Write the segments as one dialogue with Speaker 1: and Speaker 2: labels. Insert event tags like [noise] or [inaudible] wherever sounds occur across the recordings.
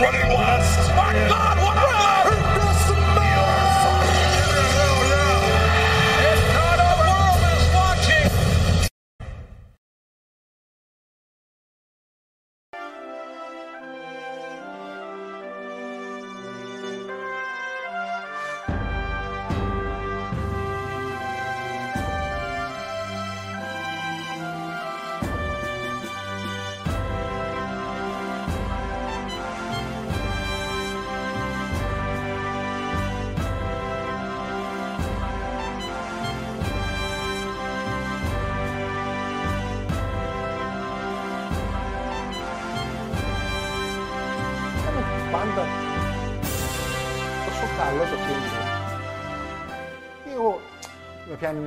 Speaker 1: Running west! My God, what a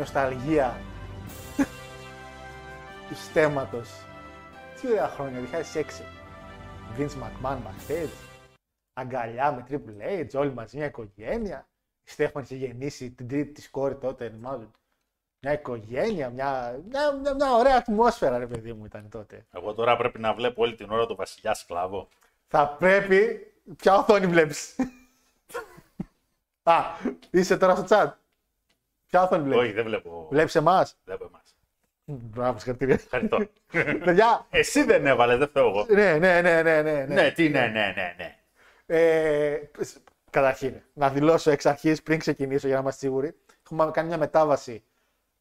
Speaker 2: νοσταλγία [laughs] του στέματος. Τι ωραία χρόνια, 2006. Vince McMahon backstage. Αγκαλιά με Triple H, όλοι μαζί μια οικογένεια. Η Στέφανης είχε γεννήσει την τρίτη της κόρη τότε, μάλλον. Μια οικογένεια, μια, μια, μια, μια ωραία ατμόσφαιρα, ρε παιδί μου, ήταν τότε.
Speaker 3: Εγώ τώρα πρέπει να βλέπω όλη την ώρα τον Βασιλιά Σκλάβο.
Speaker 2: Θα πρέπει. Ποια οθόνη βλέπεις; [laughs] Α, είσαι τώρα στο chat. Ποια οθόνη βλέπεις;
Speaker 3: Όχι, δεν βλέπω.
Speaker 2: Βλέπεις εμάς;
Speaker 3: Βλέπω εμάς.
Speaker 2: Μπράβο, συγχαρητήρια.
Speaker 3: Ευχαριστώ. [laughs]
Speaker 2: Παιδιά.
Speaker 3: Εσύ δεν έβαλες, δεν φταίω εγώ.
Speaker 2: Ναι, ναι, ναι, ναι, ναι.
Speaker 3: Ναι, τι ναι, ναι, ναι, ναι.
Speaker 2: Ε, καταρχήν, να δηλώσω εξ αρχής πριν ξεκινήσω για να είμαστε σίγουροι. Έχουμε κάνει μια μετάβαση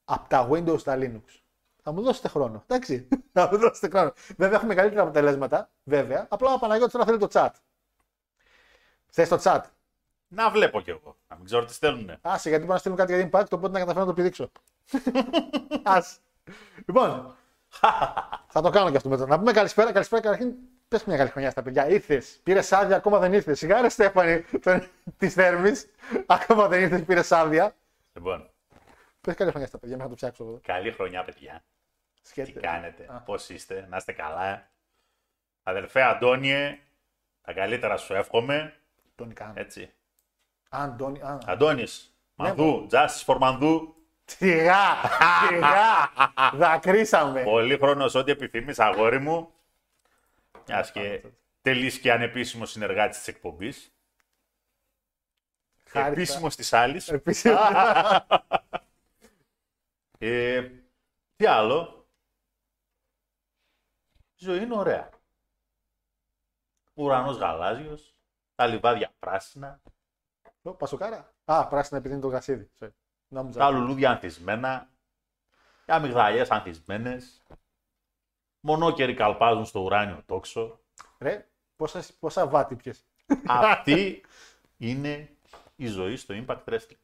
Speaker 2: από τα Windows στα Linux. Θα μου δώσετε χρόνο. Εντάξει. [laughs] Θα μου δώσετε χρόνο. Βέβαια έχουμε καλύτερα αποτελέσματα. Βέβαια. Απλά ο Παναγιώτης τώρα θέλει το chat. Θες το chat;
Speaker 3: Να βλέπω κι εγώ. Να μην ξέρω τι στέλνουνε.
Speaker 2: Άσε, γιατί πάω να στείλουν κάτι για Impact, οπότε να καταφέρω να το πηδήξω. [laughs] Άσε. Λοιπόν, θα το κάνω και αυτό μετά. Να πούμε καλησπέρα, καλησπέρα καταρχήν. Πες μια καλή χρονιά στα παιδιά. Ήρθες, πήρες άδεια, ακόμα δεν ήρθες. Σιγά ρε Στέφανη της Θέρμης. Ακόμα δεν ήρθες, πήρες άδεια.
Speaker 3: Λοιπόν,
Speaker 2: Πες καλή χρονιά στα παιδιά, μέχρι να το φτιάξω εδώ.
Speaker 3: καλή χρονιά, παιδιά. Τι
Speaker 2: Σκέτε.
Speaker 3: κάνετε,
Speaker 2: Α.
Speaker 3: πώς είστε, να είστε καλά. Αδελφέ Αντώνιε, τα καλύτερα σου εύχομαι.
Speaker 2: Τον κάνω.
Speaker 3: Έτσι.
Speaker 2: Αντώνη. Α,
Speaker 3: Αντώνης, Μανδού, Justice for Μανδού.
Speaker 2: Σιγά, σιγά. Δακρύσαμε.
Speaker 3: Πολύ χρόνος ό,τι επιθυμείς, αγόρι μου. Μιας και τελείς και ανεπίσημος συνεργάτης της εκπομπής.
Speaker 2: Χάρηκα.
Speaker 3: Επίσημος της άλλης.
Speaker 2: Επίσης, [laughs]
Speaker 3: Ε, τι άλλο; Η ζωή είναι ωραία. Ο ουρανός γαλάζιος, τα λιβάδια πράσινα,
Speaker 2: Ω, Πασοκάρα. Α, πράσινα επειδή είναι το γασίδι. Sorry. Νόμιζα.
Speaker 3: τα λουλούδια ανθισμένα, οι αμυγδαλιές ανθισμένες, μονόκεροι καλπάζουν στο ουράνιο τόξο.
Speaker 2: Ρε, πόσα, πόσα βάτι πιες.
Speaker 3: Αυτή [laughs] είναι η ζωή στο Impact Wrestling.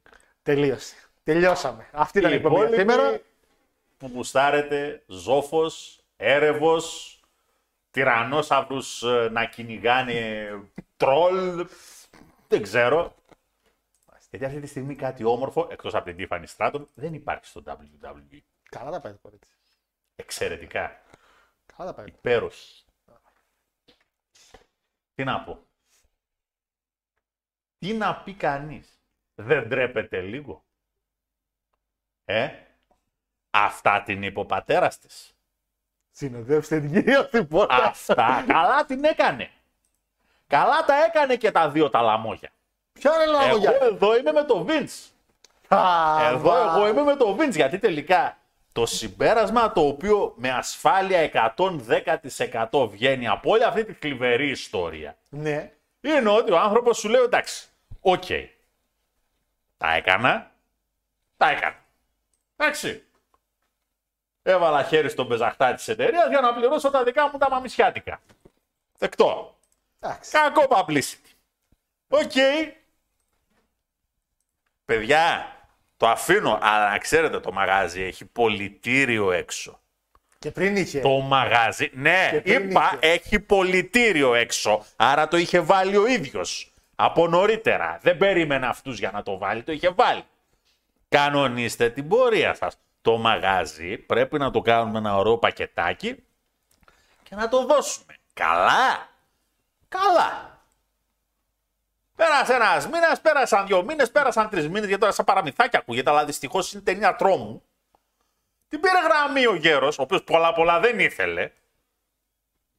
Speaker 2: Τελείωσε. Τελειώσαμε. Αυτή ήταν η
Speaker 3: Οι
Speaker 2: εκπομπή για
Speaker 3: υπόλοιποι
Speaker 2: σήμερα.
Speaker 3: που γουστάρετε ζόφος, έρευος, τυρανόσαυρους ε, να κυνηγάνε τρόλ, δεν ξέρω. Γιατί αυτή τη στιγμή κάτι όμορφο, εκτός από την Tiffany Stratton, δεν υπάρχει στο WWE.
Speaker 2: Καλά τα πάει το κορίτσι.
Speaker 3: Εξαιρετικά.
Speaker 2: Καλά τα πάει.
Speaker 3: Υπέροχη. Τι να πω. Τι να πει κανείς. Δεν ντρέπεται λίγο. Ε, αυτά την είπε ο πατέρας της.
Speaker 2: Συνοδεύστε την κυρία στην πόρτα.
Speaker 3: Αυτά καλά την έκανε. Καλά τα έκανε και τα δύο τα λαμόγια.
Speaker 2: Ποια είναι
Speaker 3: Εγώ
Speaker 2: λόγια.
Speaker 3: εδώ είμαι με το Vince. Εδώ εγώ είμαι με το Vince γιατί τελικά το συμπέρασμα το οποίο με ασφάλεια 110% βγαίνει από όλη αυτή τη θλιβερή ιστορία
Speaker 2: Ναι.
Speaker 3: είναι ότι ο άνθρωπος σου λέει εντάξει, οκ, τα έκανα, τα έκανα. Εντάξει. Έβαλα χέρι στον μπεζαχτά της εταιρείας για να πληρώσω τα δικά μου τα γαμησιάτικα. Δεκτό.
Speaker 2: Εντάξει.
Speaker 3: Κακό publicity. Οκ. Παιδιά, το αφήνω, αλλά να ξέρετε το μαγάζι έχει πωλητήριο έξω.
Speaker 2: Και πριν είχε.
Speaker 3: Το μαγάζι. Ναι,
Speaker 2: Και πριν
Speaker 3: είπα
Speaker 2: είχε.
Speaker 3: έχει πωλητήριο έξω. Άρα το είχε βάλει ο ίδιος. Από νωρίτερα. Δεν περίμενε αυτούς για να το βάλει, το είχε βάλει. Κανονίστε την πορεία σας. Το μαγάζι πρέπει να το κάνουμε ένα ωραίο πακετάκι και να το δώσουμε. Καλά. Καλά. Πέρασε ένας μήνας, πέρασαν δύο μήνες, πέρασαν τρεις μήνες, γιατί τώρα σαν παραμυθάκια ακούγεται, αλλά δυστυχώς είναι ταινία τρόμου. Την πήρε γραμμή ο γέρος, ο οποίος πολλά πολλά δεν ήθελε.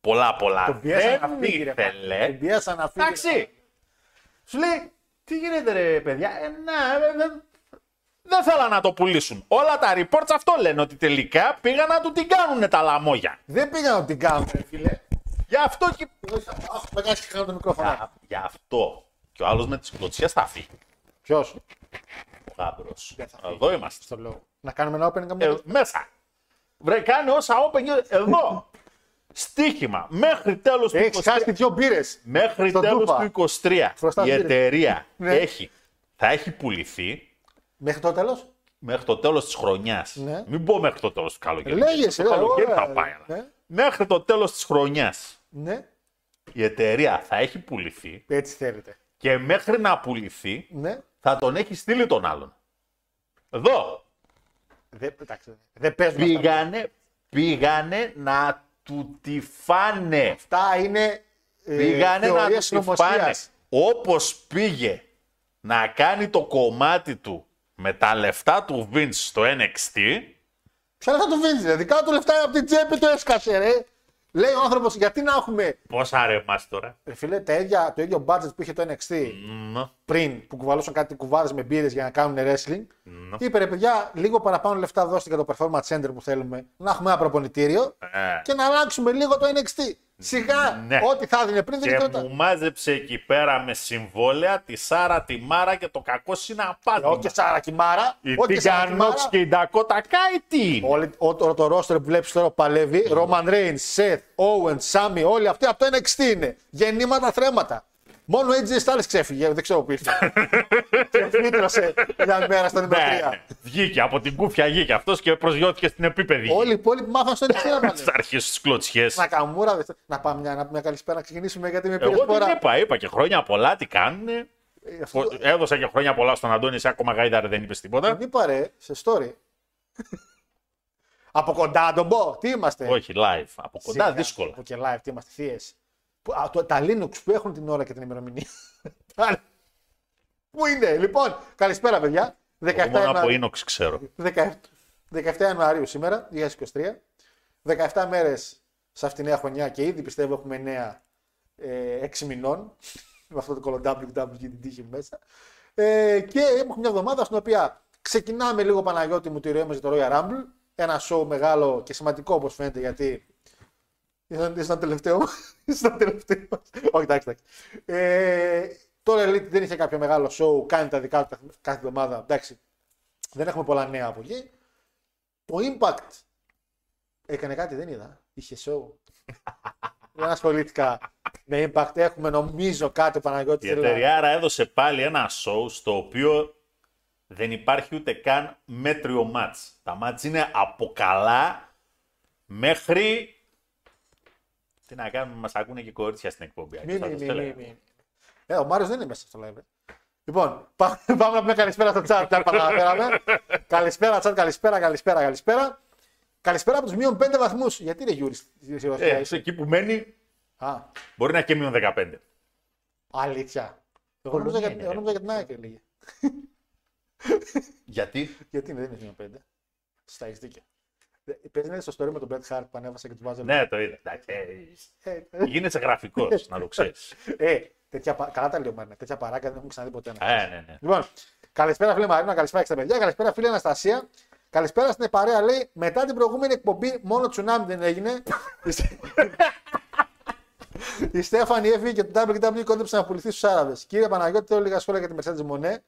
Speaker 3: Πολλά πολλά
Speaker 2: Τον πιέσαν να
Speaker 3: δεν
Speaker 2: φύγει. ρε,
Speaker 3: ήθελε.
Speaker 2: Τον πιέσαν να φύγει.
Speaker 3: Εντάξει. Σου λέει, τι γίνεται ρε παιδιά, ε, να, ε, δεν, δεν θέλαν να το πουλήσουν. Όλα τα reports αυτό λένε, ότι τελικά πήγαν να του την κάνουν τα λαμόγια.
Speaker 2: Δεν πήγαν να την κάνουν, ρε φίλε.
Speaker 3: Γι' αυτό και...
Speaker 2: Αχ, πετάξει και κάνω το μικρόφωνο.
Speaker 3: Για, γι' αυτό. Και ο άλλος με τις κλωτσιές θα φύγει.
Speaker 2: Ποιος;
Speaker 3: Ο γάμπρος.
Speaker 2: Δεν θα φύγει.
Speaker 3: Εδώ είμαστε.
Speaker 2: Στο λόγο. Να κάνουμε ένα opening καμιά.
Speaker 3: Ε, μέσα. Βρε, κάνει όσα open γίνεται. Εδώ. Στίχημα. Μέχρι τέλος του
Speaker 2: Έχει
Speaker 3: 23.
Speaker 2: χάσει και δύο μπύρες.
Speaker 3: Μέχρι
Speaker 2: στον
Speaker 3: τέλος
Speaker 2: Τούπα.
Speaker 3: του 23
Speaker 2: Χρωστάς
Speaker 3: η
Speaker 2: μπύρες.
Speaker 3: εταιρεία
Speaker 2: Ναι.
Speaker 3: έχει, θα έχει πουληθεί
Speaker 2: Μέχρι το τέλος;
Speaker 3: μέχρι το τέλος της χρονιάς.
Speaker 2: Ναι.
Speaker 3: Μην πω μέχρι το τέλος του καλοκαίρι.
Speaker 2: Λέγεσαι,
Speaker 3: Το
Speaker 2: ρε,
Speaker 3: καλοκαίρι
Speaker 2: ωραία,
Speaker 3: θα πάει. αλλά.
Speaker 2: ναι.
Speaker 3: Μέχρι το τέλος της χρονιάς
Speaker 2: Ναι,
Speaker 3: η εταιρεία θα έχει πουληθεί
Speaker 2: έτσι θέλετε.
Speaker 3: Και μέχρι να πουληθεί
Speaker 2: Ναι.
Speaker 3: θα τον έχει στείλει τον άλλον. Εδώ.
Speaker 2: Δεν, εντάξει, δεν παίζουν αυτά.
Speaker 3: Πήγανε, πήγανε να του τη φάνε.
Speaker 2: Αυτά είναι ε,
Speaker 3: Πήγανε να
Speaker 2: θεωρίες
Speaker 3: του τη φάνε.
Speaker 2: συνωμοσίας.
Speaker 3: Όπως πήγε να κάνει το κομμάτι του με τα λεφτά του Vince στο NXT,
Speaker 2: Ποια λεφτά του βίνει, ρε. Δικά του λεφτά από την τσέπη το έσκασε, ρε. Λέει ο άνθρωπος, γιατί να έχουμε.
Speaker 3: πόσα ρε εμάς τώρα;
Speaker 2: Ρε φίλε, τα ίδια, το ίδιο budget που είχε το NXT
Speaker 3: Μ,
Speaker 2: πριν που κουβαλούσαν κάτι κουβάδε με μπύρες για να κάνουν wrestling.
Speaker 3: Ναι.
Speaker 2: Είπε ρε παιδιά, λίγο παραπάνω λεφτά δώστε για το performance center που θέλουμε. Να έχουμε ένα προπονητήριο
Speaker 3: ε.
Speaker 2: και να αλλάξουμε λίγο το NXT. Σιγά,
Speaker 3: Ναι.
Speaker 2: ό,τι θα έδινε πριν δεν
Speaker 3: Και
Speaker 2: γινόταν.
Speaker 3: μου μάζεψε εκεί πέρα με συμβόλαια τη Σάρα τη Μάρα και το κακό συναπάτημα.
Speaker 2: Όχι και Σάρα Κιμάρα.
Speaker 3: Η
Speaker 2: όχι και Σάρα
Speaker 3: Τίγκα
Speaker 2: Κιμάρα.
Speaker 3: Νόξ και η Ντακότα Κάι τι; Είναι.
Speaker 2: Όλη, ό, το, το roster που βλέπεις τώρα που παλεύει, Roman Reigns, Seth, Owens, Sammy, όλοι αυτοί από το NXT είναι. Γεννήματα, θρέματα. Μόνο ο AJ Styles ξέφυγε, δεν ξέρω που ήρθε. [laughs] και φύτρωσε μια μέρα στο νούμερο 3.
Speaker 3: Ναι, βγήκε από την κούφια βγήκε αυτός και προσγειώθηκε στην επίπεδη.
Speaker 2: Όλοι οι υπόλοιποι μάθαν στο NXT να
Speaker 3: Θα
Speaker 2: παλεύουν.
Speaker 3: αρχίσει τι κλωτσιές.
Speaker 2: Να καμούρα, δεν- να πάμε μια, να πούμε μια καλησπέρα, να ξεκινήσουμε γιατί με πήρε
Speaker 3: Εγώ την
Speaker 2: φορά.
Speaker 3: είπα, είπα και χρόνια πολλά τι κάνουνε.
Speaker 2: Ε, αυτό το-
Speaker 3: Έδωσα και χρόνια πολλά στον Αντώνη, εσύ ακόμα γάιδαρε δεν είπε τίποτα.
Speaker 2: Την είπα ρε, σε story. [laughs] Από κοντά τον πω, τι είμαστε;
Speaker 3: Όχι, live. Από κοντά
Speaker 2: Σιγά,
Speaker 3: δύσκολα.
Speaker 2: Από και live, τι είμαστε, θείε. Τα Linux που έχουν την ώρα και την ημερομηνία. [laughs] Τα- Πού είναι, λοιπόν, καλησπέρα παιδιά. 17
Speaker 3: Εγώ μόνο από
Speaker 2: Ιανουαρίου,
Speaker 3: Inox ξέρω.
Speaker 2: 17 17 Ιανουαρίου σήμερα, 2023. 17 μέρες σε αυτήν τη νέα χρονιά και ήδη πιστεύω έχουμε νέα ε, 6 μηνών. [laughs] με αυτό το κολοντάμπλικ και την τύχη μέσα. Ε, και έχουμε μια εβδομάδα στην οποία ξεκινάμε λίγο Παναγιώτη μου τη ροή μας για το Royal Rumble. Ένα show μεγάλο και σημαντικό όπως φαίνεται γιατί Ήσταν, ήσταν τελευταίο. [laughs] ήσταν τελευταίο. Όχι, εντάξει, εντάξει. Ε, το Elite δεν είχε κάποιο μεγάλο show, κάνει τα δικά του καθ- κάθε εβδομάδα. Εντάξει, δεν έχουμε πολλά νέα από εκεί. Το Impact έκανε κάτι, δεν είδα. Είχε show. [laughs] δεν ασχολήθηκα με Impact. Έχουμε νομίζω κάτι Παναγιώτης.
Speaker 3: Η
Speaker 2: θέλω να-
Speaker 3: εταιρεία άρα έδωσε πάλι ένα show στο οποίο δεν υπάρχει ούτε καν μέτριο μάτς. Τα μάτς είναι από καλά μέχρι... Τι να κάνουμε, μας ακούνε και κορίτσια στην εκπομπή.
Speaker 2: Μη,
Speaker 3: Θα
Speaker 2: μη,
Speaker 3: σας
Speaker 2: μη,
Speaker 3: το
Speaker 2: μη,
Speaker 3: λέω.
Speaker 2: μη. Ε, ο Μάριος δεν είναι μέσα στο live. ε. Λοιπόν, πάμε, πάμε να πούμε καλησπέρα στο chat. Τα παραφέραμε. καλησπέρα, chat, καλησπέρα, καλησπέρα, καλησπέρα. Καλησπέρα από τους μείον 5 βαθμούς. Γιατί είναι Γιούρι στη Ρωσία,
Speaker 3: Ε,
Speaker 2: είσαι.
Speaker 3: εκεί που μένει
Speaker 2: Α,
Speaker 3: μπορεί να είναι και μείον 15.
Speaker 2: αλήθεια. Εγώ νόμιζα για,
Speaker 3: είναι,
Speaker 2: εγώ
Speaker 3: ρε.
Speaker 2: νόμιζα για την ΑΕΚ έλεγε.
Speaker 3: Γιατί; [laughs]
Speaker 2: Γιατί είναι, δεν είναι μείον 5. Στα έχει δίκιο. Παίζει να είναι στο story με τον Bret Hart που ανέβασα και τους βάζω.
Speaker 3: ναι, το είδα. Εντάξει, ε,
Speaker 2: Ε,
Speaker 3: Γίνεσαι γραφικός, να το ξέρεις. [laughs]
Speaker 2: ε, τέτοια, πα- καλά τα λέει ο Μάρινα. Τέτοια παράκα δεν έχουμε ξαναδεί ποτέ. να
Speaker 3: Ε, ναι, ναι.
Speaker 2: Λοιπόν, καλησπέρα φίλε Μαρίνα, καλησπέρα και στα παιδιά, καλησπέρα φίλε Αναστασία. Καλησπέρα στην παρέα, λέει, μετά την προηγούμενη εκπομπή μόνο τσουνάμι δεν έγινε. Η [laughs] Στέφανη έφυγε και το WWE κόντεψε να πουληθεί στους Άραβες. Κύριε Παναγιώτη, θέλω λίγα σχόλια για τη Mercedes Μονέ.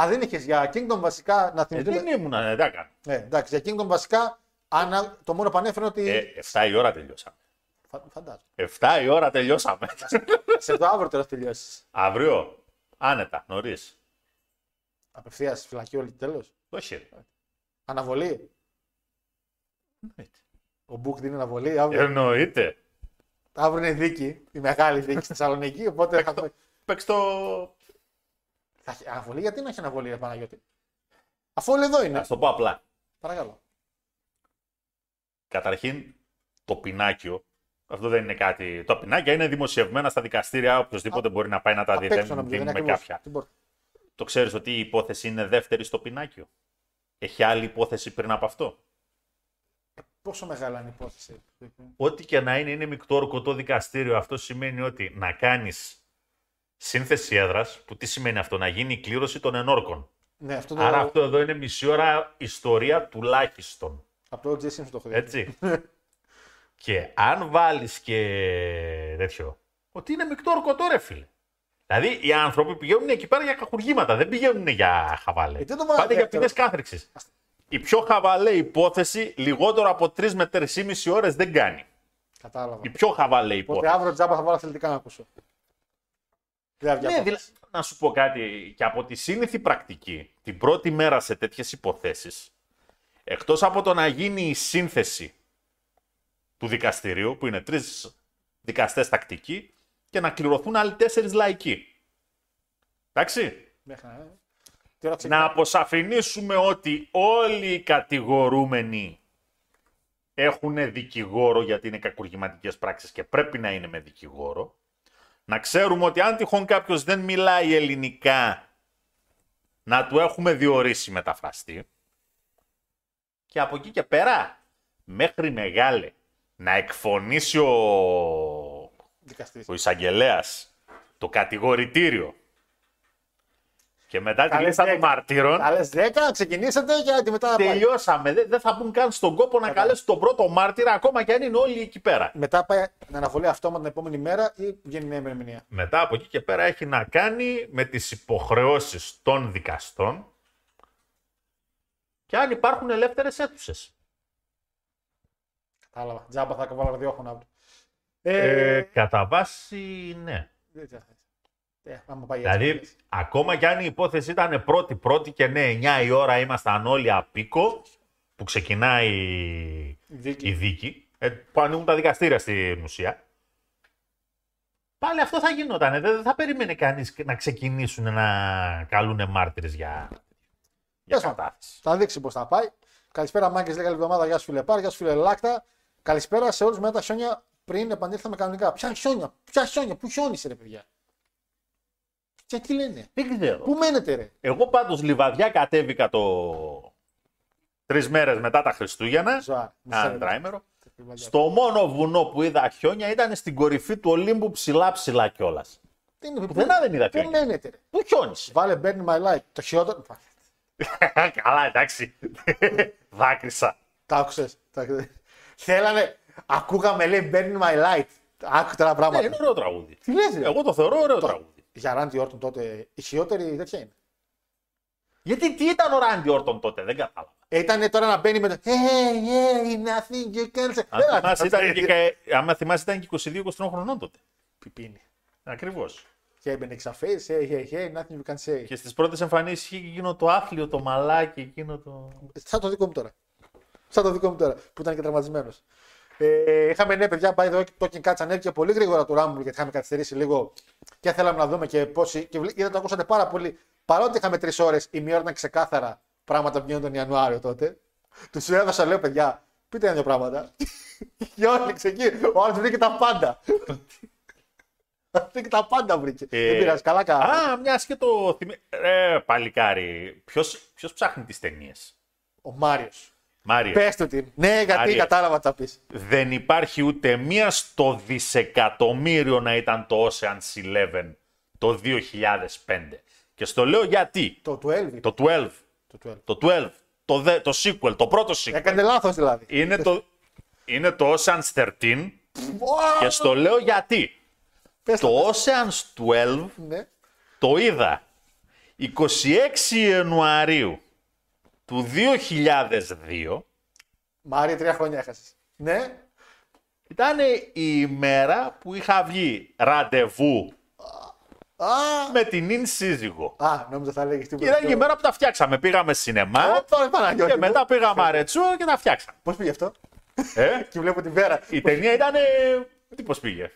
Speaker 2: Α, δεν είχες για Kingdom βασικά να
Speaker 3: Ε,
Speaker 2: θυμηθούμε.
Speaker 3: δεν ήμουν, ε, δεν έκανα.
Speaker 2: Ναι, εντάξει, για Kingdom βασικά αν, το μόνο που ανέφερε ότι.
Speaker 3: Ε, 7 η ώρα τελειώσαμε.
Speaker 2: Φα- Φαντάζομαι.
Speaker 3: 7 η ώρα τελειώσαμε.
Speaker 2: Σε το αύριο τώρα θα τελειώσεις.
Speaker 3: Αύριο, άνετα, νωρίς.
Speaker 2: Απευθείας φυλακή όλη τέλος;
Speaker 3: Όχι. ρε.
Speaker 2: Αναβολή;
Speaker 3: Εννοείται.
Speaker 2: Ο Μπουκ δίνει αναβολή. Αύριο,
Speaker 3: Εννοείται.
Speaker 2: αύριο είναι δίκη, η μεγάλη δίκη στη Θεσσαλονίκη. Οπότε θα έχουμε.
Speaker 3: Παίξει το.
Speaker 2: Θα έχει αναβολή, γιατί να έχει αναβολή, ρε Παναγιώτη; Αφού όλοι εδώ είναι.
Speaker 3: Α το πω απλά.
Speaker 2: Παρακαλώ.
Speaker 3: Καταρχήν, το πινάκιο. Αυτό δεν είναι κάτι. Τα πινάκια είναι δημοσιευμένα στα δικαστήρια. Οποιοδήποτε μπορεί να πάει να τα δει.
Speaker 2: Απ' έξω
Speaker 3: Δεν
Speaker 2: νομίζω, δεν είναι
Speaker 3: δίνουμε
Speaker 2: ακριβώς.
Speaker 3: κάποια.
Speaker 2: Τι μπορεί.
Speaker 3: Το ξέρεις ότι η υπόθεση είναι δεύτερη στο πινάκιο; Έχει άλλη υπόθεση πριν από αυτό;
Speaker 2: Πόσο μεγάλη είναι η υπόθεση;
Speaker 3: Ό,τι και να είναι, είναι μεικτό ορκωτό δικαστήριο. Αυτό σημαίνει ότι να κάνεις σύνθεση έδρας, που τι σημαίνει αυτό, να γίνει η κλήρωση των ενόρκων.
Speaker 2: Ναι, αυτό το.
Speaker 3: Άρα αυτό εδώ είναι μισή ώρα ιστορία τουλάχιστον.
Speaker 2: Από το OJ Simpson το έχω δει.
Speaker 3: Έτσι. και αν βάλεις και τέτοιο. Ότι είναι μεικτό ορκωτό, ρε φίλε. Δηλαδή οι άνθρωποι πηγαίνουν εκεί πέρα για κακουργήματα, δεν πηγαίνουν για χαβάλε.
Speaker 2: Ε, τι το βάλατε
Speaker 3: Πάτε για
Speaker 2: δεύτερο.
Speaker 3: ποινέ κάθριξη. Η πιο χαβαλέ υπόθεση λιγότερο από 3 με 3,5 ώρες δεν κάνει.
Speaker 2: Κατάλαβα.
Speaker 3: Η πιο χαβαλέ
Speaker 2: Οπότε
Speaker 3: υπόθεση.
Speaker 2: αύριο τζάμπα θα βάλω αθλητικά να ακούσω. Δεν θα βγει
Speaker 3: Ναι,
Speaker 2: από-
Speaker 3: δηλαδή, να σου πω κάτι. Και από τη σύνηθη πρακτική, την πρώτη μέρα σε τέτοιες υποθέσεις, εκτός από το να γίνει η σύνθεση του δικαστηρίου, που είναι τρεις δικαστές τακτικοί, και να κληρωθούν άλλοι τέσσερις λαϊκοί. Εντάξει.
Speaker 2: Μέχρι να- Τι ώρα
Speaker 3: Να
Speaker 2: ξεκινά.
Speaker 3: αποσαφηνίσουμε ότι όλοι οι κατηγορούμενοι έχουν δικηγόρο γιατί είναι κακουργηματικές πράξεις και πρέπει να είναι με δικηγόρο. Να ξέρουμε ότι αν τυχόν κάποιος δεν μιλάει ελληνικά, να του έχουμε διορίσει μεταφραστή. Και από εκεί και πέρα, μέχρι μεγάλε, να εκφωνήσει ο,
Speaker 2: Δικαστής.
Speaker 3: ο εισαγγελέας το κατηγορητήριο. Και μετά τη
Speaker 2: Καλές
Speaker 3: λίστα των
Speaker 2: δέκα.
Speaker 3: μαρτύρων,
Speaker 2: Άλλε 10, ξεκινήσατε και μετά. πάει.
Speaker 3: τελειώσαμε. Δεν δεν θα μπουν καν στον κόπο να καλέσουν τον πρώτο μάρτυρα, ακόμα και αν είναι όλοι εκεί πέρα.
Speaker 2: Μετά πάει την αναβολή αυτόματα την επόμενη μέρα ή βγαίνει μια ημερομηνία.
Speaker 3: Μετά από εκεί και πέρα έχει να κάνει με τις υποχρεώσεις των δικαστών και αν υπάρχουν ελεύθερες αίθουσες.
Speaker 2: Κατάλαβα. Τζάμπα θα βάλω ραδιόφωνο αύριο.
Speaker 3: Ε,
Speaker 2: Ε,
Speaker 3: κατά βάση, ναι.
Speaker 2: δεν θα- ε, άμα πάει έτσι.
Speaker 3: Δηλαδή, ακόμα κι αν η υπόθεση ήταν πρώτη-πρώτη και ναι, 9 η ώρα ήμασταν όλοι απίκο, που ξεκινάει
Speaker 2: Η δίκη.
Speaker 3: η δίκη, ε, που ανοίγουν τα δικαστήρια στην ουσία, πάλι αυτό θα γινόταν. Δεν δεν θα περίμενε κανείς να ξεκινήσουν να καλούν μάρτυρες για, για
Speaker 2: Τέλος πάντων.
Speaker 3: κατάθεση.
Speaker 2: Θα δείξει πώς θα πάει. Καλησπέρα, Μάγκες. Λίγα εβδομάδα. Γεια σου, φίλε Πάρ. Γεια σου, φίλε Λάκτα. Καλησπέρα σε όλους μετά τα χιόνια πριν επανήλθαμε κανονικά. Ποια χιόνια, ποια χιόνια, πού χιόνισε, ρε παιδιά; Και τι λένε;
Speaker 3: Δεν ξέρω.
Speaker 2: Πού μένετε, ρε;
Speaker 3: Εγώ πάντως λιβαδιά κατέβηκα το... τρεις μέρες μετά τα Χριστούγεννα.
Speaker 2: Ζωά.
Speaker 3: Ένα τριήμερο. Στο μόνο βουνό που είδα χιόνια ήταν στην κορυφή του Ολύμπου ψηλά ψηλά κιόλας.
Speaker 2: Τι είναι,
Speaker 3: Πουθενά δεν είδα
Speaker 2: Πού
Speaker 3: χιόνια.
Speaker 2: μένετε, ρε;
Speaker 3: Πού χιόνισε;
Speaker 2: Βάλε Burn My Light. Το χειρότερο. [laughs]
Speaker 3: Καλά, εντάξει. Δάκρυσα.
Speaker 2: Τα άκουσες. Θέλανε. Ακούγαμε λέει Burn My Light. Άκου τώρα
Speaker 3: Ναι,
Speaker 2: πράγματα.
Speaker 3: είναι ωραίο τραγούδι.
Speaker 2: Τι λες, ρε.
Speaker 3: Εγώ το θεωρώ ωραίο τραγούδι.
Speaker 2: Για Ράντι Όρτον τότε η χειρότερη τέτοια είναι.
Speaker 3: Γιατί τι ήταν ο Ράντι Όρτον τότε, δεν κατάλαβα.
Speaker 2: Ε, ήταν τώρα να μπαίνει με το Hey, hey, nothing you can say.
Speaker 3: Αν
Speaker 2: Δεν
Speaker 3: θυμάσαι,
Speaker 2: ήταν
Speaker 3: ήταν και, και- άμα θυμάσαι, ήταν και 22-23 χρονών τότε.
Speaker 2: Πιπίνι.
Speaker 3: Ακριβώς.
Speaker 2: Και έμπαινε εξαφές, hey, hey, hey, nothing you can say.
Speaker 3: Και στις πρώτες εμφανίσεις είχε εκείνο το άθλιο, το μαλάκι, εκείνο το.
Speaker 2: Σαν το δικό μου τώρα. Σαν το δικό μου τώρα, που ήταν και τραυματισμένος. Ε, είχαμε ναι, παιδιά, by the way, το King Cats ανέβηκε πολύ γρήγορα το Rumble γιατί είχαμε καθυστερήσει λίγο και θέλαμε να δούμε και πόσοι. Και βλέ- είδατε, το ακούσατε πάρα πολύ. Παρότι είχαμε τρεις ώρες, η μία ώρα ήταν ξεκάθαρα πράγματα που γίνονταν τον Ιανουάριο τότε. Τους έδωσα, λέω, παιδιά, πείτε ένα-δύο πράγματα. [laughs] και όλοι εκεί. Ο άλλος βρήκε τα πάντα. Βρήκε τα πάντα βρήκε.
Speaker 3: Ε,
Speaker 2: Δεν πειράζει, καλά καλά.
Speaker 3: Α, μιας και το θυμάμαι. Ρε, παλικάρι. Ποιος ψάχνει τις ταινίες;
Speaker 2: Ο Μάριος.
Speaker 3: Μάριος.
Speaker 2: Πες του την. Ναι, γιατί
Speaker 3: Άρη.
Speaker 2: κατάλαβα τι θα πεις.
Speaker 3: Δεν υπάρχει ούτε μία στο δισεκατομμύριο να ήταν το Ocean's Eleven το 2005. Και στο λέω γιατί.
Speaker 2: Το 12.
Speaker 3: Το 12.
Speaker 2: Το 12.
Speaker 3: Το 12. Το, δε, το sequel, το πρώτο sequel.
Speaker 2: Έκανε λάθος δηλαδή.
Speaker 3: Είναι το, είναι το Ocean's 13 και στο λέω γιατί.
Speaker 2: Πες το.
Speaker 3: Το Ocean's 12
Speaker 2: Ναι.
Speaker 3: το είδα 26 Ιανουαρίου του 2002
Speaker 2: Μάρια, τρία χρόνια έχασες. Ναι.
Speaker 3: ήταν η ημέρα που είχα βγει ραντεβού
Speaker 2: Α,
Speaker 3: με την ίν σύζυγο.
Speaker 2: α νόμιζα θα λέγεις
Speaker 3: Και
Speaker 2: τίποτα.
Speaker 3: ήταν και η μέρα που τα φτιάξαμε. Πήγαμε σινεμά
Speaker 2: Ω, τώρα, Παναγιώτη
Speaker 3: και
Speaker 2: μου.
Speaker 3: μετά πήγαμε αρετσού και τα φτιάξαμε.
Speaker 2: Πώς πήγε αυτό;
Speaker 3: Ε,
Speaker 2: Και βλέπω την πέρα.
Speaker 3: η ταινία ήταν. Τι πώ πήγε.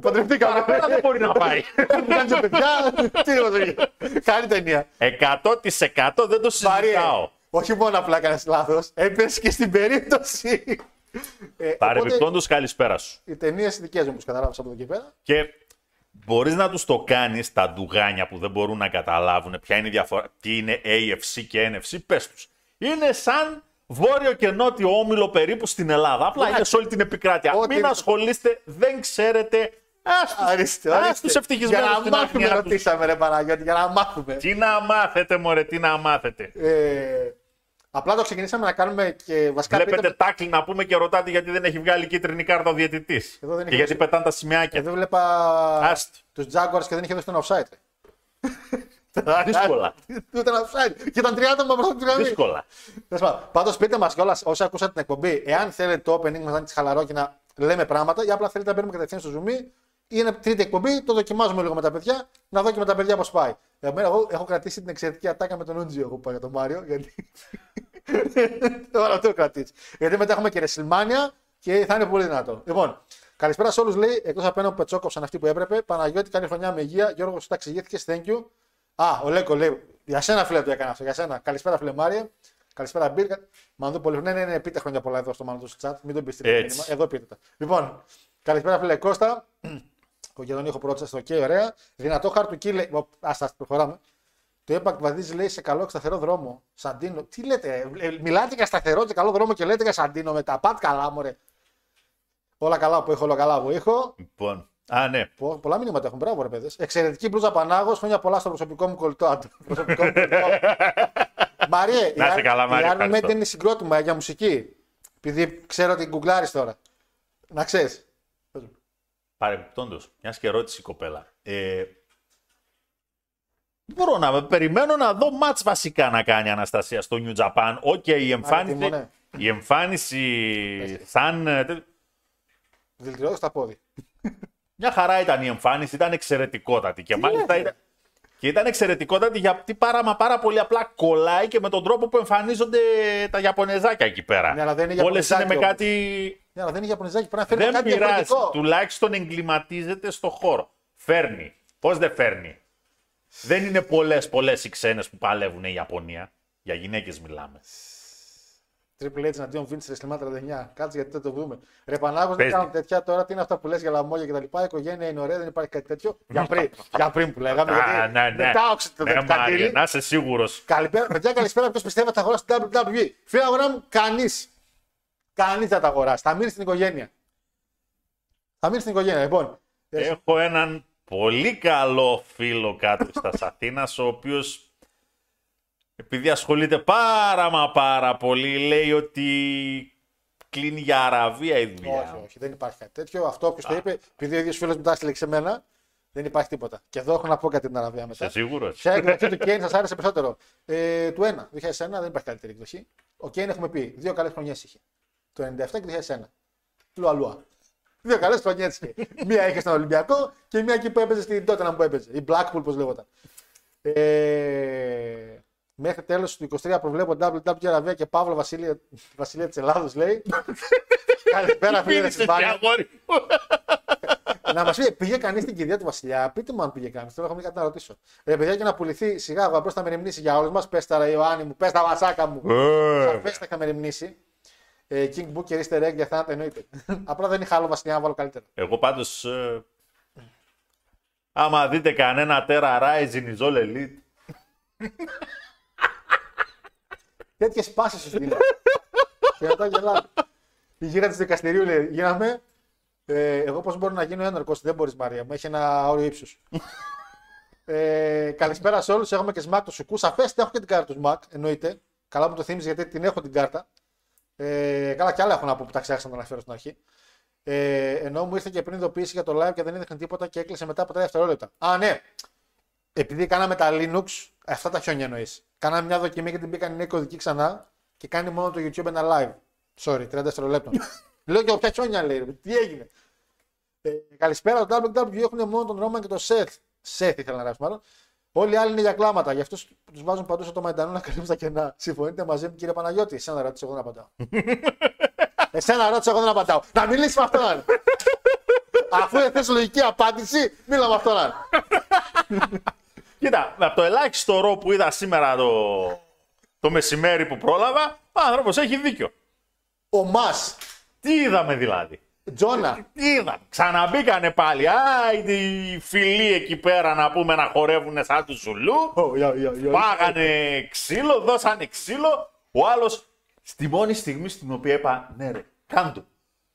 Speaker 2: Παντρευτήκαμε.
Speaker 3: Παραπέρα δεν μπορεί να πάει.
Speaker 2: Μου κάνει παιδιά. Τι είναι αυτό. Καλή ταινία.
Speaker 3: 100% δεν το
Speaker 2: Μαρία,
Speaker 3: συζητάω.
Speaker 2: όχι μόνο απλά έκανε λάθο, έπεσε και στην περίπτωση. Ε, οπότε,
Speaker 3: Παρεμπιπτόντω, καλησπέρα σου.
Speaker 2: οι ταινίε δικέ μου, όπω κατάλαβα από εδώ και πέρα.
Speaker 3: Και μπορεί να του το κάνει τα ντουγάνια που δεν μπορούν να καταλάβουν ποια είναι η διαφορά, τι είναι AFC και NFC, πε του. Είναι σαν βόρειο και νότιο όμιλο περίπου στην Ελλάδα. Απλά είναι σε όλη την επικράτεια.
Speaker 2: Ό,τι-
Speaker 3: Μην ασχολείστε, δεν ξέρετε.
Speaker 2: Ορίστε,
Speaker 3: Ας
Speaker 2: ορίστε.
Speaker 3: τους ευτυχισμένους
Speaker 2: Για
Speaker 3: στην
Speaker 2: να μάθουμε,
Speaker 3: αγνιά τους.
Speaker 2: ρωτήσαμε ρε Παναγιώτη, για να μάθουμε.
Speaker 3: Τι να μάθετε, μωρέ, τι να μάθετε.
Speaker 2: Ε, απλά το ξεκινήσαμε να κάνουμε και βασικά
Speaker 3: Βλέπετε
Speaker 2: πείτε-
Speaker 3: τάκλι να πούμε και ρωτάτε γιατί δεν έχει βγάλει κίτρινη κάρτα ο διαιτητής.
Speaker 2: Εδώ δεν
Speaker 3: Και
Speaker 2: έχει
Speaker 3: γιατί
Speaker 2: δώσει-
Speaker 3: πετάνε τα σημαίακια.
Speaker 2: Εδώ βλέπα
Speaker 3: Άστο.
Speaker 2: τους Jaguars και δεν είχε δώσει τον offside. [laughs]
Speaker 3: Δύσκολα. [laughs]
Speaker 2: Του ήταν offside. Και ήταν τρία άτομα μπροστά από την γραμμή.
Speaker 3: Δύσκολα.
Speaker 2: Πάντως πείτε μας κιόλας όσοι ακούσατε την εκπομπή, εάν θέλετε το opening μας να είναι χαλαρό και να λέμε πράγματα, ή απλά θέλετε να μπαίνουμε κατευθείαν στο zoom ή είναι τρίτη εκπομπή, το δοκιμάζουμε λίγο με τα παιδιά, να δω και με τα παιδιά πώς πάει. Εμένα, εγώ έχω κρατήσει την εξαιρετική ατάκα με τον Ούντζιο εγώ που για τον Μάριο. Γιατί. [laughs] Τώρα αυτό έχω κρατήσει. Γιατί μετά έχουμε και WrestleMania και θα είναι πολύ δυνατό. Λοιπόν, καλησπέρα σε όλους, λέει, εκτός από ένα που πετσόκοψαν αυτοί που έπρεπε. Παναγιώτη, καλή χρονιά με υγεία. Γιώργος, τα εξηγήθηκε, thank you. Α, ο Λέκο λέει, για σένα φίλε το έκανα αυτό, για σένα. Καλησπέρα φίλε Μάριε. Καλησπέρα Μπίρ. Μανδού πολύ. Ναι, ναι, ναι, πείτε χρόνια πολλά εδώ στο Μανδού στο chat. Μην τον πείτε
Speaker 3: Έτσι.
Speaker 2: μήνυμα. Εδώ πείτε τα. Λοιπόν, καλησπέρα φίλε Κώστα. Ο Γεδονί έχω πρόταση στο OK, ωραία. Δυνατό χαρτουκί λέει. Α τα προχωράμε. Το Impact βαδίζει λέει σε καλό και σταθερό δρόμο. Σαντίνο. Τι λέτε, ε, μιλάτε για σταθερό και καλό δρόμο και λέτε για Σαντίνο μετά. Πάτε καλά, μωρέ. Όλα καλά που έχω, όλα καλά που έχω.
Speaker 3: Λοιπόν. Α, ναι.
Speaker 2: Πο- Πολλά μηνύματα έχουν. Μπράβο, ρε παιδες. Εξαιρετική μπλούζα Πανάγος. Χρόνια πολλά στο προσωπικό μου κολλητό. Α, το προσωπικό μου κολλητό. [laughs] Μαριέ,
Speaker 3: Να είστε καλά, Μαρία,
Speaker 2: η Army
Speaker 3: ευχαριστώ.
Speaker 2: Maiden είναι συγκρότημα για μουσική. Επειδή ξέρω ότι γκουγκλάρεις τώρα. Να ξέρεις.
Speaker 3: Παρεμπιπτόντως, μια και ρώτησε η κοπέλα. Ε, δεν μπορώ να περιμένω να δω ματς βασικά να κάνει η Αναστασία στο New Japan. Οκ, η εμφάνιση,
Speaker 2: τιμώνε.
Speaker 3: η εμφάνιση σαν... ε, τε-
Speaker 2: Δηλητηριώδη στα πόδι.
Speaker 3: Μια χαρά ήταν η εμφάνιση, ήταν εξαιρετικότατη. Και μάλιστα ήταν, και ήταν εξαιρετικότατη γιατί πάρα, μα πάρα πολύ απλά κολλάει και με τον τρόπο που εμφανίζονται τα Ιαπωνεζάκια εκεί πέρα.
Speaker 2: Ναι, αλλά δεν είναι
Speaker 3: Όλες είναι με
Speaker 2: Ιαπωνεζάκι
Speaker 3: κάτι...
Speaker 2: Ναι, αλλά δεν είναι Ιαπωνεζάκι. Πρέπει να φέρει
Speaker 3: Δεν
Speaker 2: κάτι
Speaker 3: πειράζει.
Speaker 2: διαφορετικό.
Speaker 3: Τουλάχιστον εγκληματίζεται στο χώρο. Φέρνει. Πώς δεν φέρνει; Δεν είναι πολλές πολλές οι ξένες που παλεύουν η Ιαπωνία. Για γυναίκες μιλάμε.
Speaker 2: Triple H εναντίον Vince WrestleMania 39. Κάτσε γιατί δεν το δούμε. Ρε Πανάγος δεν
Speaker 3: Παίζει.
Speaker 2: κάνουν τέτοια τώρα. Τι είναι αυτά που λες για λαμόγια και τα λοιπά. Η οικογένεια είναι ωραία, δεν υπάρχει κάτι τέτοιο. Για πριν, για πριν που λέγαμε.
Speaker 3: Α,
Speaker 2: γιατί
Speaker 3: ναι, ναι.
Speaker 2: Μετά όξε το
Speaker 3: Ναι,
Speaker 2: δεκατήλι.
Speaker 3: Μάρια, να είσαι σίγουρος.
Speaker 2: Καλησπέρα, παιδιά, καλησπέρα. Ποιος πιστεύει ότι θα αγοράσει την WWE. Φίλε αγορά μου, κανείς. Κανείς δεν τα αγοράσει. Θα μείνει στην οικογένεια. Θα μείνει στην οικογένεια. Λοιπόν,
Speaker 3: Έχω έναν πολύ καλό φίλο κάτω στα Αθήνα, ο οποίος επειδή ασχολείται πάρα μα πάρα πολύ, λέει ότι κλείνει για Αραβία η δουλειά.
Speaker 2: όχι, όχι, δεν υπάρχει κάτι τέτοιο. Αυτό όποιος το είπε, επειδή ο ίδιος φίλος μου τα έστειλε σε μένα, δεν υπάρχει τίποτα. Και εδώ έχω να πω κάτι την Αραβία μετά.
Speaker 3: Είσαι σίγουρος;
Speaker 2: Ποια εκδοχή του Κέιν σας άρεσε περισσότερο. Ε, του 1, 2001 δεν υπάρχει καλύτερη εκδοχή. Ο Κέιν έχουμε πει, δύο καλές χρονιές είχε. Το 97 και το 2001. Λουα λουα. Δύο καλές χρονιές είχε. μία είχε στον Ολυμπιακό και μία εκεί που έπαιζε στην Τότενα που έπαιζε. Η Blackpool, πώς λέγονταν. Ε, μέχρι τέλος του 23 προβλέπω WW Αραβία και Παύλο Βασίλεια, Βασιλεία της Ελλάδος λέει. Καλησπέρα, φίλε τη Μπάνια. [laughs] Να μας πει, πήγε κανείς στην κηδεία του Βασιλιά; Πείτε μου αν πήγε κανείς. Τώρα έχω κάτι να ρωτήσω. Ρε παιδιά, και να πουληθεί σιγά ο γαμπρό θα μεριμνήσει για όλους μας. Πες τα ρε Ιωάννη μου, πες τα βασάκα μου. Σαφέ θα μεριμνήσει. Ε, King Book και Easter Egg για θάνατο εννοείται. [laughs] Απλά δεν είχα άλλο Βασιλιά να βάλω καλύτερα.
Speaker 3: Εγώ πάντως. Ε, άμα δείτε κανένα Terra Rising is all elite. [laughs]
Speaker 2: Τέτοιες πάσει σου δίνω. [laughs] και μετά γελάω. Η γύρα της δικαστηρίου λέει: Γίναμε. Ε, εγώ πώς μπορώ να γίνω ένορκο, δεν μπορείς Μαρία μου, έχει ένα όριο ύψους. [laughs] ε, καλησπέρα σε όλους. Έχουμε και Smack το Σουκού. Σαφέστε, έχω και την κάρτα του Smack, εννοείται. Καλά που το θύμιζε γιατί την έχω την κάρτα. Ε, καλά, κι άλλα έχω να πω που τα ξέχασα να τα αναφέρω στην αρχή. Ε, ενώ μου ήρθε και πριν ειδοποίηση για το live και δεν έδειχνε τίποτα και έκλεισε μετά από 3 δευτερόλεπτα. Α, ναι. Επειδή κάναμε τα Linux, αυτά τα χιόνια εννοείς. Κάναμε μια δοκιμή και την μπήκαν νέοι κωδικοί ξανά και κάνει μόνο το YouTube ένα live. Sorry, 30 δευτερολέπτων. [laughs] Λέω και ποια χιόνια λέει, ρε, τι έγινε. Ε, καλησπέρα, το WWE έχουν μόνο τον Roman και τον Seth. Seth ήθελα να γράψω μάλλον. Όλοι οι άλλοι είναι για κλάματα. Γι' αυτό τους βάζουν παντού στο μαϊντανό να καλύψουν τα κενά. Συμφωνείτε μαζί μου, κύριε Παναγιώτη. Εσένα να ρωτήσω, εγώ να απαντάω. [laughs] Εσένα ρώτησα, εγώ δεν απαντάω. Να μιλήσεις με αυτόν. [laughs] Αφού δεν θες λογική απάντηση, μίλα με αυτόν.
Speaker 3: Κοίτα, από το ελάχιστο ρο που είδα σήμερα το, το μεσημέρι που πρόλαβα, ο άνθρωπος έχει δίκιο.
Speaker 2: Ο Μας,
Speaker 3: Τι είδαμε δηλαδή;
Speaker 2: Τζόνα,
Speaker 3: Τι είδαμε; Ξαναμπήκανε πάλι. Α, οι φιλοί εκεί πέρα να πούμε να χορεύουν σαν τους Ζουλού.
Speaker 2: Ω, γεια, γεια, γεια.
Speaker 3: Πάγανε ξύλο, δώσανε ξύλο. Ο άλλος στη μόνη στιγμή στην οποία είπα ναι, ρε, κάντο.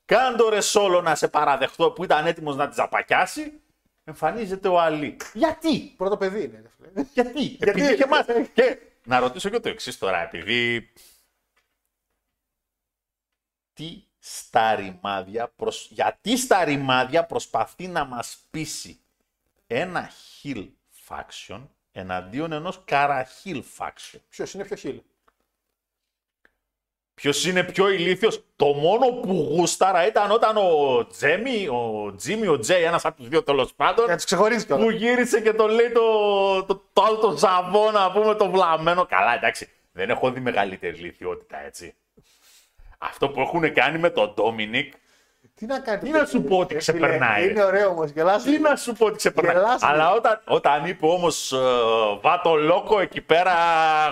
Speaker 3: Κάντο ρε σόλο να σε παραδεχτώ που ήταν έτοιμος να τη ζαπακιάσει. Εμφανίζεται ο Αλή. Γιατί,
Speaker 2: πρώτο παιδί είναι. ρε φίλε.
Speaker 3: γιατί, επειδή και εμάς. [laughs] Και να ρωτήσω και το εξής τώρα, επειδή. Τι στα ρημάδια, προσ... γιατί στα ρημάδια προσπαθεί να μας πείσει ένα hill faction εναντίον ενός καραχίλ faction;
Speaker 2: Ποιος είναι πιο χείλ.
Speaker 3: Ποιος είναι πιο ηλίθιος, το μόνο που γούσταρα ήταν όταν ο Τζέμι, ο Τζίμι, ο Τζέι, ένας από τους δύο τέλος πάντων,
Speaker 2: Για να τους ξεχωρίσει
Speaker 3: που
Speaker 2: κιόλα.
Speaker 3: γύρισε και το λέει το, το, το άλλο το ζαβό, να πούμε, το βλαμμένο. Καλά, εντάξει, δεν έχω δει μεγαλύτερη ηλικιότητα, έτσι. Αυτό που έχουν κάνει με τον Ντόμινικ,
Speaker 2: Τι να κάνει.
Speaker 3: Τι να σου πω ότι
Speaker 2: ρε φίλε,
Speaker 3: ξεπερνάει, ρε.
Speaker 2: Είναι ωραίο όμως. Γελάς.
Speaker 3: τι να σου πω ότι ξεπερνάει.
Speaker 2: Γελάς,
Speaker 3: Αλλά
Speaker 2: ρε.
Speaker 3: όταν, όταν είπε όμως βάτο λόκο, εκεί πέρα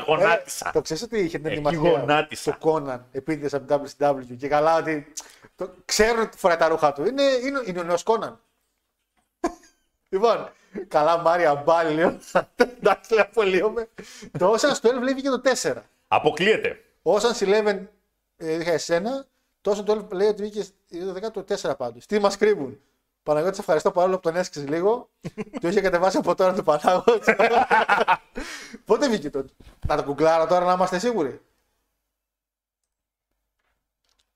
Speaker 3: γονάτισα.
Speaker 2: Ε, το ξέρεις ότι είχε την
Speaker 3: Εκεί
Speaker 2: ετοιμασία
Speaker 3: γονάτισα.
Speaker 2: του Κόναν επίτηδε από την WCW και καλά ότι. Το, ξέρουν ότι φοράει τα ρούχα του. Είναι, είναι, είναι ο νέος Κόναν. [laughs] λοιπόν, καλά Μάρια Μπάλι, λέω. Εντάξει, λέω απολύομαι. Το Ocean's 12 λέει και το 4.
Speaker 3: Αποκλείεται.
Speaker 2: Ocean's 11 ε, είχα εσένα. Το Ocean's 12 λέει ότι βγήκε το 14 πάντως. Τι μας κρύβουν. Παναγιώτης, σε ευχαριστώ πάρα πολύ που τον έσκησε λίγο. [laughs] το είχε κατεβάσει από τώρα το Παναγιώτη. [laughs] Πότε βγήκε τότε. Να το κουκλάρω τώρα να είμαστε σίγουροι.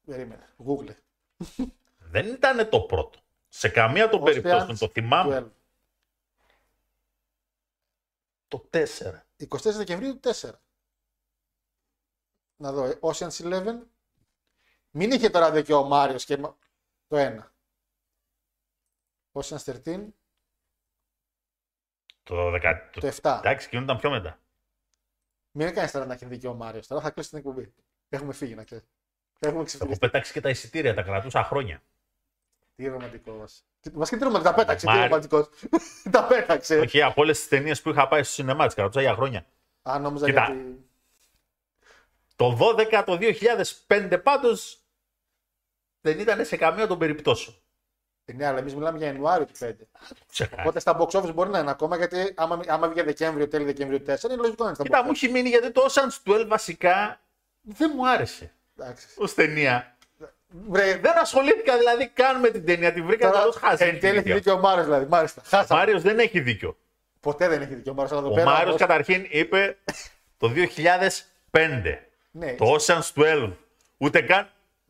Speaker 2: Περίμενε. Google.
Speaker 3: Δεν ήταν το πρώτο. Σε καμία των
Speaker 2: Ocean's
Speaker 3: περιπτώσεων το θυμάμαι.
Speaker 2: 12.
Speaker 3: Το 4.
Speaker 2: 24 Δεκεμβρίου 4. Να δω. ε, Ocean's 11. Μην είχε τώρα δίκιο ο Μάριος και μα- το 1. Ocean's 13.
Speaker 3: Το 10.
Speaker 2: Το 7.
Speaker 3: Εντάξει, εκείνο ήταν πιο μετά.
Speaker 2: Μην κάνεις τώρα να έχει δίκιο ο Μάριος. Τώρα θα κλείσει την εκπομπή. Έχουμε φύγει να ξέρεις. Έχουμε
Speaker 3: Έχω
Speaker 2: ξεφύγει.
Speaker 3: πετάξει και τα εισιτήρια, τα κρατούσα χρόνια.
Speaker 2: Τι ρομαντικός. Μας και τι ρομαντικός. Τα πέταξε. Τι
Speaker 3: Μάρι-
Speaker 2: ρομαντικός. [laughs] Τα πέταξε.
Speaker 3: Όχι, από όλες τις ταινίες που είχα πάει στο σινεμά, τις κρατούσα για χρόνια.
Speaker 2: Αν νόμιζα
Speaker 3: Κοίτα.
Speaker 2: γιατί.
Speaker 3: Το 12, το 2005 πάντως δεν ήταν σε καμία των περιπτώσεων.
Speaker 2: Ε, Ναι, αλλά εμείς μιλάμε για Ιανουάριο του 5.
Speaker 3: Ξεχάσει.
Speaker 2: Οπότε στα box office μπορεί να είναι ακόμα γιατί άμα, άμα βγει Δεκέμβριο, τέλη Δεκεμβρίου 4, είναι λογικό να είναι στα
Speaker 3: Κοίτα,
Speaker 2: box
Speaker 3: μου
Speaker 2: office.
Speaker 3: έχει μείνει γιατί το Ocean's 12 βασικά δεν μου άρεσε
Speaker 2: Εντάξει.
Speaker 3: ως ταινία.
Speaker 2: Βρε,
Speaker 3: Δεν ασχολήθηκα δηλαδή καν με την ταινία, την βρήκα
Speaker 2: τώρα,
Speaker 3: καλώ χάσει.
Speaker 2: εν τέλει έχει δίκιο ο Μάριος δηλαδή. Μάλιστα.
Speaker 3: Ο
Speaker 2: Χάσαμε.
Speaker 3: Μάριος δεν έχει δίκιο.
Speaker 2: Ποτέ δεν έχει δίκιο ο Μάριος. Αλλά εδώ
Speaker 3: Ο
Speaker 2: πέρα.
Speaker 3: Μάριος
Speaker 2: όμως-
Speaker 3: καταρχήν είπε το 2005.
Speaker 2: Ναι,
Speaker 3: Το Ocean's 12. Ούτε καν.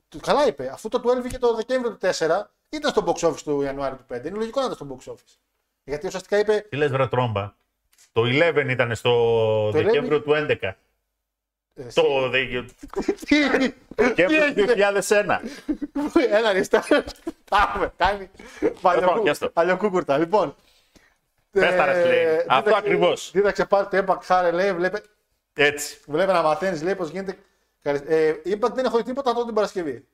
Speaker 2: Του- καλά είπε. Αφού το 12 βγήκε το Δεκέμβριο του 4, ήταν στο box office του Ιανουάριου του 5. Είναι λογικό να ήταν στο box office. Γιατί ουσιαστικά είπε.
Speaker 3: Τι λες βρε τρόμπα. Το 11 ήταν στο
Speaker 2: Το 11
Speaker 3: Δεκέμβριο του 11.
Speaker 2: ε,
Speaker 3: Το [laughs] Δεκέμβριο
Speaker 2: Τι
Speaker 3: του
Speaker 2: έγινε;
Speaker 3: 2001.
Speaker 2: Ένα [laughs] ριστά. Πάμε. Κάνει.
Speaker 3: Λοιπόν, πιάστο.
Speaker 2: Παλιοκούκουρτα. Λοιπόν.
Speaker 3: Πες τα, ρε,
Speaker 2: ε,
Speaker 3: λέει. Αυτό
Speaker 2: δίδαξε-
Speaker 3: ακριβώς.
Speaker 2: Δίδαξε πάλι το Impact Χάρε, λέει. Βλέπε,
Speaker 3: Έτσι.
Speaker 2: Βλέπει να μαθαίνεις, λέει πώς γίνεται. Ε, είπα ότι δεν έχω δει τίποτα τότε την Παρασκευή.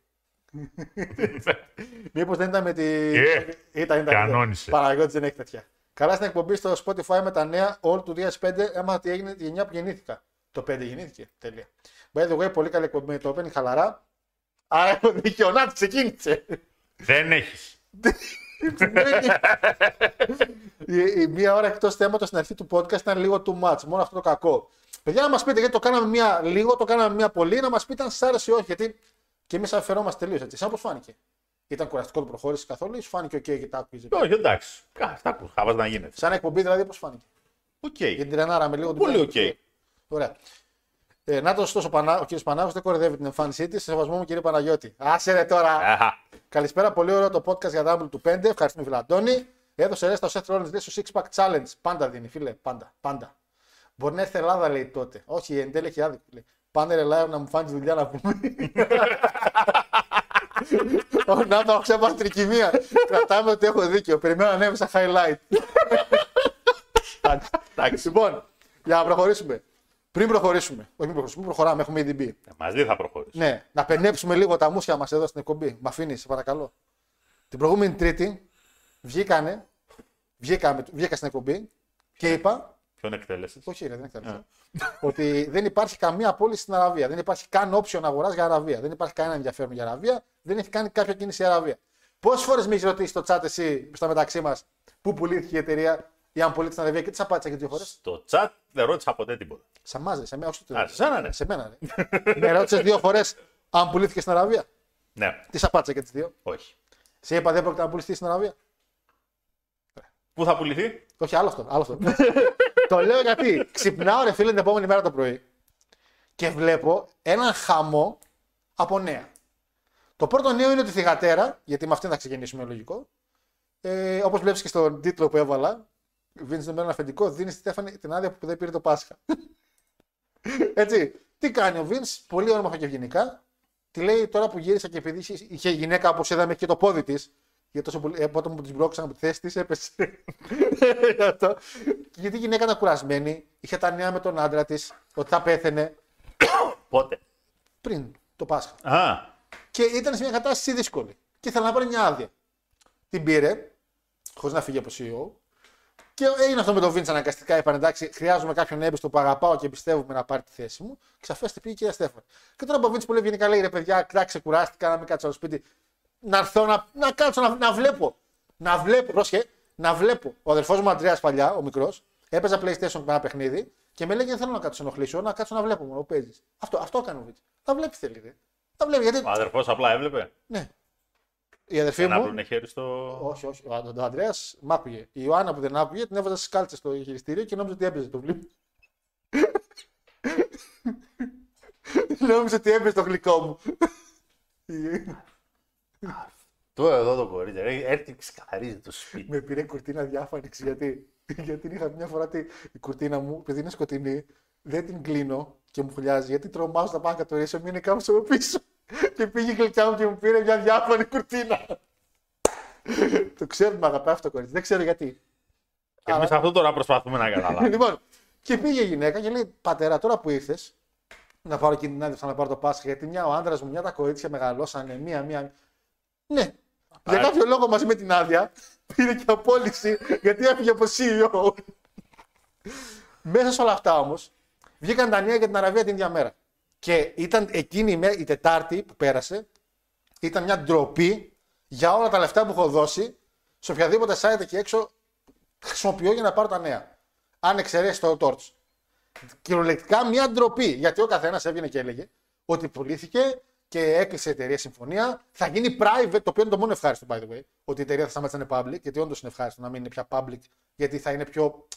Speaker 2: [laughs] Μήπως δεν ήταν με τη.
Speaker 3: Ε,
Speaker 2: ήταν, ήταν.
Speaker 3: κανόνισε.
Speaker 2: Παναγιώτη δεν έχει τέτοια. Καλά στην εκπομπή στο Spotify με τα νέα όλου του 2005 έμαθα τι έγινε τη γενιά που γεννήθηκα. Το 5 γεννήθηκε. Τέλεια. By the way, πολύ καλή εκπομπή με το opening χαλαρά. Άρα [laughs] έχω δίκιο να τη ξεκίνησε.
Speaker 3: Δεν έχεις. [laughs]
Speaker 2: η, η μία ώρα εκτός θέματος στην αρχή του podcast ήταν λίγο too much. Μόνο αυτό το κακό. Παιδιά, να μας πείτε γιατί το κάναμε μία λίγο, το κάναμε μία πολύ, να μας πείτε αν σας άρεσε ή όχι. Γιατί και εμείς αφαιρόμαστε τελείως έτσι. Σας πώς φάνηκε. Ήταν κουραστικό το προχώρησε καθόλου ή σου φάνηκε οκ και τα άκουγες;
Speaker 3: Όχι, εντάξει. Κα- Αυτά που χάβας να γίνεται.
Speaker 2: Σαν εκπομπή δηλαδή πώς φάνηκε;
Speaker 3: Οκ.
Speaker 2: Γιατί τρενάραμε λίγο. την
Speaker 3: Πολύ
Speaker 2: πρώτη.
Speaker 3: οκ.
Speaker 2: Ωραία. Ε, να το ωστόσο Πανά... ο κ. Πανάγος δεν κορυδεύει την εμφάνισή της. Σεβασμό μου κύριε Παναγιώτη. Άσε ρε τώρα.
Speaker 3: Αχα.
Speaker 2: Καλησπέρα, πολύ ωραίο το podcast για Rumble του 5. Ευχαριστούμε, φίλε Αντώνη. Έδωσε ρε στο Seth Rollins λέει, στο Six Pack Challenge. Πάντα δίνει, φίλε. Πάντα. Πάντα. Μπορεί να έρθει Ελλάδα, λέει τότε. Όχι, εν τέλει έχει άδικο. Λέει. Πάνε ρε live να μου φάνει δουλειά να πούμε. [laughs] Ω, Να το έχω ξεπάσει τρικυμία. Κρατάμε ότι έχω δίκιο. Περιμένω να ανέβει σαν highlight. Εντάξει. Λοιπόν, για να προχωρήσουμε. Πριν προχωρήσουμε, όχι πριν προχωρήσουμε, προχωράμε, έχουμε EDB.
Speaker 3: Ε, Μαζί δεν θα προχωρήσουμε.
Speaker 2: Ναι, να πενέψουμε λίγο τα μουσια μας εδώ στην εκπομπή. Μ' αφήνεις, σε παρακαλώ. Την προηγούμενη Τρίτη βγήκανε, βγήκαμε, βγήκα στην εκπομπή και είπα.
Speaker 3: Ποιον εκτέλεσες;
Speaker 2: Όχι, ρε, δεν εκτέλεσα. [laughs] ότι δεν υπάρχει καμία πώληση στην Αραβία. Δεν υπάρχει καν option αγοράς για Αραβία. Δεν υπάρχει κανένα ενδιαφέρον για Αραβία. Δεν έχει κάνει κάποια κίνηση η Αραβία. Πόσες φορές με έχεις ρωτήσει στο chat εσύ, στα μεταξύ μας, πού πουλήθηκε η εταιρεία ή αν πουλήθηκε στην Αραβία και τι απάντησα και δύο φορές;
Speaker 3: Στο chat δεν ρώτησα ποτέ τίποτα.
Speaker 2: Σε μάζες, σε μένα, όχι
Speaker 3: Α, σε σένα, ναι.
Speaker 2: Σε μένα, ναι. με ρώτησες δύο φορές αν πουλήθηκε στην Αραβία;
Speaker 3: Ναι,
Speaker 2: Τι απάντησα και τις δύο;
Speaker 3: όχι.
Speaker 2: Σε είπα δεν πρόκειται να πουληθεί στην Αραβία;
Speaker 3: Πού θα πουληθεί,
Speaker 2: Όχι, άλλο αυτό. Άλλο αυτό. [laughs] το λέω γιατί ξυπνάω ρε φίλε την επόμενη μέρα το πρωί και βλέπω έναν χαμό από νέα. Το πρώτο νέο είναι ότι η θηγατέρα, γιατί με αυτήν θα ξεκινήσουμε λογικό, ε, όπως βλέπεις και στον τίτλο που έβαλα, Βίνει με ένα αφεντικό, δίνει στη Στέφανη την άδεια που δεν πήρε το Πάσχα. Έτσι. Τι κάνει ο Βίν, πολύ όμορφα και ευγενικά. Τη λέει τώρα που γύρισα και επειδή είχε- είχε γυναίκα όπως είδαμε και το πόδι της, γιατί τόσο πολύ, ε, από όταν μου την μπλόξαν από τη θέση της, έπεσε. [laughs] Αυτό. γιατί η γυναίκα ήταν κουρασμένη, είχε τα νέα με τον άντρα της, ότι θα πέθαινε
Speaker 3: πότε;
Speaker 2: πριν το Πάσχα.
Speaker 3: Α,
Speaker 2: Και ήταν σε μια κατάσταση δύσκολη. Και ήθελε να πάρει μια άδεια. Την πήρε, χωρίς να φύγει από CEO. Και έγινε αυτό με τον Βίντσα αναγκαστικά. Είπαν εντάξει, χρειάζομαι κάποιον έμπιστο που αγαπάω και πιστεύουμε να πάρει τη θέση μου. Και σαφέστε πήγε η κυρία Στέφανη. Και τώρα ο Βίντσα πολύ ευγενικά λέει: Ρε παιδιά, κοιτάξτε, κουράστηκα να μην κάτσω στο σπίτι. Να έρθω να, να κάτσω να, να βλέπω. Να βλέπω, πρόσχε, να βλέπω. Ο αδερφός μου Αντρέας παλιά, ο μικρός, έπαιζα PlayStation με ένα παιχνίδι και με λέγει: Δεν θέλω να κάτσω να ενοχλήσω, να κάτσω να βλέπω μόνο. Παίζεις. Αυτό, αυτό έκανε ο Βίντσα. Θα βλέπει θέλει. Ρε. Θα βλέπει γιατί.
Speaker 3: ο αδερφός απλά έβλεπε;
Speaker 2: Ναι. Η αδερφή
Speaker 3: Δεν
Speaker 2: μου.
Speaker 3: άπλωνε χέρι στο.
Speaker 2: Όχι, όχι. Ο, ο Αντρέας μ' άκουγε. Η Ιωάννα που δεν άκουγε την έβαζα στις κάλτσες στο χειριστήριο και νόμιζε ότι έπαιζε το βλήμα. [laughs] νόμιζε ότι έπαιζε το γλυκό μου.
Speaker 3: Το εδώ το κορίτσι. ρε, Έρθει και ξεκαθαρίζει το σπίτι.
Speaker 2: Με πήρε κουρτίνα διάφανη. Γιατί, γιατί είχα μια φορά τη, η κουρτίνα μου, επειδή είναι σκοτεινή, δεν την κλείνω και μου φουλιάζει. Γιατί τρομάζω να πάω να κατορίσω, μην είναι κάπου από πίσω. και πήγε η γλυκιά μου και μου πήρε μια διάφανη κουρτίνα. το ξέρω ότι με αγαπάει αυτό το κορίτσι. Δεν ξέρω γιατί.
Speaker 3: Και εμείς αυτό τώρα προσπαθούμε να καταλάβουμε. [laughs]
Speaker 2: λοιπόν, και πήγε η γυναίκα και λέει: Πατέρα, τώρα που ήρθες, να πάρω εκείνη την άδεια να πάρω το Πάσχα, γιατί μια ο άντρας μου, μια τα κορίτσια μεγαλώσανε, μία, μία. Ναι. Για κάποιο λόγο μαζί με την άδεια πήρε και απόλυση γιατί έφυγε από CEO. Μέσα σε όλα αυτά όμως, βγήκαν τα νέα για την Αραβία την ίδια μέρα. Και ήταν εκείνη η, μέ- η Τετάρτη που πέρασε, ήταν μια ντροπή για όλα τα λεφτά που έχω δώσει σε οποιαδήποτε site εκεί έξω χρησιμοποιώ για να πάρω τα νέα. Αν εξαιρέσεις το Torch. Κυριολεκτικά μια ντροπή. Γιατί ο καθένας έβγαινε και έλεγε ότι πουλήθηκε και έκλεισε η εταιρεία συμφωνία. Θα γίνει private, το οποίο είναι το μόνο ευχάριστο, by the way. Ότι η εταιρεία θα σταματήσει να είναι public, γιατί όντως είναι ευχάριστο να μην είναι πια public, γιατί θα είναι πιο.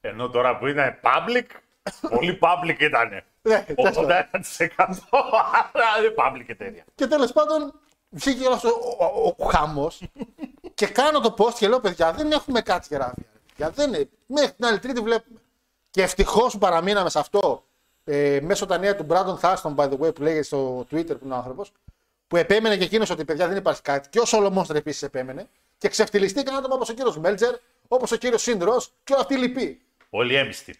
Speaker 3: Ενώ τώρα που ήταν public, πολύ public ήταν.
Speaker 2: Ναι, τέλος πάντων.
Speaker 3: 81% άρα είναι public εταιρεία.
Speaker 2: Και τέλος πάντων βγήκε όλος ο, ο, ο, χαμό [laughs] και κάνω το post και λέω: Παιδιά, δεν έχουμε κάτι για ράβια. Για δεν είναι. Μέχρι την άλλη Τρίτη βλέπουμε. Και ευτυχώς που παραμείναμε σε αυτό ε, μέσω τα νέα του Brandon Thurston, by the way, που λέγεται στο Twitter που είναι ο άνθρωπος, που επέμενε και εκείνος ότι παιδιά δεν υπάρχει κάτι. Και ο Σολομόνστρ επίσης επέμενε. Και ξεφτυλιστήκαν άτομα όπως ο κύριος Μέλτζερ, όπως ο κύριος Σύνδρο και όλοι αυτοί οι λοιποί.
Speaker 3: Πολύ έμιστη.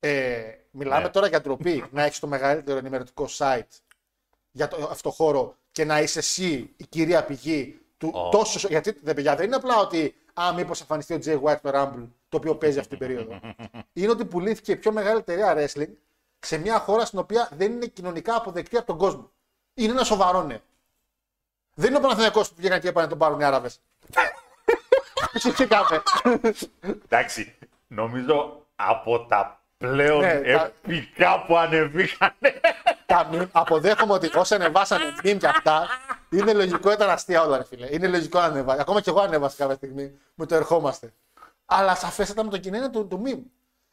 Speaker 2: Ε, μιλάμε
Speaker 3: Ναι.
Speaker 2: τώρα για ντροπή [laughs] να έχεις το μεγαλύτερο ενημερωτικό site για το, αυτό το χώρο και να είσαι εσύ η κυρία πηγή του
Speaker 3: Ω.
Speaker 2: τόσο. Γιατί δεν, παιδιά, δεν είναι απλά ότι α, μήπως εμφανιστεί ο Jay White το Rumble, το οποίο παίζει αυτή την περίοδο. [laughs] είναι ότι πουλήθηκε η πιο μεγάλη εταιρεία wrestling σε μια χώρα στην οποία δεν είναι κοινωνικά αποδεκτή από τον κόσμο. Είναι ένα σοβαρό νέο. Δεν είναι ο Παναθηναϊκός που βγήκαν και είπαν να τον πάρουν οι Άραβες. [laughs] Ψηφίκαμε.
Speaker 3: Εντάξει, νομίζω από τα πλέον
Speaker 2: Ναι, τα-
Speaker 3: επικά που ανεβήκανε.
Speaker 2: τα meme, αποδέχομαι ότι όσοι ανεβάσανε meme και αυτά, είναι λογικό, ήταν αστεία όλα, ρε φίλε. Είναι λογικό να ανεβάσει. Ακόμα και εγώ ανέβασα κάποια στιγμή, με το ερχόμαστε. Αλλά σαφέστατα με το κοινένα του, του meme.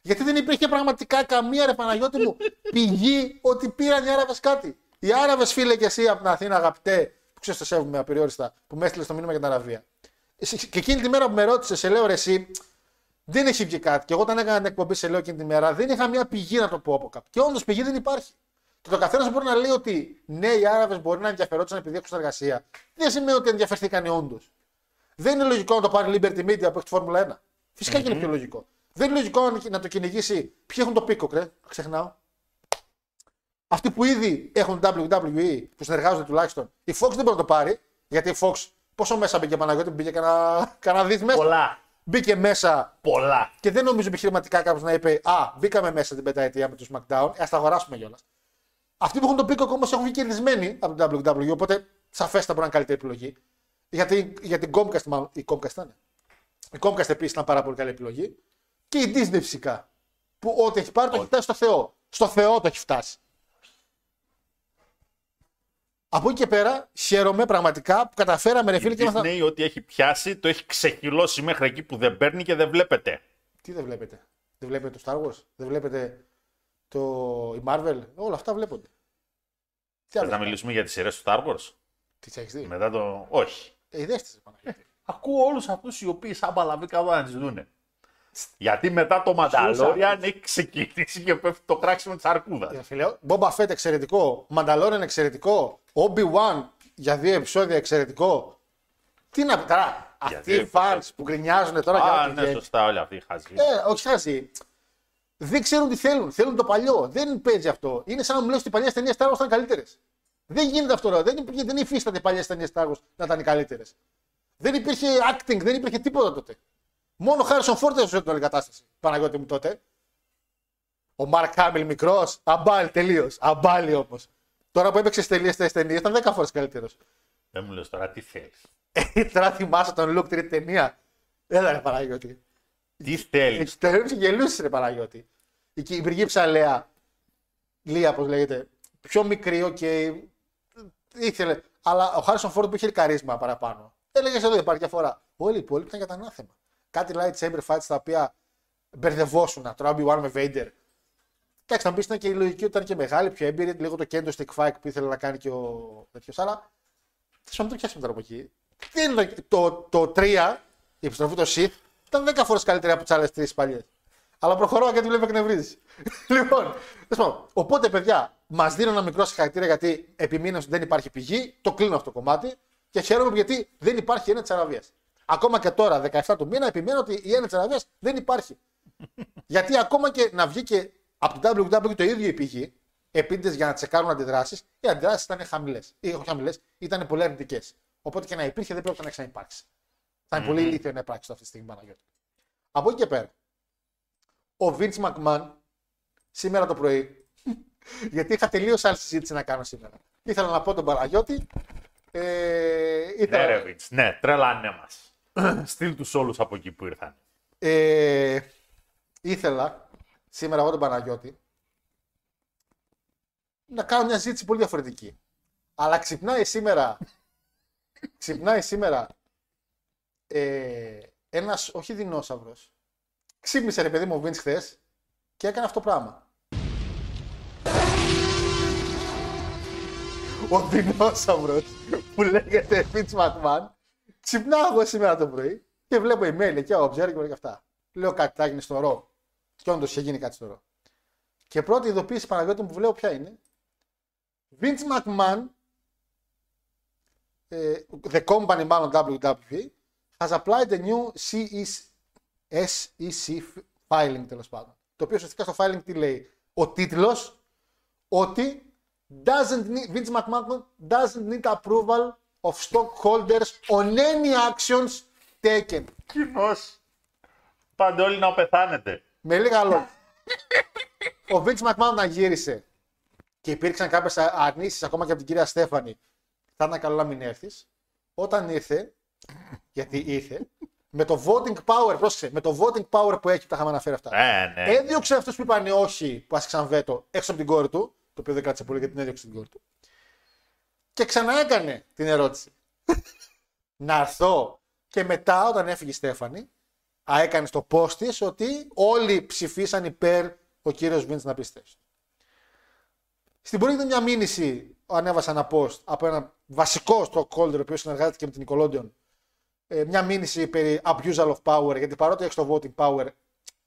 Speaker 2: Γιατί δεν υπήρχε πραγματικά καμία ρε Παναγιώτη μου πηγή ότι πήραν οι Άραβες κάτι. Οι Άραβες, φίλε και εσύ από την Αθήνα, αγαπητέ, που ξέρεις το σέβομαι απεριόριστα, που με έστειλες το μήνυμα για την Αραβία. Εσύ- Και εκείνη τη μέρα που με ρώτησες, σε λέω ρε, εσύ, δεν έχει βγει κάτι. Και εγώ όταν έκανα την εκπομπή, σε λέω εκείνη τη μέρα, δεν είχα μια πηγή να το πω από κάπου. Και όντως πηγή δεν υπάρχει. Και το καθένας μπορεί να λέει ότι ναι, οι Άραβες μπορεί να ενδιαφερόντουσαν επειδή έχουν συνεργασία. Δεν σημαίνει ότι ενδιαφερθήκαν όντως. Δεν είναι λογικό να το πάρει Liberty Media που έχει τη Φόρμουλα 1. Φυσικά και είναι πιο λογικό. Δεν είναι λογικό να- να το κυνηγήσει. Ποιοι έχουν το πίκο, ρε; Ξεχνάω. Αυτοί που ήδη έχουν WWE, που συνεργάζονται τουλάχιστον. Η Fox δεν μπορεί να το πάρει. Γιατί η Fox πόσο μέσα μπήκε Παναγιώτη, μπήκε κανένα, κανένα δις μέσα.
Speaker 3: Πολλά.
Speaker 2: Μπήκε μέσα
Speaker 3: Πολλά.
Speaker 2: και δεν νομίζω επιχειρηματικά κάποιος να είπε Α, μπήκαμε μέσα την πενταετία με το SmackDown, ας τα αγοράσουμε κιόλας. Αυτοί που έχουν τον πίκο όμως έχουν βγει κερδισμένοι από το WWE, οπότε σαφέστα μπορεί να είναι καλύτερη επιλογή. Γιατί, για την Comcast, μάλλον, η Comcast ήταν. Η Comcast επίσης ήταν πάρα πολύ καλή επιλογή. Και η Disney φυσικά. Που ό,τι έχει πάρει το έχει φτάσει στο Θεό. Στο Θεό το έχει φτάσει. Από εκεί και πέρα χαίρομαι πραγματικά που καταφέραμε ρε φίλε
Speaker 3: Η
Speaker 2: και ήμασταν.
Speaker 3: Disney ό,τι έχει πιάσει το έχει ξεχυλώσει μέχρι εκεί που δεν παίρνει και δεν βλέπετε.
Speaker 2: Τι δεν βλέπετε; Δεν βλέπετε το Star Wars; Δεν βλέπετε το... η Marvel; Όλα αυτά βλέπονται. Τι
Speaker 3: Θες
Speaker 2: άλλο.
Speaker 3: να μιλήσουμε για τις σειρές του Star Wars;
Speaker 2: Τι τι έχεις δει;
Speaker 3: Μετά το... Όχι.
Speaker 2: Ε, είδες τις, Παναγιώτη.
Speaker 3: Ακούω όλους αυτούς οι οποίοι σαν παλαβίκα εδώ να τις δούνε. Γιατί μετά το Mandalorian έχει ξεκινήσει και πέφτει το κράξιμο της αρκούδας.
Speaker 2: Ε, φίλε, Boba Fett εξαιρετικό. Mandalorian εξαιρετικό. Obi-Wan για δύο επεισόδια εξαιρετικό. Τι να πει τώρα. Αυτοί
Speaker 3: δύο
Speaker 2: οι fans που γκρινιάζουν τώρα για
Speaker 3: Α,
Speaker 2: ό,τι
Speaker 3: ναι,
Speaker 2: βγαίνει.
Speaker 3: σωστά όλοι αυτοί οι χαζοί.
Speaker 2: Ε, όχι χάσει. Δεν ξέρουν τι θέλουν. Θέλουν το παλιό. Δεν παίζει αυτό. Είναι σαν να μου λες ότι οι παλιές ταινίες Star Wars ήταν καλύτερες. Δεν γίνεται αυτό. ρε. Δεν, υπήρχε, δεν υφίσταται οι παλιές ταινίες Star Wars να ήταν οι καλύτερες. Δεν υπήρχε acting, δεν υπήρχε τίποτα τότε. Μόνο ο Χάρισον Φόρτ έζησε την όλη κατάσταση. Παναγιώτη μου τότε. Ο Μαρκ Χάμιλ μικρός, αμπάλι τελείως. Αμπάλι όμως. Τώρα που έπαιξες τελείως στι ταινίες ήταν 10 φορές καλύτερος.
Speaker 3: Δεν μου λες τώρα τι θέλεις.
Speaker 2: Ε, τώρα θυμάσαι τον Λουκ τρίτη ταινία. Έλα ρε Παναγιώτη.
Speaker 3: Τι θέλεις.
Speaker 2: Έχει το έριξε γελούσες ρε Παναγιώτη. Η, η πριγκίπισσα Λέα, Λία πώς λέγεται, πιο μικρή, οκ, ήθελε, αλλά ο Χάρισον Φόρντ που είχε καρίσμα παραπάνω. Έλεγε εδώ υπάρχει διαφορά. Όλοι οι υπόλοιποι ήταν για τα ανάθεμα. Κάτι lightsaber fights τα οποία μπερδευόσουν. Τώρα Obi-Wan με Vader. Εντάξει, να πεις ήταν και η λογική ότι ήταν και μεγάλη, πιο έμπειρη, λίγο το kendo stick fight που ήθελε να κάνει και ο τέτοιος. Αλλά θα μην το πιάσουμε τώρα από εκεί. Τι είναι το, το, το 3, η επιστροφή του Sith, ήταν 10 φορές καλύτερη από τις άλλες τρεις παλιές. Αλλά προχωρώ γιατί βλέπω εκνευρίζεις. [laughs] λοιπόν, τέλος πάντων, οπότε παιδιά, μας δίνω ένα μικρό συγχαρητήρια γιατί επιμείνω ότι δεν υπάρχει πηγή. Το κλείνω αυτό το κομμάτι και χαίρομαι γιατί δεν υπάρχει ένα της Αραβίας. Ακόμα και τώρα, 17 του μήνα, επιμένω ότι η ένα τη Αραβία δεν υπάρχει. [laughs] γιατί ακόμα και να βγήκε από το WWE το ίδιο η πηγή, επίτηδες για να τσεκάρουν αντιδράσεις, οι αντιδράσεις ήταν χαμηλές. Ή όχι χαμηλές, ήταν πολύ αρνητικές. Οπότε και να υπήρχε δεν πρέπει να ξαναυπάρξει. Θα είναι πολύ ηλίθιο να υπάρξει αυτή τη στιγμή, Παναγιώτη. Από εκεί και πέρα, ο Vince McMahon σήμερα το πρωί, [laughs] γιατί είχα τελείως άλλη συζήτηση να κάνω σήμερα. Ήθελα να πω τον Παναγιώτη. Ε,
Speaker 3: Ναι,
Speaker 2: ήθελα,
Speaker 3: ρε Βίτς, ναι, τρελάνε μας. [clears throat] Στείλ τους όλους από εκεί που ήρθαν.
Speaker 2: ε, ήθελα σήμερα εγώ τον Παναγιώτη να κάνω μια συζήτηση πολύ διαφορετική. Αλλά ξυπνάει σήμερα, [laughs] ξυπνάει σήμερα ε, ένας, όχι δεινόσαυρος, ξύπνησε ρε παιδί μου ο Vince χθες και έκανε αυτό το πράγμα. Ο δεινόσαυρος που λέγεται Vince McMahon ξυπνάω εγώ σήμερα το πρωί και βλέπω email εκεί, ο Observer και αυτά. Λέω κάτι θα γίνει στο ρο. Και όντως είχε γίνει κάτι στο ρο. Και πρώτη ειδοποίηση Παναγιώτη μου που βλέπω ποια είναι. Vince McMahon, ε, the company μάλλον WWE, has applied a new CEC, SEC filing τέλος πάντων. Το οποίο ουσιαστικά στο filing τι λέει; Ο τίτλος ότι doesn't need, Vince McMahon doesn't need approval of stockholders on any actions taken.
Speaker 3: Κοινώς. Πάντε όλοι να πεθάνετε.
Speaker 2: Με λίγα λόγια. ο Vince McMahon να γύρισε και υπήρξαν κάποιες αρνήσεις ακόμα και από την κυρία Στέφανη. Θα ήταν καλό να μην έρθεις. Όταν ήρθε, γιατί ήρθε, με το voting power, πρόσεξε, με το voting power που έχει, που τα είχαμε αναφέρει αυτά.
Speaker 3: Ε, ναι.
Speaker 2: Έδιωξε αυτούς που είπαν όχι, που άσκησαν βέτο έξω από την κόρη του, το οποίο δεν κράτησε πολύ γιατί την έδιωξε την κόρη του. Και ξαναέκανε την ερώτηση. [laughs] να έρθω. Και μετά, όταν έφυγε η Στέφανη, α, έκανε στο post της ότι όλοι ψηφίσαν υπέρ ο κύριος Βίντς να πει στη θέση του. Στην πορεία ήταν μια μήνυση, ανέβασα ένα post από ένα βασικό stockholder, ο οποίος συνεργάζεται και με την Nickelodeon, ε, μια μήνυση περί abusal of power, γιατί παρότι έχεις το voting power,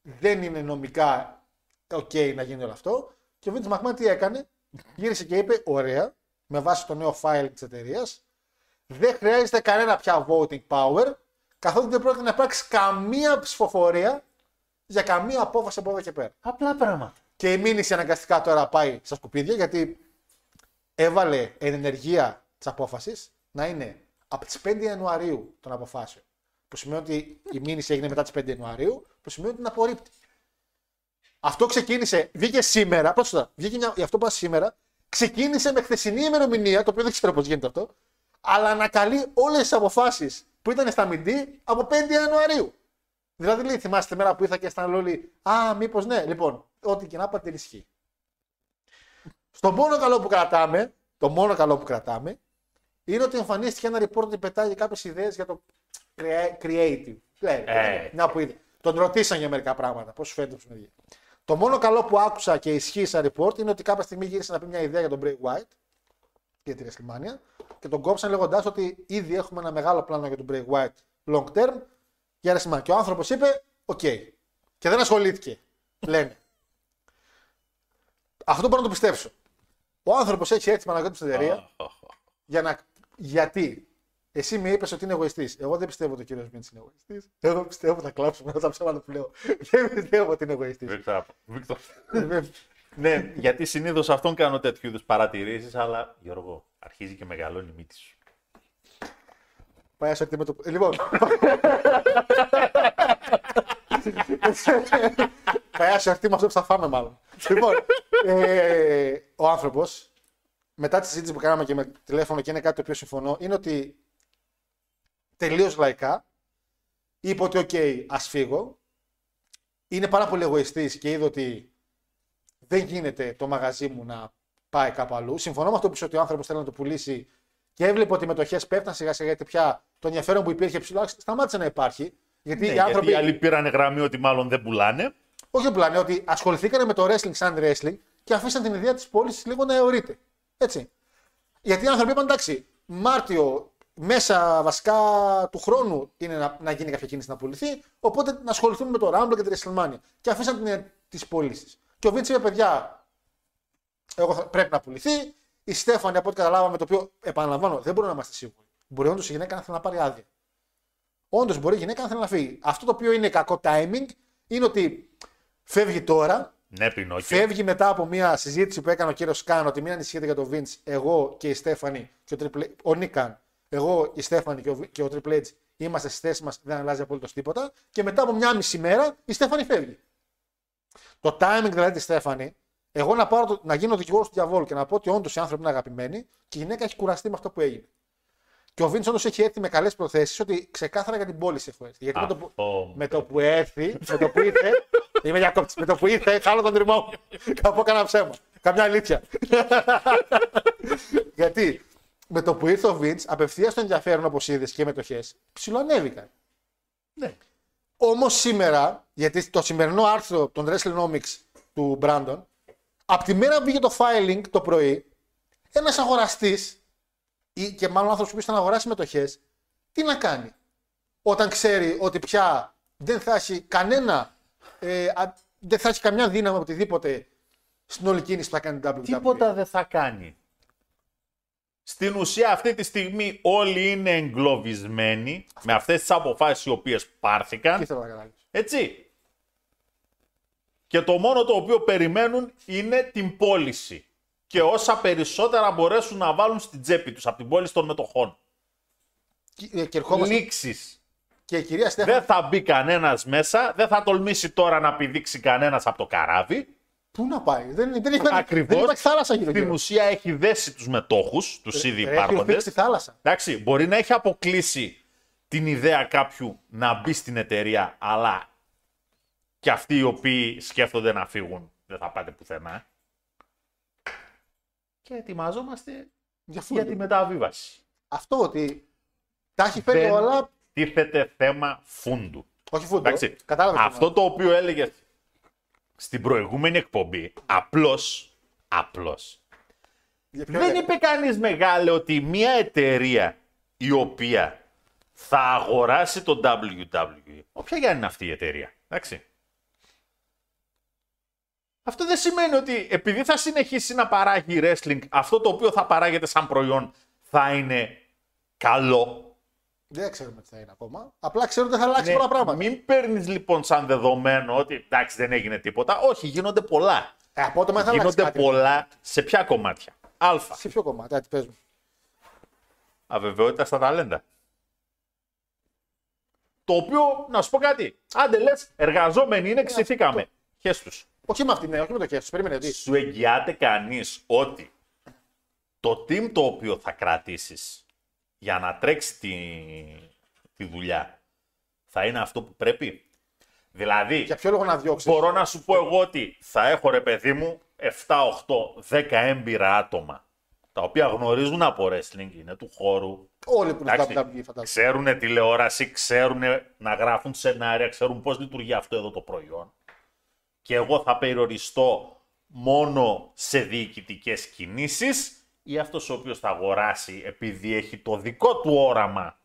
Speaker 2: δεν είναι νομικά ok να γίνει όλο αυτό. Και ο Vince McMahon τι έκανε, γύρισε και είπε, ωραία, με βάση το νέο file της εταιρείας, δεν χρειάζεται κανένα πια voting power, καθότι δεν πρόκειται να υπάρξει καμία ψηφοφορία για καμία απόφαση από εδώ και πέρα.
Speaker 3: Απλά πράγματα.
Speaker 2: Και η μήνυση αναγκαστικά τώρα πάει στα σκουπίδια γιατί έβαλε εν ενεργεία της απόφασης να είναι από τις 5 Ιανουαρίου των αποφάσεων. Που σημαίνει ότι η μήνυση έγινε μετά τις 5 Ιανουαρίου, που σημαίνει ότι την απορρίπτει. Αυτό ξεκίνησε, βγήκε σήμερα, πρόσφατα, βγήκε μια, αυτό που είπα σήμερα, ξεκίνησε με χθεσινή ημερομηνία, το οποίο δεν ξέρω πώς γίνεται αυτό, αλλά ανακαλεί όλες τις αποφάσεις που ήταν στα Μιντή από 5 Ιανουαρίου. Δηλαδή, λέει, θυμάστε τη μέρα που ήρθα και αισθάνομαι όλοι, Α, μήπως ναι. Λοιπόν, ό,τι και να πάτε ισχύει. Στο μόνο καλό που κρατάμε, το μόνο καλό που κρατάμε, είναι ότι εμφανίστηκε ένα report ότι πετάει κάποιες ιδέες για το crea- creative. Λέει,
Speaker 3: Ε.
Speaker 2: Μια που είδε. Τον ρωτήσαν για μερικά πράγματα. Πώς σου φαίνεται που σου Το μόνο καλό που άκουσα και ισχύει σαν report είναι ότι κάποια στιγμή γύρισε να πει μια ιδέα για τον Bray Wyatt για τη WrestleMania και τον κόψαν λέγοντάς ότι ήδη έχουμε ένα μεγάλο πλάνο για τον Bray Wyatt long term για WrestleMania. Και ο άνθρωπος είπε: Οκ. Και δεν ασχολήθηκε. Λένε. Αυτό μπορώ να το πιστέψω. Ο άνθρωπος έχει έρθει Παναγιώτη στην εταιρεία για να. Γιατί εσύ με είπες ότι είναι εγωιστής. Εγώ δεν πιστεύω ότι ο κύριος Μίντ είναι εγωιστής. Εγώ πιστεύω ότι θα κλάψουμε όλα τα ψέματα που λέω. Δεν πιστεύω ότι είναι εγωιστής.
Speaker 3: Βίκτορ, Βίκτορ. ναι, γιατί συνήθως αυτόν κάνω τέτοιου είδους παρατηρήσεις, αλλά Γιώργο, αρχίζει και μεγαλώνει η μύτη σου.
Speaker 2: Πάει σε με το. Ε, Λοιπόν. Πάει σε με αυτό που θα φάμε, μάλλον. λοιπόν, ε, ο άνθρωπος, μετά τη συζήτηση που κάναμε και με τηλέφωνο και είναι κάτι το οποίο συμφωνώ, είναι ότι τελείως λαϊκά είπε ότι, οκ, ας φύγω. Είναι πάρα πολύ εγωιστής και είδε ότι δεν γίνεται το μαγαζί μου να πάει κάπου αλλού. Συμφωνώ με αυτό που είπε ότι ο άνθρωπος θέλει να το πουλήσει και έβλεπε ότι οι μετοχές πέφτουν σιγά σιγά γιατί πια το ενδιαφέρον που υπήρχε ψηλό σταμάτησε να υπάρχει. Γιατί
Speaker 3: Ναι,
Speaker 2: οι άνθρωποι.
Speaker 3: Γιατί οι άλλοι πήραν γραμμή ότι μάλλον δεν πουλάνε.
Speaker 2: Όχι απλά, είναι ότι ασχοληθήκαν με το wrestling σαν wrestling και αφήσαν την ιδέα της πώλησης λίγο να αιωρείται. Έτσι. Γιατί οι άνθρωποι είπαν εντάξει, Μάρτιο, μέσα βασικά του χρόνου είναι να, να γίνει κάποια κίνηση να πουληθεί. Οπότε να ασχοληθούμε με το Rumble και τη WrestleMania. Και αφήσαν την ιδέα τη πώληση. Και ο Βίντ είπε, παιδιά, εγώ θα, πρέπει να πουληθεί. Η Στέφανη, από ό,τι καταλάβαμε, το οποίο επαναλαμβάνω, δεν μπορούμε να είμαστε σίγουροι. Μπορεί όντως η γυναίκα να θέλει να πάρει άδεια. Όντως μπορεί η γυναίκα να θέλει να φύγει. Αυτό το οποίο είναι κακό timing είναι ότι φεύγει τώρα,
Speaker 3: Ναι, Πινόκιο.
Speaker 2: Φεύγει μετά από μια συζήτηση που έκανε ο κύριος Καν ότι μην ανησυχείτε για το Vince, εγώ και η Στέφανη και ο, Triple, ο Νίκαν, εγώ, η Στέφανη και ο, και ο Triple H είμαστε στι θέσει μας, δεν αλλάζει απολύτως τίποτα. Και μετά από μια μισή μέρα η Στέφανη φεύγει. Το timing δηλαδή της Στέφανη, εγώ να, πάρω το, να γίνω δικηγόρος του διαβόλου και να πω ότι όντως οι άνθρωποι είναι αγαπημένοι και η γυναίκα έχει κουραστεί με αυτό που έγινε. Και ο Vince όντως έχει έρθει με καλές προθέσεις ότι ξεκάθαρα για την πώληση έχω έρθει. Γιατί με το, που,
Speaker 3: Αυτό.
Speaker 2: με το που έρθει, με το που ήρθε. [laughs] Είμαι διακόπτη. Με το που ήρθε, χάλω τον τριμμό μου. [laughs] Θα πω κανένα ψέμα. Καμιά αλήθεια. [laughs] Γιατί με το που ήρθε ο Vince, απευθείας το ενδιαφέρον όπως είδες και οι μετοχέ, ψιλοανέβηκαν.
Speaker 3: Ναι.
Speaker 2: Όμως σήμερα, γιατί το σημερινό άρθρο των WrestleNomics του Brandon, από τη μέρα που βγήκε το filing το πρωί, ένας αγοραστής ή και μάλλον άνθρωπος που ήθελε να αγοράσει μετοχέ, τι να κάνει. Όταν ξέρει ότι πια δεν θα έχει κανένα, ε, α- δεν θα έχει καμιά δύναμη οτιδήποτε στην όλη κίνηση που θα κάνει η WWE.
Speaker 3: Τίποτα δεν θα κάνει. Στην ουσία αυτή τη στιγμή όλοι είναι εγκλωβισμένοι με αυτές τις αποφάσεις οι οποίες
Speaker 2: Τι
Speaker 3: πάρθηκαν.
Speaker 2: θέλω να καταλάβεις.
Speaker 3: Έτσι. Και το μόνο το οποίο περιμένουν είναι την πώληση. Και όσα περισσότερα μπορέσουν να βάλουν στην τσέπη τους από την πώληση των μετοχών.
Speaker 2: Και, ε, και ερχόμαστε.
Speaker 3: Λήξεις.
Speaker 2: Και η κυρία Στέφανη.
Speaker 3: Δεν θα μπει κανένας μέσα, δεν θα τολμήσει τώρα να πηδήξει κανένας από το καράβι.
Speaker 2: Πού να πάει; Δεν, δεν, υπάρχει, δεν
Speaker 3: Ακριβώς.
Speaker 2: υπάρχει θάλασσα γύρω
Speaker 3: Στην
Speaker 2: γύρω.
Speaker 3: ουσία έχει δέσει τους μετόχους, τους ήδη
Speaker 2: Ρε, Έχει
Speaker 3: υπάρχοντες.
Speaker 2: οφείλει στη θάλασσα.
Speaker 3: Εντάξει, μπορεί να έχει αποκλείσει την ιδέα κάποιου να μπει στην εταιρεία, αλλά και αυτοί οι οποίοι σκέφτονται να φύγουν δεν θα πάτε πουθενά. Και ετοιμαζόμαστε
Speaker 2: Για,
Speaker 3: για τη μεταβίβαση.
Speaker 2: Αυτό ότι τα έχει φέρει
Speaker 3: Δεν
Speaker 2: όλα.
Speaker 3: τίθεται θέμα φούντου.
Speaker 2: Όχι φούντο.
Speaker 3: Εντάξει,
Speaker 2: Κατάλαβες. τι
Speaker 3: αυτό το οποίο έλεγες στην προηγούμενη εκπομπή, απλώς, απλώς,
Speaker 2: Για ποιο
Speaker 3: Δεν
Speaker 2: έλεγα.
Speaker 3: είπε κανείς μεγάλε ότι μια εταιρεία η οποία θα αγοράσει το WWE, όποια για είναι αυτή η εταιρεία, εντάξει. Αυτό δεν σημαίνει ότι επειδή θα συνεχίσει να παράγει wrestling, αυτό το οποίο θα παράγεται σαν προϊόν θα είναι καλό
Speaker 2: Δεν ξέρουμε τι θα είναι ακόμα. Απλά ξέρω ότι θα αλλάξει
Speaker 3: Ναι,
Speaker 2: πολλά πράγματα.
Speaker 3: Μην παίρνεις λοιπόν σαν δεδομένο ότι εντάξει δεν έγινε τίποτα. Όχι, γίνονται πολλά.
Speaker 2: Ε, απότομα θα αλλάξει
Speaker 3: γίνονται
Speaker 2: κάτι.
Speaker 3: πολλά σε ποια κομμάτια; Α.
Speaker 2: Σε ποιο κομμάτι, έτσι παίζουμε.
Speaker 3: Αβεβαιότητα στα ταλέντα. Το οποίο, να σου πω κάτι. Άντε λες, εργαζόμενοι είναι, ξηθήκαμε. Χες τους.
Speaker 2: Όχι με αυτή, ναι, όχι με το χέρι. Περίμενε. Τι.
Speaker 3: Σου εγγυάται κανείς ότι το team το οποίο θα κρατήσεις για να τρέξει τη, τη δουλειά θα είναι αυτό που πρέπει. Δηλαδή,
Speaker 2: Για ποιο λόγο να διώξεις;
Speaker 3: μπορώ να σου πω εγώ ότι θα έχω ρε παιδί μου 7, 8, 10 έμπειρα άτομα τα οποία γνωρίζουν από wrestling, είναι του χώρου,
Speaker 2: Όλοι που είναι στο
Speaker 3: Εντάξει,
Speaker 2: WWE φαντάζομαι.
Speaker 3: ξέρουν τηλεόραση, ξέρουν να γράφουν σενάρια, ξέρουν πώς λειτουργεί αυτό εδώ το προϊόν. Και εγώ θα περιοριστώ μόνο σε διοικητικές κινήσεις ή αυτός ο οποίος θα αγοράσει επειδή έχει το δικό του όραμα.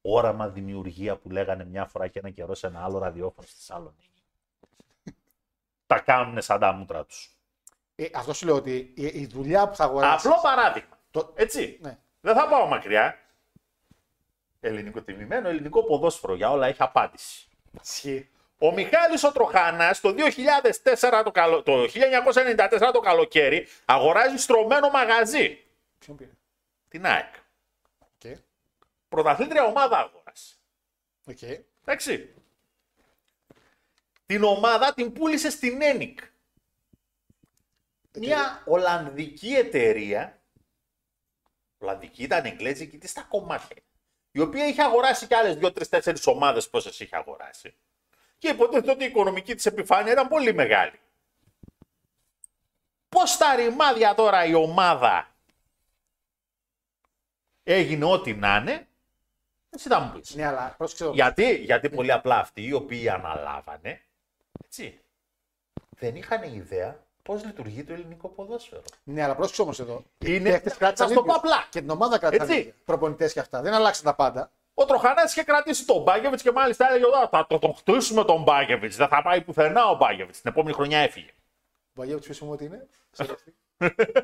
Speaker 3: Όραμα δημιουργία που λέγανε μια φορά και ένα καιρό σε ένα άλλο ραδιόφωνο στη Θεσσαλονίκη. [laughs] Τα κάνουν σαν τα μούτρα τους.
Speaker 2: Ε, αυτό σου λέω ότι η, η δουλειά που θα αγοράσει.
Speaker 3: Απλό παράδειγμα.
Speaker 2: Το-
Speaker 3: Έτσι.
Speaker 2: Ναι.
Speaker 3: Δεν θα πάω μακριά. Ελληνικό τιμημένο, ελληνικό ποδόσφαιρο για όλα έχει απάντηση.
Speaker 2: Ισχύει.
Speaker 3: Ο Μιχάλης ο Τροχανάς το 2004 το, καλο... το 1994 το καλοκαίρι αγοράζει στρωμένο μαγαζί.
Speaker 2: Ποιον πήρε;
Speaker 3: Την ΑΕΚ.
Speaker 2: Οκ.
Speaker 3: Πρωταθλήτρια ομάδα αγόρασε.
Speaker 2: Οκ.
Speaker 3: Εντάξει. Την ομάδα την πούλησε στην ENIC. Μια Ολλανδική εταιρεία. Ολλανδική ήταν εγγλέζικη, τι στα κομμάτια. Η οποία είχε αγοράσει και άλλες δύο-τρει-τέσσερι ομάδες πόσες είχε αγοράσει. Και υποτίθεται ότι η οικονομική της επιφάνεια ήταν πολύ μεγάλη. Πώς στα ρημάδια τώρα η ομάδα έγινε ό,τι να είναι, εσύ θα μου πεις.
Speaker 2: Ναι, αλλά πρόσεξε. εδώ.
Speaker 3: Γιατί, γιατί πολύ απλά αυτοί οι οποίοι αναλάβανε, έτσι, δεν είχαν ιδέα πώς λειτουργεί το ελληνικό ποδόσφαιρο.
Speaker 2: Ναι, αλλά πρόσεξε όμως εδώ. Οι
Speaker 3: Είναι-
Speaker 2: παίκτες
Speaker 3: θα
Speaker 2: κράτησαν
Speaker 3: σου το
Speaker 2: ίδιους.
Speaker 3: πω απλά.
Speaker 2: Και την ομάδα κράτησαν.
Speaker 3: Έτσι.
Speaker 2: ίδιους. Προπονητές και αυτά. Δεν αλλάξαν τα πάντα.
Speaker 3: Ο Τροχανάς είχε κρατήσει τον Μπάγκεβιτς και μάλιστα έλεγε: «Ω, Θα το, τον χτίσουμε τον Μπάγκεβιτς. Δεν θα πάει πουθενά ο Μπάγκεβιτς. Την επόμενη χρονιά έφυγε.
Speaker 2: Ο Βαγγέλης ποιος ότι είναι; [laughs] Σε ρωτή.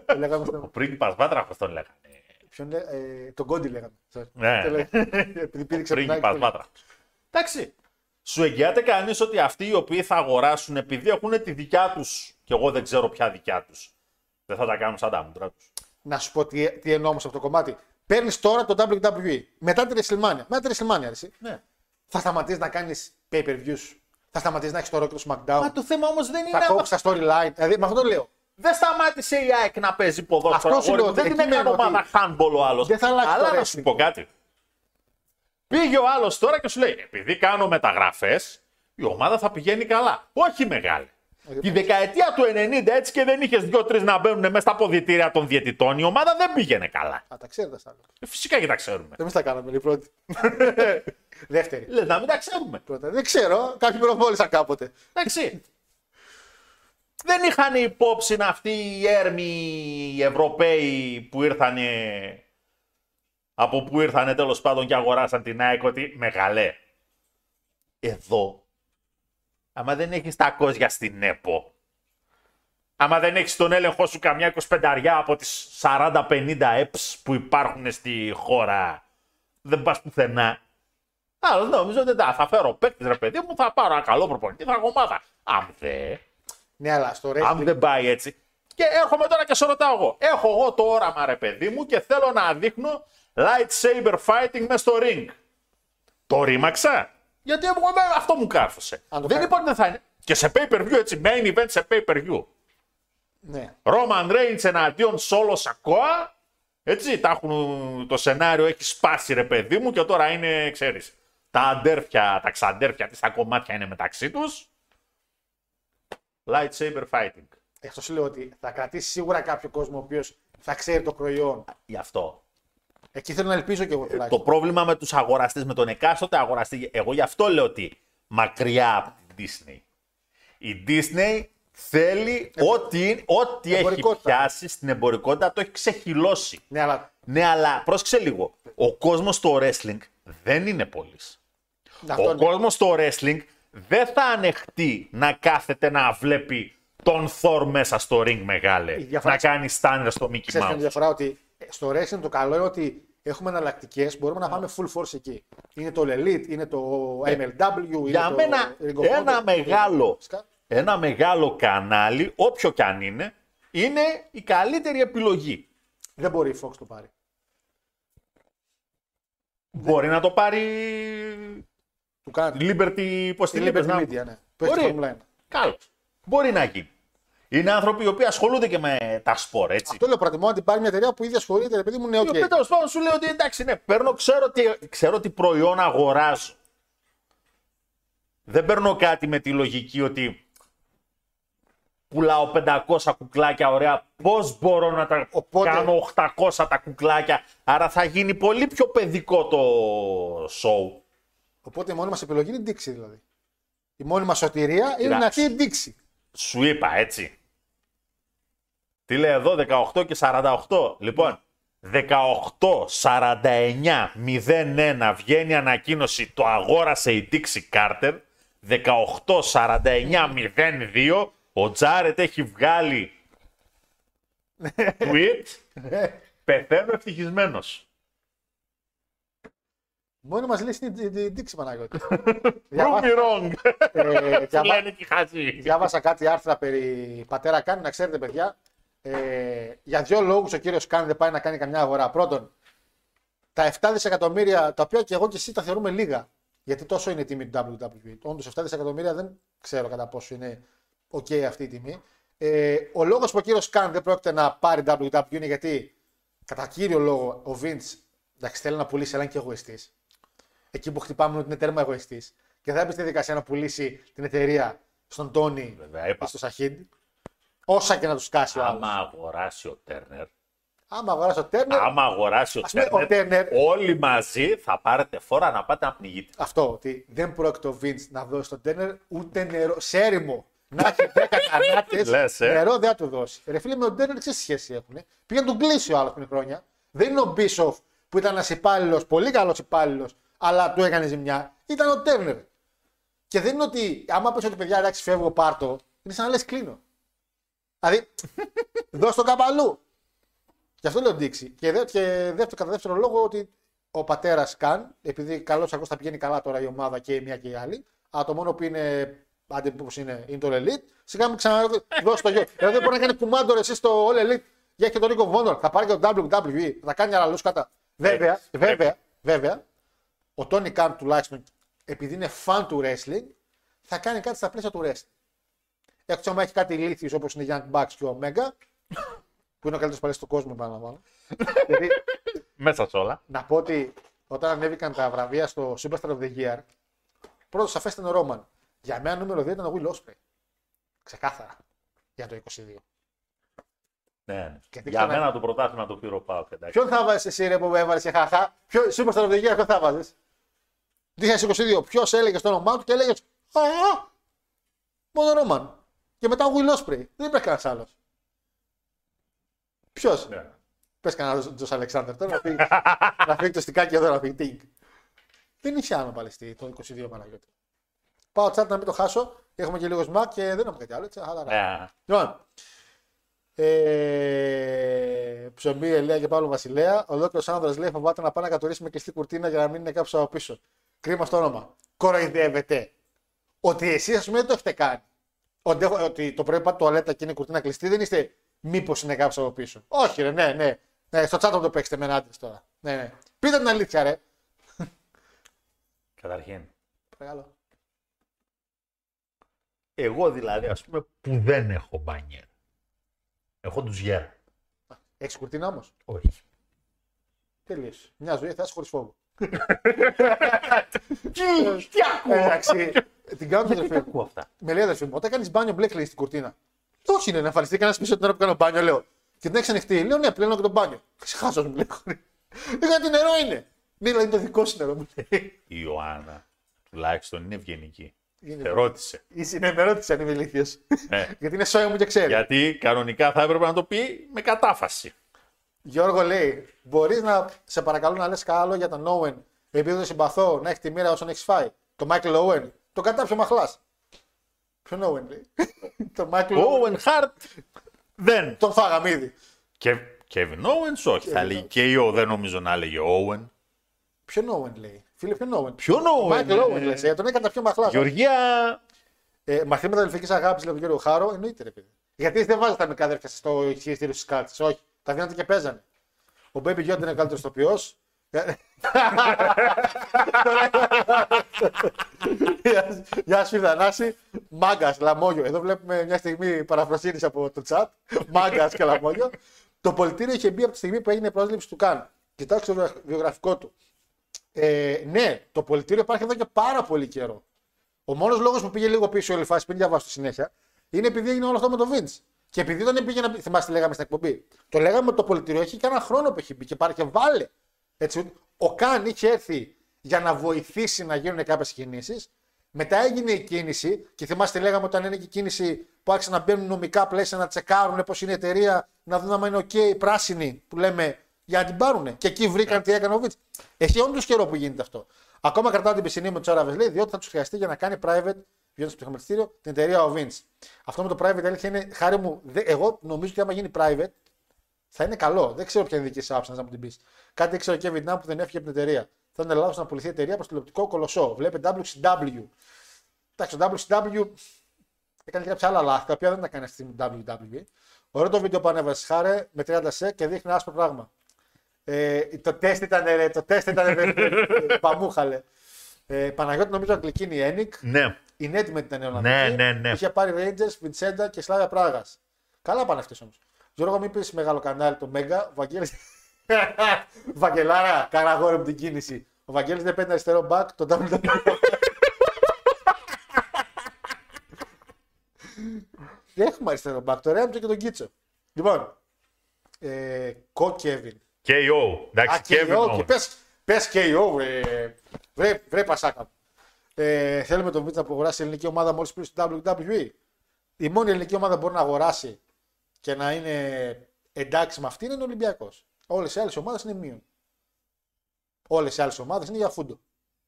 Speaker 2: Το λέγαμε
Speaker 3: Ο
Speaker 2: στο...
Speaker 3: πρίγκιπας Βάτραχος τον λέγανε.
Speaker 2: Ποιον λέ... ε, τον Κόντι λέγαμε. Sorry.
Speaker 3: Ναι.
Speaker 2: Το λέγαμε. Επειδή πήδηξε την
Speaker 3: Πρίγκιπας
Speaker 2: άκρη.
Speaker 3: Βάτραχος. Εντάξει. Σου εγγυάται κανείς ότι αυτοί οι οποίοι θα αγοράσουν επειδή έχουν τη δικιά τους, και εγώ δεν ξέρω ποια δικιά τους, δεν θα τα κάνουν σαν τα μούτρα τους.
Speaker 2: Να σου πω τι, τι εννοώ όμως αυτό το κομμάτι. Παίρνεις τώρα το WWE μετά τη WrestleMania. Μετά τη WrestleMania, εσύ.
Speaker 3: Ναι.
Speaker 2: Θα σταματήσεις να κάνεις pay per views. Θα σταματήσεις να έχεις το Rock και το SmackDown.
Speaker 3: Μα το θέμα όμως δεν είναι.
Speaker 2: Θα
Speaker 3: άμα-
Speaker 2: κόψεις τα storyline. Δηλαδή, με αυτό το λέω.
Speaker 3: Δεν σταμάτησε η ΑΕΚ να παίζει ποδόσφαιρο.
Speaker 2: Αυτό σου
Speaker 3: αγόρι
Speaker 2: λέω,
Speaker 3: μου. Δεν την
Speaker 2: εκεί
Speaker 3: έκανε
Speaker 2: μένω
Speaker 3: ομάδα handball ο άλλος.
Speaker 2: Δεν θα αλλάξει
Speaker 3: Αλλά
Speaker 2: το
Speaker 3: να σου
Speaker 2: wrestling.
Speaker 3: πω κάτι. Πήγε ο άλλος τώρα και σου λέει: Επειδή κάνω μεταγραφές, η ομάδα θα πηγαίνει καλά. Όχι μεγάλη. Τη δεκαετία του 90 έτσι και δεν είχες δύο-τρει να μπαίνουν μέσα στα ποδητήρια των διαιτητών, η ομάδα δεν πήγαινε καλά.
Speaker 2: Α, τα ξέρετε αυτά.
Speaker 3: Ε, Φυσικά και τα ξέρουμε.
Speaker 2: Εμείς τα κάναμε, η πρώτη. [laughs] Δεύτερη.
Speaker 3: Λες να μην τα ξέρουμε.
Speaker 2: Πρώτα. Δεν ξέρω, κάποιοι προβόλησαν κάποτε.
Speaker 3: Εντάξει. Δεν είχαν υπόψη αυτοί οι έρμοι οι Ευρωπαίοι που ήρθαν από που ήρθαν τέλος πάντων και αγοράσαν την ΑΕΚ ότι μεγαλέ. Εδώ, άμα δεν έχεις τα κόζια στην ΕΠΟ, άμα δεν έχεις τον έλεγχο σου καμιά 25 από τις 40-50 ΕΠΣ που υπάρχουν στη χώρα, δεν πας πουθενά. Άλλο νομίζω ότι «Α, θα φέρω παίκτης, ρε παιδί μου, θα πάρω ένα καλό προπονητή, θα έχω ομάδα. Αν δεν,
Speaker 2: Ναι, αλλά στο
Speaker 3: αν
Speaker 2: wrestling.
Speaker 3: δεν πάει έτσι. Και έρχομαι τώρα και σε ρωτάω εγώ. Έχω εγώ το όραμα, ρε παιδί μου, και θέλω να δείχνω lightsaber fighting μέσα στο ring. Το ρήμαξα. Γιατί εγώ εμένα αυτό μου κάρφωσε.
Speaker 2: Αν το
Speaker 3: Δεν
Speaker 2: κάνει-
Speaker 3: είπα ότι δεν θα είναι. Και σε pay per view, έτσι, main event σε pay per view.
Speaker 2: Ναι.
Speaker 3: Roman Reigns εναντίον Solo Sikoa. Έτσι, τα έχουν, το σενάριο έχει σπάσει ρε παιδί μου και τώρα είναι, ξέρεις, τα αντέρφια, τα ξαντέρφια της, τα κομμάτια είναι μεταξύ τους. Lightsaber fighting.
Speaker 2: Αυτό σου λέω ότι θα κρατήσει σίγουρα κάποιο κόσμο ο οποίος θα ξέρει το προϊόν.
Speaker 3: Γι' αυτό.
Speaker 2: Εκεί θέλω να ελπίζω και εγώ
Speaker 3: Το
Speaker 2: τουλάχιστον.
Speaker 3: πρόβλημα με τους αγοραστές, με τον εκάστοτε αγοραστή, εγώ γι' αυτό λέω ότι μακριά από την Disney. Η Disney θέλει ό,τι, ό,τι έχει
Speaker 2: Εμπορικότητα.
Speaker 3: πιάσει στην εμπορικότητα το έχει ξεχυλώσει.
Speaker 2: Ναι, αλλά
Speaker 3: Ναι, αλλά πρόσεξε λίγο. Ο κόσμος στο wrestling δεν είναι πολύς.
Speaker 2: αυτό
Speaker 3: Ο
Speaker 2: ναι.
Speaker 3: κόσμος στο wrestling δεν θα ανεχτεί να κάθεται να βλέπει τον Thor μέσα στο ring μεγάλε.
Speaker 2: Η διαφορά-
Speaker 3: Να κάνει στάνερ στο Mickey
Speaker 2: ξέρεις την
Speaker 3: Mouse.
Speaker 2: διαφορά ότι στο wrestling το καλό είναι ότι έχουμε εναλλακτικές, μπορούμε να πάμε full force εκεί. Είναι το Elite, είναι το MLW, είναι
Speaker 3: Για
Speaker 2: το
Speaker 3: μένα
Speaker 2: Ring of
Speaker 3: ένα
Speaker 2: Honor.
Speaker 3: μεγάλο,
Speaker 2: Φυσικά.
Speaker 3: ένα μεγάλο κανάλι, όποιο κι αν είναι, είναι η καλύτερη επιλογή.
Speaker 2: Δεν μπορεί η Fox το πάρει.
Speaker 3: Μπορεί να το πάρει
Speaker 2: Του κάνει.
Speaker 3: Liberty, πώς τη
Speaker 2: Τη
Speaker 3: είπες,
Speaker 2: Liberty
Speaker 3: να-
Speaker 2: Media, ναι. Παίζει τη
Speaker 3: Μπορεί.
Speaker 2: Formula 1.
Speaker 3: Καλώς. Μπορεί να γίνει. Είναι άνθρωποι οι οποίοι ασχολούνται και με τα σπορ, έτσι.
Speaker 2: Αυτό λέω προτιμώ να την πάρει μια εταιρεία που ήδη ασχολείται, ρε παιδί μου, ναι,
Speaker 3: Η
Speaker 2: οκ.
Speaker 3: οποία τέλο πάντων σου λέει ότι εντάξει, ναι, παίρνω, ξέρω τι, ξέρω τι προϊόν αγοράζω. Δεν παίρνω κάτι με τη λογική ότι πουλάω 500 κουκλάκια, ωραία, πώς μπορώ να τα
Speaker 2: Οπότε-
Speaker 3: κάνω 800 τα κουκλάκια, άρα θα γίνει πολύ πιο παιδικό το show.
Speaker 2: Οπότε η μόνη μας επιλογή είναι η Dixie δηλαδή. Η μόνη μας σωτηρία είναι
Speaker 3: Κοίτα.
Speaker 2: να αρχίσει η Dixie.
Speaker 3: Σου είπα, έτσι. Τι λέει εδώ, 18 και 48. Λοιπόν, 18, 49, 01 βγαίνει ανακοίνωση το αγόρασε η Dixie Carter. 18, 49, 02 ο Τζάρετ έχει βγάλει tweet. [laughs] Πεθαίνω ευτυχισμένος.
Speaker 2: Η μόνη μας λύση είναι η η Dixie Παναγιώτη. [laughs]
Speaker 3: Prove
Speaker 2: Διαβά-
Speaker 3: me wrong.
Speaker 2: ε, [laughs]
Speaker 3: Σου
Speaker 2: διαβά-
Speaker 3: λένε και οι χαζοί.
Speaker 2: Διάβασα κάτι άρθρα περί πατέρα Καν, να ξέρετε παιδιά. Ε, για δύο λόγους ο κύριος Καν δεν πάει να κάνει καμιά αγορά. Πρώτον, τα 7 δισεκατομμύρια, τα οποία και εγώ και εσύ τα θεωρούμε λίγα. Γιατί τόσο είναι η τιμή του WWE. Όντως, 7 δισεκατομμύρια δεν ξέρω κατά πόσο είναι OK αυτή η τιμή. Ε, ο λόγος που ο κύριος Καν δεν πρόκειται να πάρει WWE είναι γιατί κατά κύριο λόγο ο Vince εντάξει, θέλει να πουλήσει, αλλά είναι και εγωιστής. Εκεί που χτυπάμε ότι είναι τέρμα εγωιστής. Και θα μπει στη δικασία να πουλήσει την εταιρεία στον Τόνι
Speaker 3: Βέβαια, είπα.
Speaker 2: και στο Σαχίντ. Όσα και να τους κάσει ο άλλος.
Speaker 3: Άμα αγοράσει ο Τέρνερ,
Speaker 2: Άμα αγοράσει ο Τέρνερ,
Speaker 3: άμα αγοράσει ο
Speaker 2: Ας πούμε, ο
Speaker 3: Τέρνερ,
Speaker 2: Turner-
Speaker 3: όλοι μαζί θα πάρετε φόρα να πάτε να πνιγείτε.
Speaker 2: αυτό ότι δεν πρόκειται ο Vince να δώσει στον Τέρνερ ούτε νερό. Σε έρημο. Να έχει 10 κανάτε. [laughs]
Speaker 3: Λες, ε.
Speaker 2: Νερό δεν θα του δώσει. Ρε φίλε με τον Τέρνερ τι σχέση έχουν. Πήγε να τον κλείσει ο άλλος πριν χρόνια. Δεν είναι ο Μπίσοφ που ήταν ένας υπάλληλος, πολύ καλός υπάλληλος, αλλά του έκανε ζημιά. Ήταν ο Τέρνερ. Και δεν είναι ότι άμα πει ότι παιδιά εντάξει φεύγω πάρτο, είναι σαν να λες κλείνω. Δηλαδή, δώσ' το καπαλού. Γι' αυτό λέω Ντίξη. Και, δε, και δεύτερο, κατά δεύτερο λόγο ότι ο πατέρας Καν, επειδή καλώς ακούς θα πηγαίνει καλά τώρα η ομάδα και η μία και η άλλη, αλλά το μόνο που είναι, άντε πώς είναι, είναι το All Elite, σιγά μην ξαναδώσει το γιο. Δηλαδή δεν μπορεί να κάνει κουμάντο εσύ στο All Elite για έχει και τον Ring of Honor, θα πάρει και το WWE, θα κάνει άλλα κατά. Βέβαια,
Speaker 3: Έτσι,
Speaker 2: βέβαια, βέβαια, ο Τόνι Καν τουλάχιστον, επειδή είναι fan του wrestling, θα κάνει κάτι στα πλαίσια του wrestling. Εκτό αν έχει κάτι ηλίθιου όπως είναι οι Young Bucks και ο Omega, που είναι ο καλύτερος παλιό στον κόσμο, επαναλαμβάνω. Γιατί
Speaker 3: Μέσα σε όλα.
Speaker 2: να πω ότι όταν ανέβηκαν τα βραβεία στο Superstar of the Year, πρώτος σαφές ήταν ο Ρόμαν. Για μένα νούμερο 2 ήταν ο Will Ospreay. Ξεκάθαρα. Για το 22.
Speaker 3: Ναι, ναι.
Speaker 2: Και
Speaker 3: Για
Speaker 2: δείξαμε-
Speaker 3: μένα το πρωτάθλημα το πήρε ο Πάοκ. εντάξει.
Speaker 2: Ποιον θα βάζεις εσύ ρε που έβαλες και χαχά; Ποιο, Superstar of the Year, ποιον θα βάζεις; 2022. Ποιος έλεγε το όνομά του και έλεγες Α, μόνο ο Ρόμαν. Και μετά ο Will Ospreay. Δεν υπάρχει κανένας άλλος. Ποιος;
Speaker 3: Ναι.
Speaker 2: Πες κανένα Τζος Αλεξάνδρ τώρα να φύγει, [laughs] να φύγει το στικάκι εδώ να φύγει. Τίνγκ. Δεν είχε άλλο παλαιστή το 22 Παναγιώτη. Πάω τσάτ να μην το χάσω. Έχουμε και λίγος σμακ και δεν έχουμε κάτι άλλο. Έτσι, χαλαρά.
Speaker 3: Ναι.
Speaker 2: Λοιπόν. Ε, ψωμί, Ελέα και Παύλο Βασιλέα. Ολόκληρος άνδρας λέει: Φοβάται να πάει να κατορίσει με κλειστή κουρτίνα για να μην είναι κάποιος από πίσω. Κρίμα στο όνομα. Κοροϊδεύετε. Ότι εσείς, ας πούμε, δεν το έχετε κάνει. Ότι, έχω- ότι το πρωί πάτε τουαλέτα και είναι κουρτίνα κλειστή, δεν είστε μήπως είναι κάποιος από πίσω. Όχι, ρε, ναι, ναι. ναι στο τσάτο το παίξετε με άντρε τώρα. Ναι, ναι. Πείτε την αλήθεια, ρε.
Speaker 3: Καταρχήν.
Speaker 2: Παρακαλώ.
Speaker 3: Εγώ δηλαδή, ας πούμε, που δεν έχω μπάνιερ. Έχω τους γέρα.
Speaker 2: Έχεις κουρτίνα όμως;
Speaker 3: Όχι.
Speaker 2: Τελείωσε. Μια ζωή θα είσαι χωρίς φόβο.
Speaker 3: Τι ακούω;
Speaker 2: Εντάξει. Την κάνω την
Speaker 3: Τι
Speaker 2: αδερφή μου.
Speaker 3: ακούω αυτά;
Speaker 2: Με λέει αδερφή μου, όταν κάνεις μπάνιο μπλε κλείνει την κουρτίνα. Όχι, είναι να εμφανιστεί κανένας πίσω την ώρα που κάνω μπάνιο, λέω. Και την έχει ανοιχτή. Λέω ναι, πλένω και τον μπάνιο. Ξεχάσω, μου λέει. Λέω γιατί νερό είναι. Ναι, δηλαδή είναι το δικό σου νερό, μου λέει.
Speaker 3: Η Ιωάννα τουλάχιστον είναι ευγενική.
Speaker 2: Είναι-
Speaker 3: Σε ρώτησε.
Speaker 2: Είσαι ναι, με ρώτησε αν είμαι ηλίθιος.
Speaker 3: Ναι. [laughs]
Speaker 2: γιατί είναι σόι μου και ξέρει.
Speaker 3: Γιατί κανονικά θα έπρεπε να το πει με κατάφαση.
Speaker 2: Γιώργο λέει, μπορείς να σε παρακαλώ να λες καλό για τον Owen, επειδή δεν συμπαθώ να έχεις τη μοίρα όσον έχεις φάει. Το Michael Owen. Το κατάψε μαχλάς. Ποιον Owen λέει; [laughs] το Michael
Speaker 3: Ο
Speaker 2: Owen.
Speaker 3: Owen Hart δεν.
Speaker 2: Τον φάγαμε ήδη.
Speaker 3: Και, Kevin Owens, όχι. Θα έλεγε και ο, δεν νομίζω να έλεγε Owen.
Speaker 2: Ποιον Owen λέει; Φίλε, ποιον Owen;
Speaker 3: Ποιον Owen.
Speaker 2: Μάικλ
Speaker 3: ε,
Speaker 2: Owen λες. Για τον έκανε τα πιο μαχλά.
Speaker 3: Γεωργία.
Speaker 2: Ε, μαθήματα αδελφική αγάπης, λέει ο κύριο Χάρο, εννοείται ρε παιδί. Γιατί δεν βάζετε τα μικρά αδέρφια σας στο χειριστήριο στι κάρτε. Όχι. Τα δίνατε και παίζανε. Ο Baby Yoda είναι καλύτερος ηθοποιός. [laughs] Γεια σου, Θανάση. Μάγκας, λαμόγιο. Εδώ βλέπουμε μια στιγμή παραφροσύνης από το chat. Μάγκας και λαμόγιο. Το πολιτήριο είχε μπει από τη στιγμή που έγινε η πρόσληψη του Καν. Κοιτάξτε το βιογραφικό του. Ε, ναι, το πολιτήριο υπάρχει εδώ και πάρα πολύ καιρό. Ο μόνος λόγος που πήγε λίγο πίσω η όλη φάση, πριν διαβάσω τη συνέχεια, είναι επειδή έγινε όλο αυτό με το Vince. Και επειδή δεν πήγε να. Θυμάστε, τι λέγαμε στην εκπομπή. Το λέγαμε ότι το πολιτήριο έχει και ένα χρόνο που έχει μπει και πάρει και βάλε. Έτσι, ο Καν είχε έρθει για να βοηθήσει να γίνουν κάποιες κινήσεις. Μετά έγινε η κίνηση και θυμάστε, λέγαμε όταν είναι και η κίνηση που άρχισαν να μπαίνουν νομικά πλαίσια να τσεκάρουν πώς είναι η εταιρεία, να δουν αν είναι OK, πράσινη που λέμε για να την πάρουν. Και εκεί βρήκαν τι έκανε ο Βίτς. Έχει όντως καιρό που γίνεται αυτό. Ακόμα κρατάω την πισινή με του Άραβε, λέει, διότι θα τους χρειαστεί για να κάνει private βγαίνοντα στο χρηματιστήριο την εταιρεία ο Vince. Αυτό με το private αλήθεια είναι χάρη μου. δε- εγώ νομίζω ότι άμα γίνει private θα είναι καλό. Δεν ξέρω ποια είναι η δική σας άποψη, να μου την πει. Κάτι ήξερε ο Kevin Dunn που δεν έφυγε από την εταιρεία. Θα είναι λάθος να πουληθεί η εταιρεία προς τηλεοπτικό κολοσσό. Βλέπε WCW. Εντάξει, το WCW έκανε και κάποια άλλα λάθη, τα οποία δεν τα κάνει αυτή τη στιγμή το WWE. Ωραίο το βίντεο που ανέβασες χάρε με 30 σε και δείχνει άσπρο πράγμα. Ε, το τεστ ήταν ρε, το τεστ ήταν ρε, παμούχαλε. Ε, Παναγιώτη νομίζω αγγλική είναι η Ένικ.
Speaker 3: Ναι.
Speaker 2: Η Νέτ με την Ολλανδική.
Speaker 3: Ναι, ναι, ναι.
Speaker 2: Είχε πάρει Rangers, Βιντσέντα και Σλάβια Πράγα. Καλά πάνε αυτές όμως. Γιώργο, μην πεις μεγάλο κανάλι το Μέγα. Ο Βαγγέλης... [laughs] Βαγγελάρα, καραγόρε με την κίνηση. Ο Βαγγέλης δεν παίρνει αριστερό back, το WWE. Δεν [laughs] έχουμε αριστερό back, το Ρέμπτο και τον Κίτσο. Λοιπόν, ε, Κο Κέβιν.
Speaker 3: KO.
Speaker 2: Α,
Speaker 3: Εντάξει, Kevin
Speaker 2: KO, και
Speaker 3: Owens.
Speaker 2: πες, πες KO, βρε, βρε, βρε πασάκα μου. Ε, θέλουμε τον Βίτσα που αγοράσει η ελληνική ομάδα μόλις πριν στο WWE. Η μόνη ελληνική ομάδα που μπορεί να αγοράσει και να είναι εντάξει με αυτή είναι ο Ολυμπιακός. Όλες οι άλλες ομάδες είναι μείον. Όλες οι άλλες ομάδες είναι για φούντο.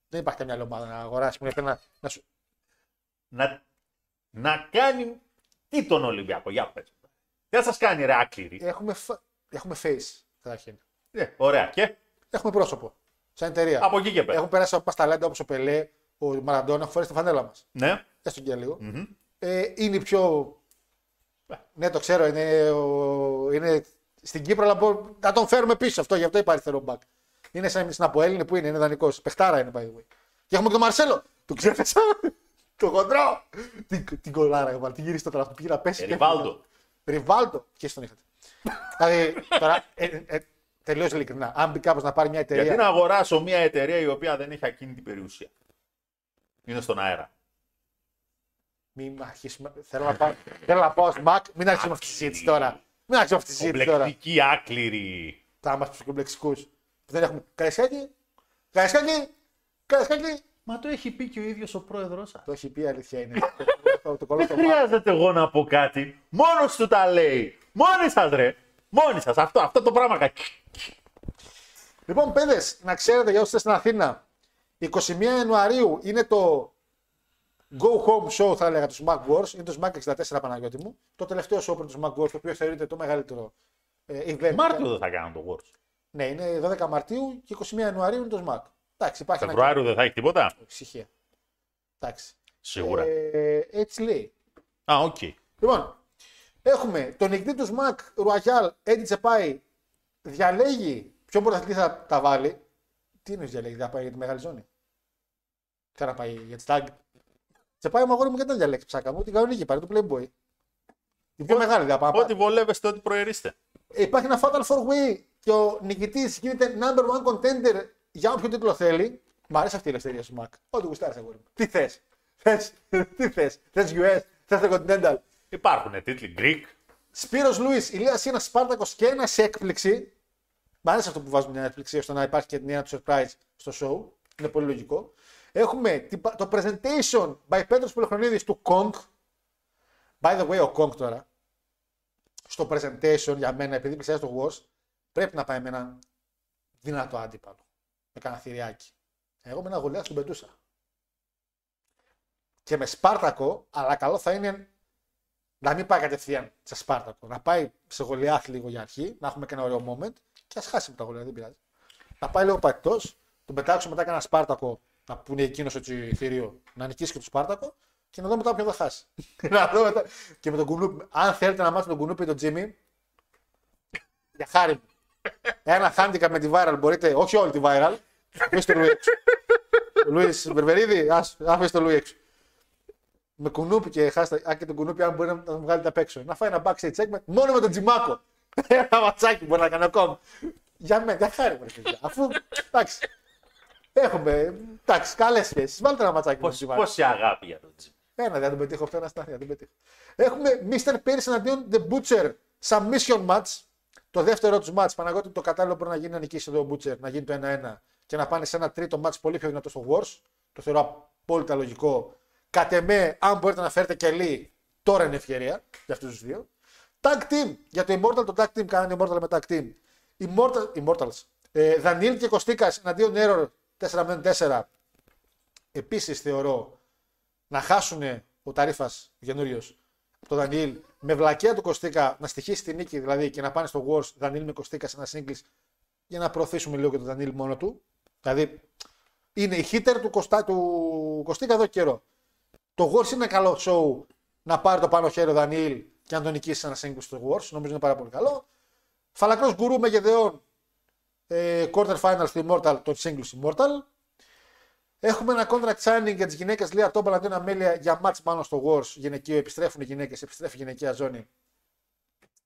Speaker 2: Δεν υπάρχει καμιά άλλη ομάδα να αγοράσει που να, να σου...
Speaker 3: Να, να κάνει τι τον Ολυμπιακό. Για πες. Τι θα σας κάνει ρε άκληρη.
Speaker 2: Έχουμε, φα- έχουμε face καταρχήν.
Speaker 3: Ε, ωραία. Και;
Speaker 2: Έχουμε πρόσωπο. Σαν εταιρεία.
Speaker 3: από εκεί και πέρα.
Speaker 2: Έχουν περάσει από ταλέντα όπως ο Πελέ, ο Μαραντόνα, έχουν φορέσει τη φανέλα μας.
Speaker 3: Ναι.
Speaker 2: έστω και λίγο. Ε, είναι η πιο. Ναι, το ξέρω, είναι, ο... είναι στην Κύπρο, αλλά μπο- να τον φέρουμε πίσω αυτό, γι' αυτό υπάρχει αριστερό μπακ. Είναι σαν στην Αποέλ, είναι που είναι, είναι δανεικός. Πεχτάρα είναι, by the way. Και έχουμε και τον Μαρσέλο. Του ξέφεσα. [laughs] το χοντρό. την, την κολάρα, έβαλε, την γύρισε το τώρα, του πήγε να πέσει.
Speaker 3: Ε,
Speaker 2: και-
Speaker 3: Ριβάλτο.
Speaker 2: Ριβάλτο. Και στον είχατε. δηλαδή, τώρα, ε, ε, τελείως ειλικρινά. Αν μπει κάποιο να πάρει μια εταιρεία.
Speaker 3: Γιατί να αγοράσω μια εταιρεία η οποία δεν έχει ακίνητη περιουσία; Είναι στον αέρα.
Speaker 2: Μην αρχίσουμε. Θέλω να πάω, θέλω να πάω στο Mac. Μην αρχίσουμε αυτή τη συζήτηση τώρα. Μην αρχίσουμε αυτή τη συζήτηση τώρα.
Speaker 3: Κομπλεκτική άκληρη.
Speaker 2: Θα είμαστε ψυχομπλεξικού. Που δεν έχουμε. Καραϊσκάκι. Καραϊσκάκι. Καραϊσκάκι.
Speaker 3: Μα το έχει πει και ο ίδιος ο πρόεδρος σας.
Speaker 2: Το έχει πει η αλήθεια είναι. [laughs] το, το κολλώ
Speaker 3: Δεν
Speaker 2: στο Mac.
Speaker 3: χρειάζεται εγώ να πω κάτι. Μόνος του τα λέει. Μόνοι σας ρε. Μόνοι σας. Αυτό, αυτό το πράγμα κάνει.
Speaker 2: Λοιπόν, παιδες, να ξέρετε για όσοι είστε στην Αθήνα, 21 Ιανουαρίου είναι το Go Home Show, θα έλεγα, τους Smack Wars. Είναι το Smack 64 Παναγιώτη μου. Το τελευταίο show πριν τους Smack Wars, το οποίο θεωρείται το μεγαλύτερο ε, event.
Speaker 3: Μάρτιο δεν θα κάνω το Wars.
Speaker 2: Ναι, είναι 12 Μαρτίου και 21 Ιανουαρίου είναι το Smack. Εντάξει, υπάρχει ένα
Speaker 3: Φεβρουάριο δεν θα έχει τίποτα;
Speaker 2: Ησυχία. Εντάξει.
Speaker 3: Σίγουρα.
Speaker 2: Ε, έτσι λέει.
Speaker 3: Α, οκ.
Speaker 2: Λοιπόν, έχουμε τον νικητή του ΣΜΑΚ Ρουαγιάλ, Έντι Τσεπάη, διαλέγει ποιον πρωταθλητή θα τα βάλει. Τι είναι διαλέγει, θα πάει για τη μεγάλη ζώνη; Τι να πάει για τη τάγκ. Τσεπάη μου αγόρι μου γιατί δεν διαλέξεις ψάκα μου, την κανονική πάρει το Playboy. Η πιο μεγάλη δεν θα πάει.
Speaker 3: Ό,τι βολεύεστε, ό,τι προερίστε.
Speaker 2: Ε, Υπάρχει ένα Fatal 4 Way και ο νικητής γίνεται number one contender για όποιο τίτλο θέλει. Μ' αρέσει αυτή η ελευθερία σου, Μακ. Ό,τι γουστάρεις, αγόρι μου. Τι θες. Θες, τι θες. Θες US, θες το Continental.
Speaker 3: Υπάρχουν τίτλοι Greek.
Speaker 2: Σπύρος Λούι, Ηλίας ένα Σπάρτακος και ένας σε έκπληξη. Μ' αρέσει αυτό που βάζουμε μια έκπληξη ώστε να υπάρχει και την έννοια του surprise στο show. Είναι πολύ λογικό. Έχουμε την πα- το presentation by Πέτρος Πολυχρονίδης του Kong. By the way, ο Kong τώρα, στο presentation για μένα, επειδή πλησιάζει το Wars, πρέπει να πάει με έναν δυνατό αντίπαλο. Με κανένα θηριάκι. Εγώ με ένα γολέα τον πετούσα. Και με Σπάρτακο, αλλά καλό θα είναι Να μην πάει κατευθείαν σε Σπάρτακο. Να πάει σε Γολιάθ λίγο για αρχή, να έχουμε και ένα ωραίο moment και ας χάσει με τα Γολιάθ, δεν πειράζει. Να πάει λίγο πατητό, τον πετάξουμε μετά και ένα Σπάρτακο, να που είναι εκείνος έτσι θηρίο, να νικήσει και το Σπάρτακο και να δούμε μετά ποιο θα χάσει. [laughs] να δούμε μετά. Και με τον Κουνούπι, αν θέλετε να μάθετε τον Κουνούπι ή τον Τζίμι, για χάρη μου. Ένα handicap με τη viral μπορείτε, όχι όλη τη viral. Αφήστε το Λουί έξω. Λουίς Μπερβερίδη, άφησε το Λουί έξω. Με κουνούπι και χάστα, α, και τον κουνούπι, αν μπορεί να τον βγάλετε απ' έξω. Να φάει ένα backstage segment μόνο με τον Τζιμάκο. Ένα ματσάκι μπορεί να κάνει ακόμα. Για μένα, για χάρη μου, ρε παιδιά. Αφού, εντάξει, έχουμε, εντάξει, καλές σχέσεις. Βάλτε ένα ματσάκι με τον
Speaker 3: Πόση,
Speaker 2: Τζιμάκο.
Speaker 3: πόση αγάπη για τον Τζιμ.
Speaker 2: Ένα, δεν τον πετύχω αυτό, ένα στάθι, δεν τον πετύχω. Έχουμε Mr. Pierce εναντίον The Butcher submission match. Το δεύτερο τους match, Παναγιώτη, το κατάλληλο μπορεί να γίνει να νικήσει το Butcher, να γίνει το 1-1 και να πάνε σε ένα τρίτο match πολύ πιο δυνατό στο Wars. Το θεωρώ απόλυτα λογικό. Κατ' εμέ, αν μπορείτε να φέρετε και Lee, τώρα είναι ευκαιρία για αυτούς τους δύο. Tag team. Για το Immortal, το tag team κάνανε Immortal με tag team. Immortal, Immortals. Ε, Δανίλ και Κωστίκας εναντίον Error 4-4. Επίσης θεωρώ να χάσουν ο Ταρίφας καινούριος από τον Δανίλ με βλακία του Κωστίκα να στοιχήσει τη νίκη δηλαδή και να πάνε στο Wars Δανίλ με Κωστίκα σε ένα singles για να προωθήσουμε λίγο και τον Δανίλ μόνο του. Δηλαδή είναι η hitter του, Κωστά, του Κωστίκα εδώ και καιρό. Το Wars είναι ένα καλό show να πάρει το πάνω χέρι ο Δανίλ και να τον νικήσει σε ένας singles στο Wars. Νομίζω είναι πάρα πολύ καλό. Φαλακρός γκουρού με γεδεών ε, quarter final στο Immortal, το singles Immortal. Έχουμε ένα contract signing για τις γυναίκες Λία Τόμπα αντίον Αμέλεια για match πάνω στο Wars. Γυναικείο, επιστρέφουν οι γυναίκες, επιστρέφει η γυναικεία ζώνη.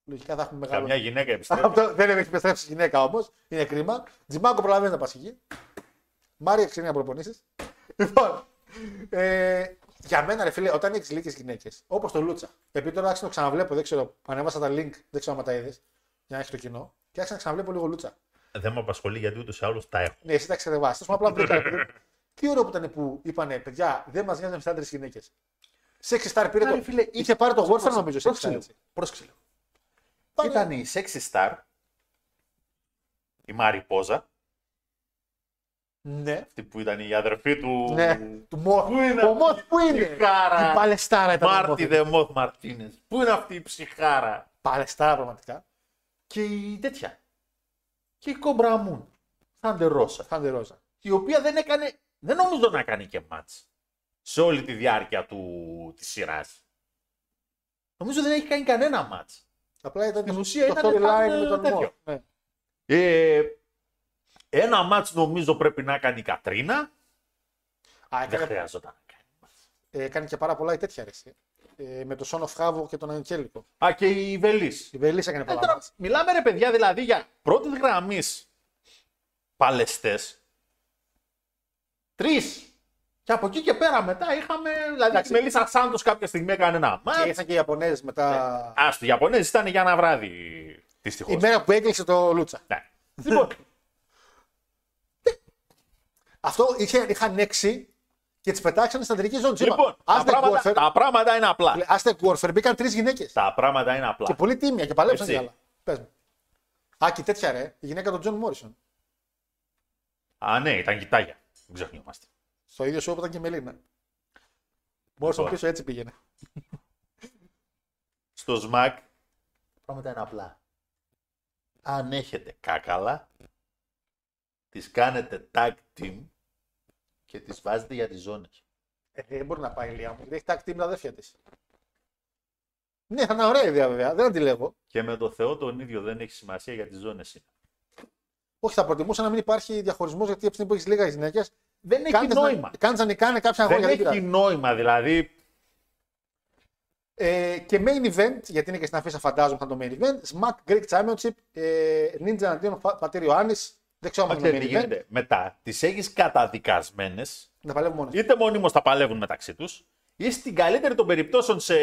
Speaker 2: Λογικά θα έχουμε μεγάλο.
Speaker 3: Καμιά γυναίκα [laughs] επιστρέφει.
Speaker 2: Αυτό δεν έχει επιστρέψει η γυναίκα όμως. Είναι κρίμα. Τζιμάκο προλαβαίνει να πας εκεί. Μάρια ξεκινά προπονήσεις. Λοιπόν, ε, για μένα, ρε φίλε, όταν έχεις λίγε γυναίκες, όπως το Λούτσα, επειδή τώρα άρχισα να το ξαναβλέπω, δεν ξέρω, ανέβασα τα link, δεν ξέρω αν τα είδες, για να έχει το κοινό, και άρχισα να ξαναβλέπω λίγο Λούτσα.
Speaker 3: Δεν με απασχολεί γιατί ούτως ή άλλως τα έχω.
Speaker 2: Ναι, εσύ τα ξεδεβάσει. Τόσο απλά βρήκα. επειδή- Τι ωραίο που ήταν που είπανε, παιδιά, δεν μας νοιάζει με άντρες γυναίκες. Sexy Star πήρε
Speaker 4: Άρα,
Speaker 2: το.
Speaker 4: φίλε,
Speaker 2: είχε πάρει το Warfare νομίζω. Sexy
Speaker 4: Πρόσεξε
Speaker 2: Star,
Speaker 4: λίγο.
Speaker 2: έτσι.
Speaker 4: Πρόσεξε λίγο.
Speaker 2: Πάνε-
Speaker 4: Ήταν η Sexy Star,
Speaker 3: Η Μαριπόζα,
Speaker 2: Ναι.
Speaker 3: αυτή που ήταν η αδερφή του.
Speaker 2: Ναι. Του Μόθ.
Speaker 3: Πού είναι
Speaker 2: Ο
Speaker 3: αυτή
Speaker 2: Μόθ που
Speaker 3: η
Speaker 2: είναι;
Speaker 3: ψυχάρα;
Speaker 2: Η Παλαιστάρα ήταν. ο
Speaker 3: Μάρτι
Speaker 2: Μόθ.
Speaker 3: Δε Μόθ Μαρτίνες. Πού είναι αυτή η ψυχάρα;
Speaker 2: Παλαιστάρα πραγματικά.
Speaker 4: και η τέτοια. Και η Κόμπρα Μουν. Θάντερ Ρώσα.
Speaker 2: Φάντε ρόζα.
Speaker 4: Η οποία δεν έκανε.
Speaker 3: Δεν νομίζω να κάνει και μάτς σε όλη τη διάρκεια του, της σειράς.
Speaker 4: Νομίζω δεν έχει κάνει κανένα μάτς.
Speaker 2: Απλά ήταν
Speaker 4: Στην ουσία
Speaker 2: το
Speaker 4: ήταν
Speaker 2: storyline
Speaker 4: σαν,
Speaker 2: με
Speaker 4: ε,
Speaker 2: τον
Speaker 4: τέτοιο.
Speaker 2: Μόθ. Ναι.
Speaker 3: Ε, ένα μάτς νομίζω πρέπει να κάνει η Κατρίνα.
Speaker 2: Α,
Speaker 3: Δεν
Speaker 2: έκανε,
Speaker 3: χρειάζονταν να κάνει.
Speaker 2: ε, έκανε και πάρα πολλά η τέτοια αρέσει. Ε, με το Son of Havoc και τον Αγγέλικο.
Speaker 3: Α, και η Βελής.
Speaker 2: Η Βελίσσα έκανε
Speaker 3: Ε,
Speaker 2: πολλά.
Speaker 3: τώρα,
Speaker 2: μάτς.
Speaker 3: μιλάμε ρε παιδιά δηλαδή για πρώτης γραμμής παλαιστές. Τρεις. Και από εκεί και πέρα μετά είχαμε. Δηλαδή,
Speaker 2: Εντάξει.
Speaker 3: η Μελίσσα Σάντος κάποια στιγμή έκανε ένα
Speaker 2: Και
Speaker 3: μάτς.
Speaker 2: ήρθαν και οι Ιαπωνέζε μετά.
Speaker 3: Α, στη Ιαπωνέζη ήταν για ένα βράδυ. Δυστυχώς.
Speaker 2: Η μέρα που έκλεισε το Λούτσα.
Speaker 3: Ναι. Λοιπόν,
Speaker 2: Αυτό είχε, είχαν έξι και τις πετάξανε στην αντρική ζώνη.
Speaker 3: λοιπόν τα, πράγματα, τα πράγματα είναι απλά.
Speaker 2: Aztec Warfare μπήκαν τρεις γυναίκες.
Speaker 3: Τα πράγματα είναι απλά.
Speaker 2: Και πολύ τίμια και παλέψαν
Speaker 3: Έτσι.
Speaker 2: κι άλλα. Πες μου. Α, και τέτοια ρε. Η γυναίκα του Τζον Μόρισον.
Speaker 3: Α, ναι, ήταν κοιτάγια. Μην ξεχνιόμαστε.
Speaker 2: Στο ίδιο show που ήταν και η Μελίνα. Μόρισον
Speaker 3: Λοιπόν.
Speaker 2: πίσω έτσι πήγαινε.
Speaker 3: Στο ΣΜΑΚ
Speaker 4: Τα πράγματα είναι απλά.
Speaker 3: αν έχετε κάκαλα, τις κάνετε tag team και τις βάζετε για τις ζώνες.
Speaker 2: Ε, δεν μπορεί να πάει η Λία μου. γιατί Έχει tag team με τα αδέρφια της. Ναι, θα είναι ωραία ιδέα βέβαια. Δεν αντιλέγω.
Speaker 3: Και με το Θεό τον ίδιο δεν έχει σημασία για τις ζώνες είναι.
Speaker 2: Όχι, θα προτιμούσα να μην υπάρχει διαχωρισμός γιατί από τη στιγμή που έχεις λίγα γυναίκες.
Speaker 3: Δεν έχει νόημα.
Speaker 2: Κάνεις να νικάνε κάποια
Speaker 3: Δεν
Speaker 2: αγώνια.
Speaker 3: έχει
Speaker 2: πειράζει.
Speaker 3: νόημα, δηλαδή.
Speaker 2: Ε, και main event, γιατί είναι και στην αφήσα φαντάζομαι θα είναι το main event. Smack Greek Championship. Ε, Ninja αντίον Πατήρ Ιωάννης. Δεν ξέρω αν
Speaker 3: Μα
Speaker 2: θα είναι
Speaker 3: ξέρετε
Speaker 2: το
Speaker 3: τι
Speaker 2: main event.
Speaker 3: γίνεται. Μετά τις έχεις καταδικασμένες,
Speaker 2: Να παλεύουν μόνος.
Speaker 3: είτε μόνιμως τα παλεύουν μεταξύ τους, ή στην καλύτερη των περιπτώσεων σε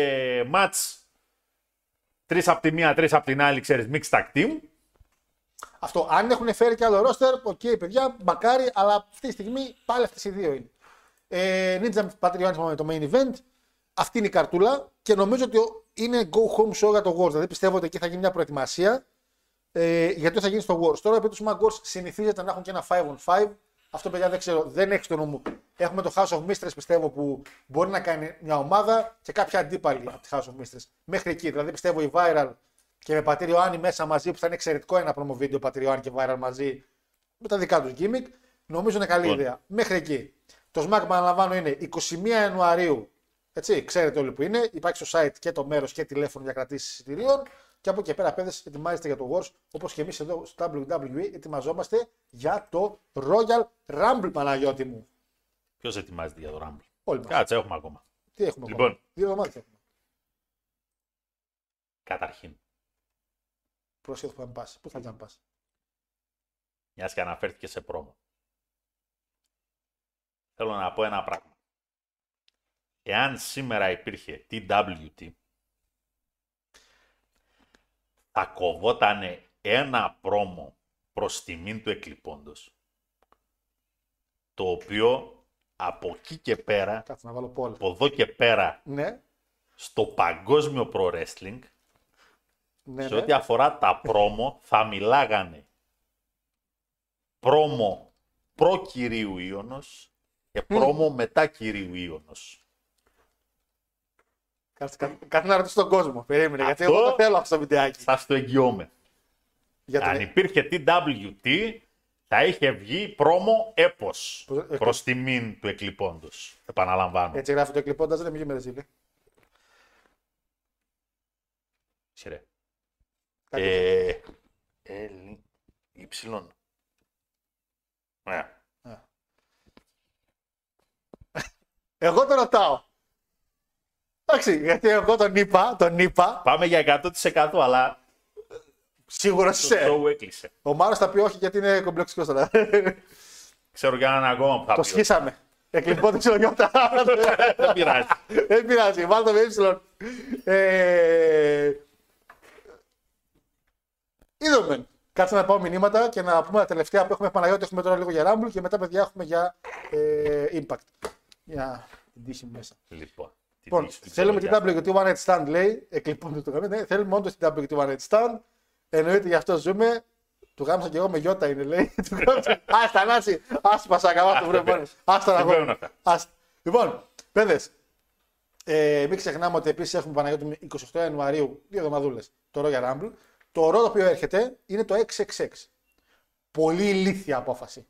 Speaker 3: match τρεις από τη μία, τρεις από την άλλη, ξέρεις, mixed tag team,
Speaker 2: Αυτό. Αν έχουν φέρει και άλλο roster, οκ, παιδιά, μακάρι, αλλά αυτή τη στιγμή πάλι αυτές οι δύο είναι. Ε, Ninja Πατήρ Ιωάννη με το main event. Αυτή είναι η καρτούλα και νομίζω ότι είναι go home show για το Wars. Δηλαδή πιστεύω ότι εκεί θα γίνει μια προετοιμασία ε, γιατί θα γίνει στο Wars. Τώρα επειδή τους Mag Wars συνηθίζεται να έχουν και ένα 5 on 5, Αυτό παιδιά δεν ξέρω, δεν έχει στο νου μου. Έχουμε το House of Mistress πιστεύω που μπορεί να κάνει μια ομάδα και κάποια αντίπαλοι από τη House of Mistress. Μέχρι εκεί. Δηλαδή πιστεύω η Viral και με πατήριο Άννη μέσα μαζί που θα είναι εξαιρετικό ένα promo βίντεο πατήριο Άννη και Viral μαζί με τα δικά τους gimmick. Νομίζω είναι καλή
Speaker 3: Λοιπόν.
Speaker 2: ιδέα. Μέχρι εκεί. Το SmackDown, επαναλαμβάνω, είναι 21 Ιανουαρίου. Έτσι, ξέρετε όλοι που είναι. Υπάρχει στο site και το μέρος και τηλέφωνο για κρατήσεις εισιτηρίων. Και από εκεί και πέρα, παιδε, ετοιμάζεστε για το Wars. Όπως και εμείς εδώ στο WWE ετοιμαζόμαστε για το Royal Rumble, Παναγιώτη μου.
Speaker 3: Ποιος ετοιμάζεται για το Rumble;
Speaker 2: Όλοι μας.
Speaker 3: Κάτσε, έχουμε ακόμα.
Speaker 2: Τι έχουμε
Speaker 3: Λοιπόν.
Speaker 2: ακόμα. Δύο εβδομάδες έχουμε.
Speaker 3: Καταρχήν,
Speaker 2: Πρόσχετο που θα πα. Πού θα να πα.
Speaker 3: μιας και αναφέρθηκε σε πρόμο. Θέλω να πω ένα πράγμα. Εάν σήμερα υπήρχε TWT, θα κοβότανε ένα πρόμο προς τιμήν του εκλειπώντος, το οποίο από εκεί και πέρα,
Speaker 2: Κάτσε να βάλω πόλ.
Speaker 3: από εδώ και πέρα,
Speaker 2: Ναι,
Speaker 3: στο παγκόσμιο pro wrestling,
Speaker 2: ναι,
Speaker 3: σε
Speaker 2: ναι.
Speaker 3: ό,τι αφορά τα πρόμο, θα μιλάγανε πρόμο προ κυρίου Ιωνος και πρόμο μετά κυρίου Ιωνος.
Speaker 2: Κάτσε, κάτσε, κάτσε να ρωτήσω τον κόσμο. Περίμενε, γιατί
Speaker 3: Αυτό-
Speaker 2: εγώ το θέλω αυτό το βιντεάκι.
Speaker 3: Σας το εγγυώμαι.
Speaker 2: Για τον-
Speaker 3: Αν υπήρχε TWT, θα είχε βγει πρόμο έπος
Speaker 2: Προ- ε,
Speaker 3: προς τιμήν του εκλειπώντος. Επαναλαμβάνω.
Speaker 2: Έτσι γράφει το εκλειπώντας, δεν είναι με ρεζίλη.
Speaker 3: Σειρέ.
Speaker 2: Κάτι
Speaker 3: Ε, Έλλη, υψηλών. Ναι.
Speaker 2: Εγώ το ρωτάω. Εντάξει, γιατί εγώ τον είπα, τον είπα,
Speaker 3: Πάμε για 100% αλλά
Speaker 2: σίγουρα
Speaker 3: το
Speaker 2: σε.
Speaker 3: show έκλεισε.
Speaker 2: Ο Μάρος θα πει όχι γιατί είναι κομπλεξικός τώρα.
Speaker 3: Ξέρω για έναν ακόμα που θα
Speaker 2: το
Speaker 3: πει.
Speaker 2: σχίσαμε. Εκλειπώντα ξυλογιώτα.
Speaker 3: Δεν πειράζει.
Speaker 2: Δεν πειράζει, βάλτε με ύψιλον. Ε... Είδαμε. Κάτσε να πάω μηνύματα και να πούμε τα τελευταία που έχουμε Παναγιώτης. Έχουμε τώρα λίγο για Rumble και μετά, παιδιά, έχουμε για ε, Impact. Για την τύχη μου μέσα.
Speaker 3: Λοιπόν, τι
Speaker 2: Λοιπόν,
Speaker 3: τύχη του
Speaker 2: θέλουμε την
Speaker 3: ξελογιάς.
Speaker 2: WT One Night Stand, λέει. Εκλειπώντα το γραμμή. Ναι, θέλουμε όντως την WT One Night Stand. Εννοείται γι' αυτό ζούμε. Του γάμισα και εγώ με γιώτα είναι, λέει. [laughs] Του γάμισα. Άστα, Νάση. Άστα, πασάκα, το βρε
Speaker 3: βέβαια.
Speaker 2: μόνο. Άστα να
Speaker 3: Δεν παίρνουν
Speaker 2: γω.
Speaker 3: αυτά.
Speaker 2: Άστα. Λοιπόν, παιδες, ε, μην ξεχνάμε ότι επίσης έχουμε Παναγιώτη με 28 Ιανουαρίου, δύο εβδομαδούλες, το Royal Rumble. Το ρο το οποίο έρχεται είναι το 666. Πολύ ηλίθια απόφαση.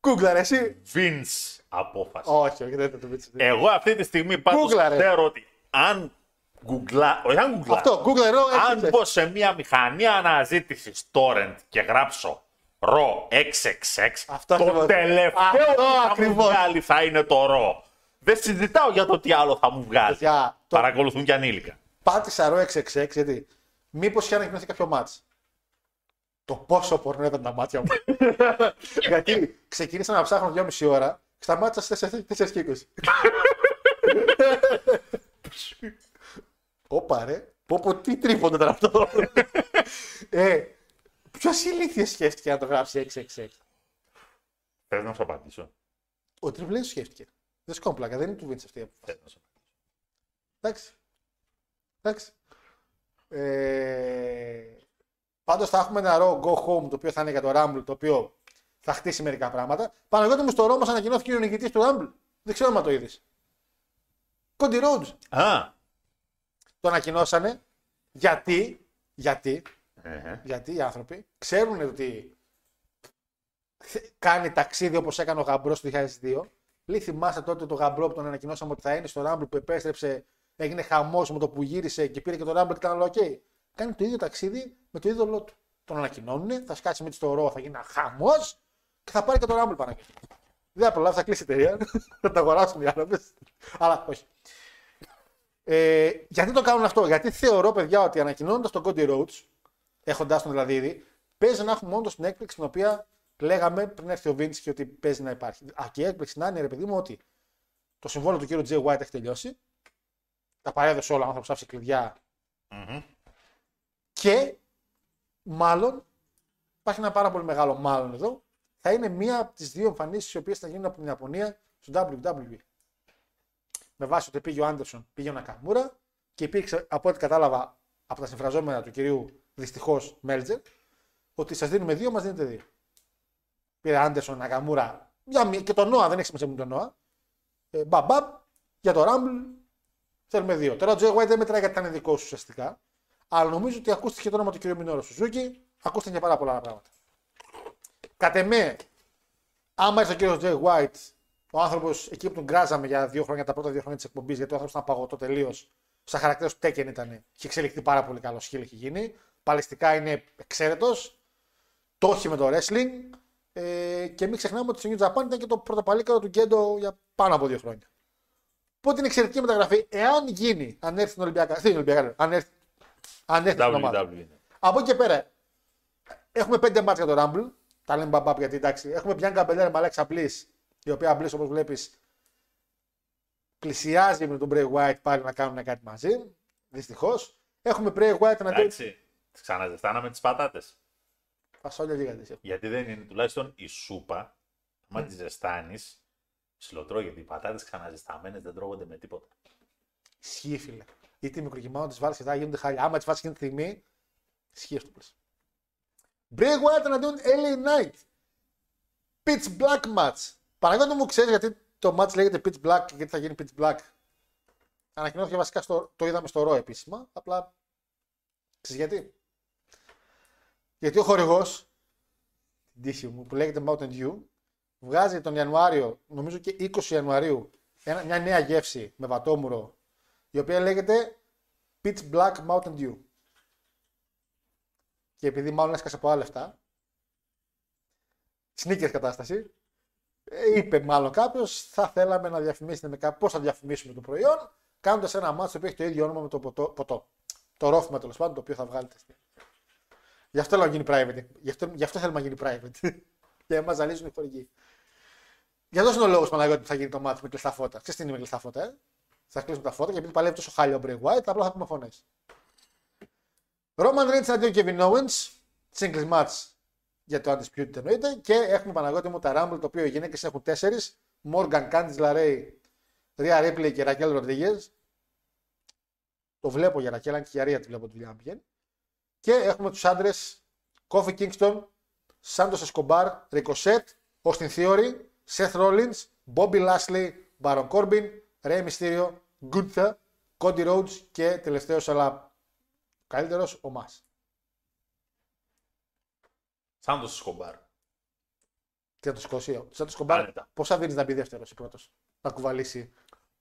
Speaker 2: Κούγκλαρε εσύ.
Speaker 3: Vince απόφαση.
Speaker 2: Όχι, όχι, δεν το πείτε.
Speaker 3: Εγώ αυτή τη στιγμή πάντως
Speaker 2: Γκούγκλαρε.
Speaker 3: ξέρω ότι αν γκουγκλά, όχι αν γκουγκλά,
Speaker 2: Αυτό, Google ρο
Speaker 3: αν
Speaker 2: 666.
Speaker 3: μπω σε μια μηχανή αναζήτησης torrent και γράψω ρο 666,
Speaker 2: Αυτό
Speaker 3: το
Speaker 2: ακριβώς.
Speaker 3: τελευταίο
Speaker 2: Αυτό
Speaker 3: που θα μου
Speaker 2: ακριβώς.
Speaker 3: βγάλει θα είναι το ρο. Δεν συζητάω για το τι άλλο θα μου βγάλει.
Speaker 2: Παιδιά, το-
Speaker 3: Παρακολουθούν και ανήλικα.
Speaker 2: Πάτησα ρο 666 γιατί μήπως είχε ανακοινωθεί κάποιο μάτς. Το πόσο πορνό ήταν τα μάτια μου. [laughs] γιατί ξεκίνησα να ψάχνω 2,5 ώρα και σταμάτησα στι 4 και 20. Όπα ρε. Πω πω τι τρίποντο ήταν αυτό. ε, Ποιος ηλίθιες σκέφτηκε να το γράψει 666.
Speaker 3: Θες να σου απαντήσω.
Speaker 2: Ο Triple H σκέφτηκε. Δεν σκόμπλακα, δεν είναι του Vince αυτή η απόφαση.
Speaker 3: Θες να σου απαντήσω.
Speaker 2: Εντάξει. Εντάξει. Ε, Πάντως θα έχουμε ένα Raw Go Home το οποίο θα είναι για το Rumble, το οποίο θα χτίσει μερικά πράγματα. Παναγιώτης μου στο Raw μας ανακοινώθηκε ο νικητής του Rumble. Δεν ξέρω αν το είδες. Cody Rhodes.
Speaker 3: Α,
Speaker 2: Το ανακοινώσανε γιατί, γιατί,
Speaker 3: ε,
Speaker 2: γιατί οι άνθρωποι ξέρουν ότι θε- κάνει ταξίδι όπως έκανε ο Γαμπρός το 2002. Λέει θυμάστε τότε το Γαμπρό που τον ανακοινώσαμε ότι θα είναι στο Rumble που επέστρεψε, έγινε χαμός με το που γύρισε και πήρε και το Rumble και ήταν όλα ok. Κάνει το ίδιο ταξίδι με το είδωλό του. Τον ανακοινώνουν, θα σκάσει με στο ρο, θα γίνει ένα χαμός και θα πάρει και το Rumble πάνω. Δεν θα προλάβει, θα κλείσει η εταιρεία. [laughs] θα τα αγοράσουν οι άνθρωποι. Αλλά όχι. Ε, γιατί το κάνουν αυτό, Γιατί θεωρώ, παιδιά, ότι ανακοινώνοντας τον Cody Rhodes, έχοντα τον δηλαδή ήδη, παίζει να έχουμε όντως την έκπληξη την οποία λέγαμε πριν έρθει ο Vince και ότι παίζει να υπάρχει. Α, και η έκπληξη να είναι, ρε παιδί μου, ότι το συμβόλαιο του κύριου Jay White έχει τελειώσει. Τα παρέδωσε όλα, ο άνθρωπος άφησε κλειδιά.
Speaker 3: μμμ.
Speaker 2: Και μάλλον, υπάρχει ένα πάρα πολύ μεγάλο μάλλον εδώ, θα είναι μία από τις δύο εμφανίσεις οι οποίες θα γίνουν από την Ιαπωνία στο WWE. Με βάση ότι πήγε ο Άντερσον, πήγε ο Νακαμούρα και υπήρξε, από ό,τι κατάλαβα από τα συμφραζόμενα του κυρίου δυστυχώς Μέλτζερ, ότι σας δίνουμε δύο, μας δίνετε δύο. Πήρε Άντερσον, Νακαμούρα. Για μία- Και τον Νόα, δεν έχει σημασία με τον Νόα. Ε, μπαμ, μπαμ. Για το Rumble θέλουμε δύο. Τώρα ο Τζέι White δεν μετράει γιατί ήταν δικό σου ουσιαστικά. Αλλά νομίζω ότι ακούστηκε το όνομα του κ. Μινόρο Σουζούκη. Ακούστηκαν και πάρα πολλά άλλα πράγματα. Κατ' εμέ, άμα ήρθε ο κύριος Τζέι White, ο άνθρωπος εκεί που τον γκράζαμε για δύο χρόνια, τα πρώτα δύο χρόνια της εκπομπής, γιατί ο άνθρωπος ήταν παγωτό τελείως. Στα χαρακτήρας του Τέκεν ήταν. Είχε εξελιχθεί πάρα πολύ καλό σκύλ, έχει γίνει. Παλαιστικά είναι εξαίρετος. Το έχει με το wrestling. Ε, και μην ξεχνάμε ότι στο New Japan ήταν και το πρωτοπαλίκαρο του Γκέντο για πάνω από δύο χρόνια. Οπότε είναι εξαιρετική μεταγραφή. Εάν γίνει, αν έρθει στην Ολυμπιακά, στην Ολυμπιακά, λέω, αν έρθει, αν έρθει στην ομάδα.
Speaker 3: WWE.
Speaker 2: Από εκεί και πέρα, έχουμε πέντε μάτια για το Rumble. Τα λέμε μπαμπάπ γιατί εντάξει. Έχουμε Bianca Belair με Alexa Bliss, η οποία Bliss όπως βλέπεις πλησιάζει με τον Bray Wyatt πάλι να κάνουν κάτι μαζί. Δυστυχώς. Έχουμε Bray Wyatt να δει.
Speaker 3: Εντάξει. Τις ξαναζεστάναμε τις πατάτες.
Speaker 2: Φασόλια γίγαντε.
Speaker 3: Γιατί δεν είναι τουλάχιστον η σούπα, άμα τη ζεστάνεις, ψιλοτρώει. Γιατί οι πατάτες ξαναζεσταμένες δεν τρώγονται με τίποτα.
Speaker 2: Ισχύει, φίλε. Είτε μικροκυμάω τι βάλει και θα γίνονται χάλια. Άμα τι βάλει εκείνη τη στιγμή, ισχύει αυτό που λες. Bray Wyatt εναντίον LA Knight. Pitch Black match. Παρακάτω μου ξέρεις γιατί το match λέγεται Pitch Black και γιατί θα γίνει Pitch Black. Ανακοινώθηκε βασικά στο, το είδαμε στο Raw επίσημα. Απλά ξέρεις γιατί; Γιατί ο χορηγός, την τύχη μου, που λέγεται Mountain Dew, βγάζει τον Ιανουάριο, νομίζω και 20 Ιανουαρίου, ένα, μια νέα γεύση με βατόμουρο, η οποία λέγεται Pitch Black Mountain Dew. Και επειδή μάλλον έσκασε από άλλα λεφτά, sneakers κατάσταση, ε, είπε μάλλον κάποιος, θα θέλαμε να διαφημίσετε με κάποιο, πώς θα διαφημίσουμε το προϊόν, κάνοντας ένα μάτσο που έχει το ίδιο όνομα με το ποτό, ποτό. Το ρόφημα τέλος πάντων, το οποίο θα βγάλετε. Γι' αυτό θέλω να γίνει private. Γι' αυτό, γι αυτό θέλουμε να γίνει private. [laughs] Για να μας ζαλίζουν οι χορηγοί. Για αυτός είναι ο λόγος Παναγιώτη που θα γίνει το μάτι με κλειστά φώτα. Ξέρετε τι είναι με κλειστά φώτα, ε; Θα κλείσουμε τα φώτα και επειδή παλεύει τόσο χάλιο ο Bray Wyatt, απλά θα πούμε φωνές. Roman Reigns αντίον Kevin Owens. Singles match για το Undisputed εννοείται. Και έχουμε Παναγιώτη μου τα Rumble, το οποίο οι γυναίκες έχουν τέσσερις. Morgan, Candice LaRae, Rhea Ripley και Raquel Rodriguez. Το βλέπω για Raquel, αν και για Rhea τη βλέπω τη δουλειά να πηγαίνει. Και έχουμε τους άντρες Kofi Kingston, Santos Escobar, Ricochet, Austin Theory, Seth Rollins, Bobby Lashley, Baron Corbin, Rey Mysterio, Gunther, Cody Rhodes και τελευταίος αλλά καλύτερος ο Μας.
Speaker 3: Σαν το σκομπάρ.
Speaker 2: Τι θα το σηκώσει, σαν το σκομπάρ.
Speaker 3: Άνετα.
Speaker 2: Πόσα δίνεις να μπει δεύτερος ή πρώτος, να κουβαλήσει;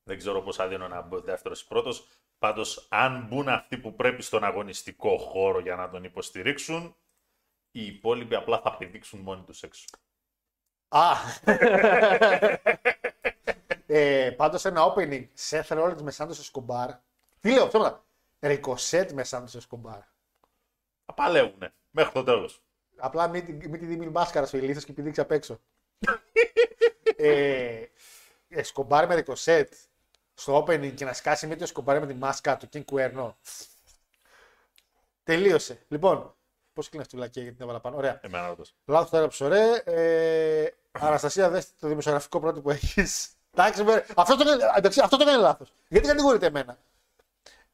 Speaker 3: Δεν ξέρω πώς δίνω να μπει δεύτερος ή πρώτος. Πάντως, αν μπουν αυτοί που πρέπει στον αγωνιστικό χώρο για να τον υποστηρίξουν, οι υπόλοιποι απλά θα πηδήξουν μόνοι τους έξω.
Speaker 2: Α! [laughs] [laughs] ε, πάντως ένα opening, Seth Rollins με Santos Escobar. Τι λέω, ψέματα. Ricochet με Santos Escobar.
Speaker 3: Θα παλεύουνε μέχρι το τέλος.
Speaker 2: Απλά μην, τη- μην τη δίνει μάσκαρα στο ηλίθος και πηδήξει απ' έξω. [laughs] ε, Εσκομπάρ με Ρικοσέτ στο opening και να σκάσει με το Εσκομπάρ με τη μάσκα του King Κουέρνο. Τελείωσε. Λοιπόν, πώς κλείνει αυτή η βλακία γιατί την έβαλα πάνω. Ωραία.
Speaker 3: Εμένα όντω.
Speaker 2: Λάθος τώρα ψωρέ. Ε, Αναστασία, δες το δημοσιογραφικό πρώτο που έχεις. Εντάξει, με- αυτό το έκανε, εντάξει, αυτό το έκανε λάθος. Γιατί κατηγορείτε εμένα;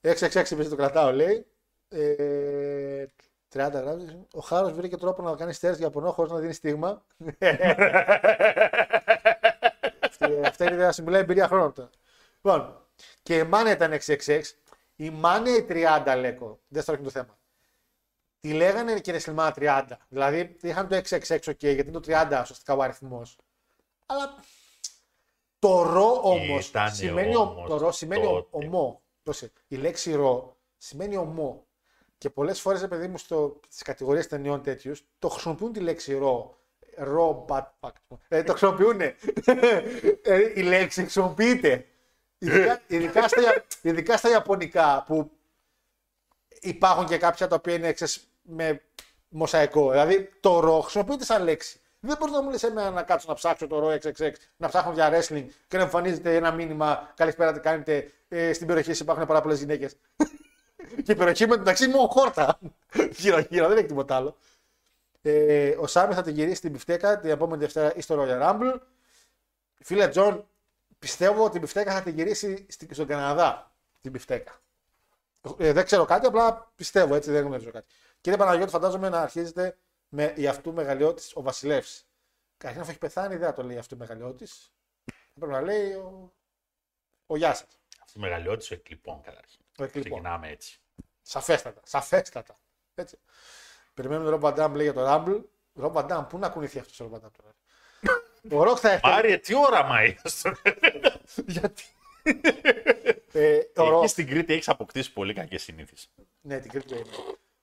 Speaker 2: 666 επειδή το κρατάω, λέει. Ε, 30 γράμματα. Ο Χάρος βρήκε τρόπο να κάνει στέρες για πονό χωρίς να δίνει στίγμα. Αυτή- Αυτή είναι η συμβουλή εμπειρία χρόνων τώρα. Λοιπόν, και η Μάνια ήταν 666. Η Μάνια η 30 λέκο. Δεν στο το θέμα. Τη λέγανε και Ρεσλιμάνα 30. Δηλαδή είχαν το 666 ok, γιατί είναι το 30 ουσιαστικά ο αριθμός. Αλλά το ρο όμως
Speaker 3: Ήτανε
Speaker 2: σημαίνει, ο-
Speaker 3: όμως
Speaker 2: το ρο σημαίνει ο-
Speaker 3: τότε.
Speaker 2: ομό. Πρόσεχε, Η λέξη ρο σημαίνει ομό. Και πολλές φορές, παιδί μου, στις κατηγορίες ταινιών τέτοιους, το χρησιμοποιούν τη λέξη ρο. Ρο, bad fuck. Ε, το χρησιμοποιούν. ε, η λέξη χρησιμοποιείται. Ειδικά, ειδικά, στα, ειδικά στα Ιαπωνικά που υπάρχουν και κάποια τα οποία είναι ξέρεις, με μοσαϊκό. Δηλαδή το ρο χρησιμοποιείται σαν λέξη. Δεν μπορείς να μου λες εμένα να κάτσω να ψάξω το ρο XXX, να ψάχνω για wrestling και να εμφανίζεται ένα μήνυμα. Καλησπέρα, τι κάνετε. Ε, στην περιοχή σας υπάρχουν πάρα πολλές γυναίκες. [laughs] και η περιοχή με μεταξύ μου χόρτα. [laughs] Γύρω-γύρω, δεν έχει τίποτα άλλο. Ε, ο Σάμι θα την γυρίσει στην Πιφτέκα την επόμενη Δευτέρα ή στο Royal Rumble. Φίλε Τζον, πιστεύω ότι η Πιφτέκα θα την γυρίσει στην- στον Καναδά. Την Πιφτέκα. Ε, δεν ξέρω κάτι, απλά πιστεύω έτσι, δεν γνωρίζω κάτι. Κύριε Παναγιώτη, φαντάζομαι να αρχίζετε με η αυτού μεγαλειώτης ο Βασιλεύς. Καταρχήν αφού έχει πεθάνει, δεν θα το λέει αυτό ο μεγαλειώτη. Πρέπει να λέει ο, ο Γεια σα.
Speaker 3: Αυτή η μεγαλειώτη ο εκλειπών καταρχήν.
Speaker 2: Ο εκλειπών.
Speaker 3: Ξεκινάμε έτσι.
Speaker 2: Σαφέστατα. Σαφέστατα. Έτσι. Περιμένουμε τον Ρομπαντάμ λέει για το Rumble. Ρομπαντάμ, πού να κουνηθεί αυτός ο Ρομπαντάμ τώρα; ο Ροκ θα έρθει.
Speaker 3: Μάριε, τι όραμα είσαι.
Speaker 2: Γιατί; [laughs] ε, ο Ροκ-
Speaker 3: Εκεί στην Κρήτη έχεις αποκτήσει πολύ κακές συνήθειες.
Speaker 2: Ναι, την Κρήτη το είναι.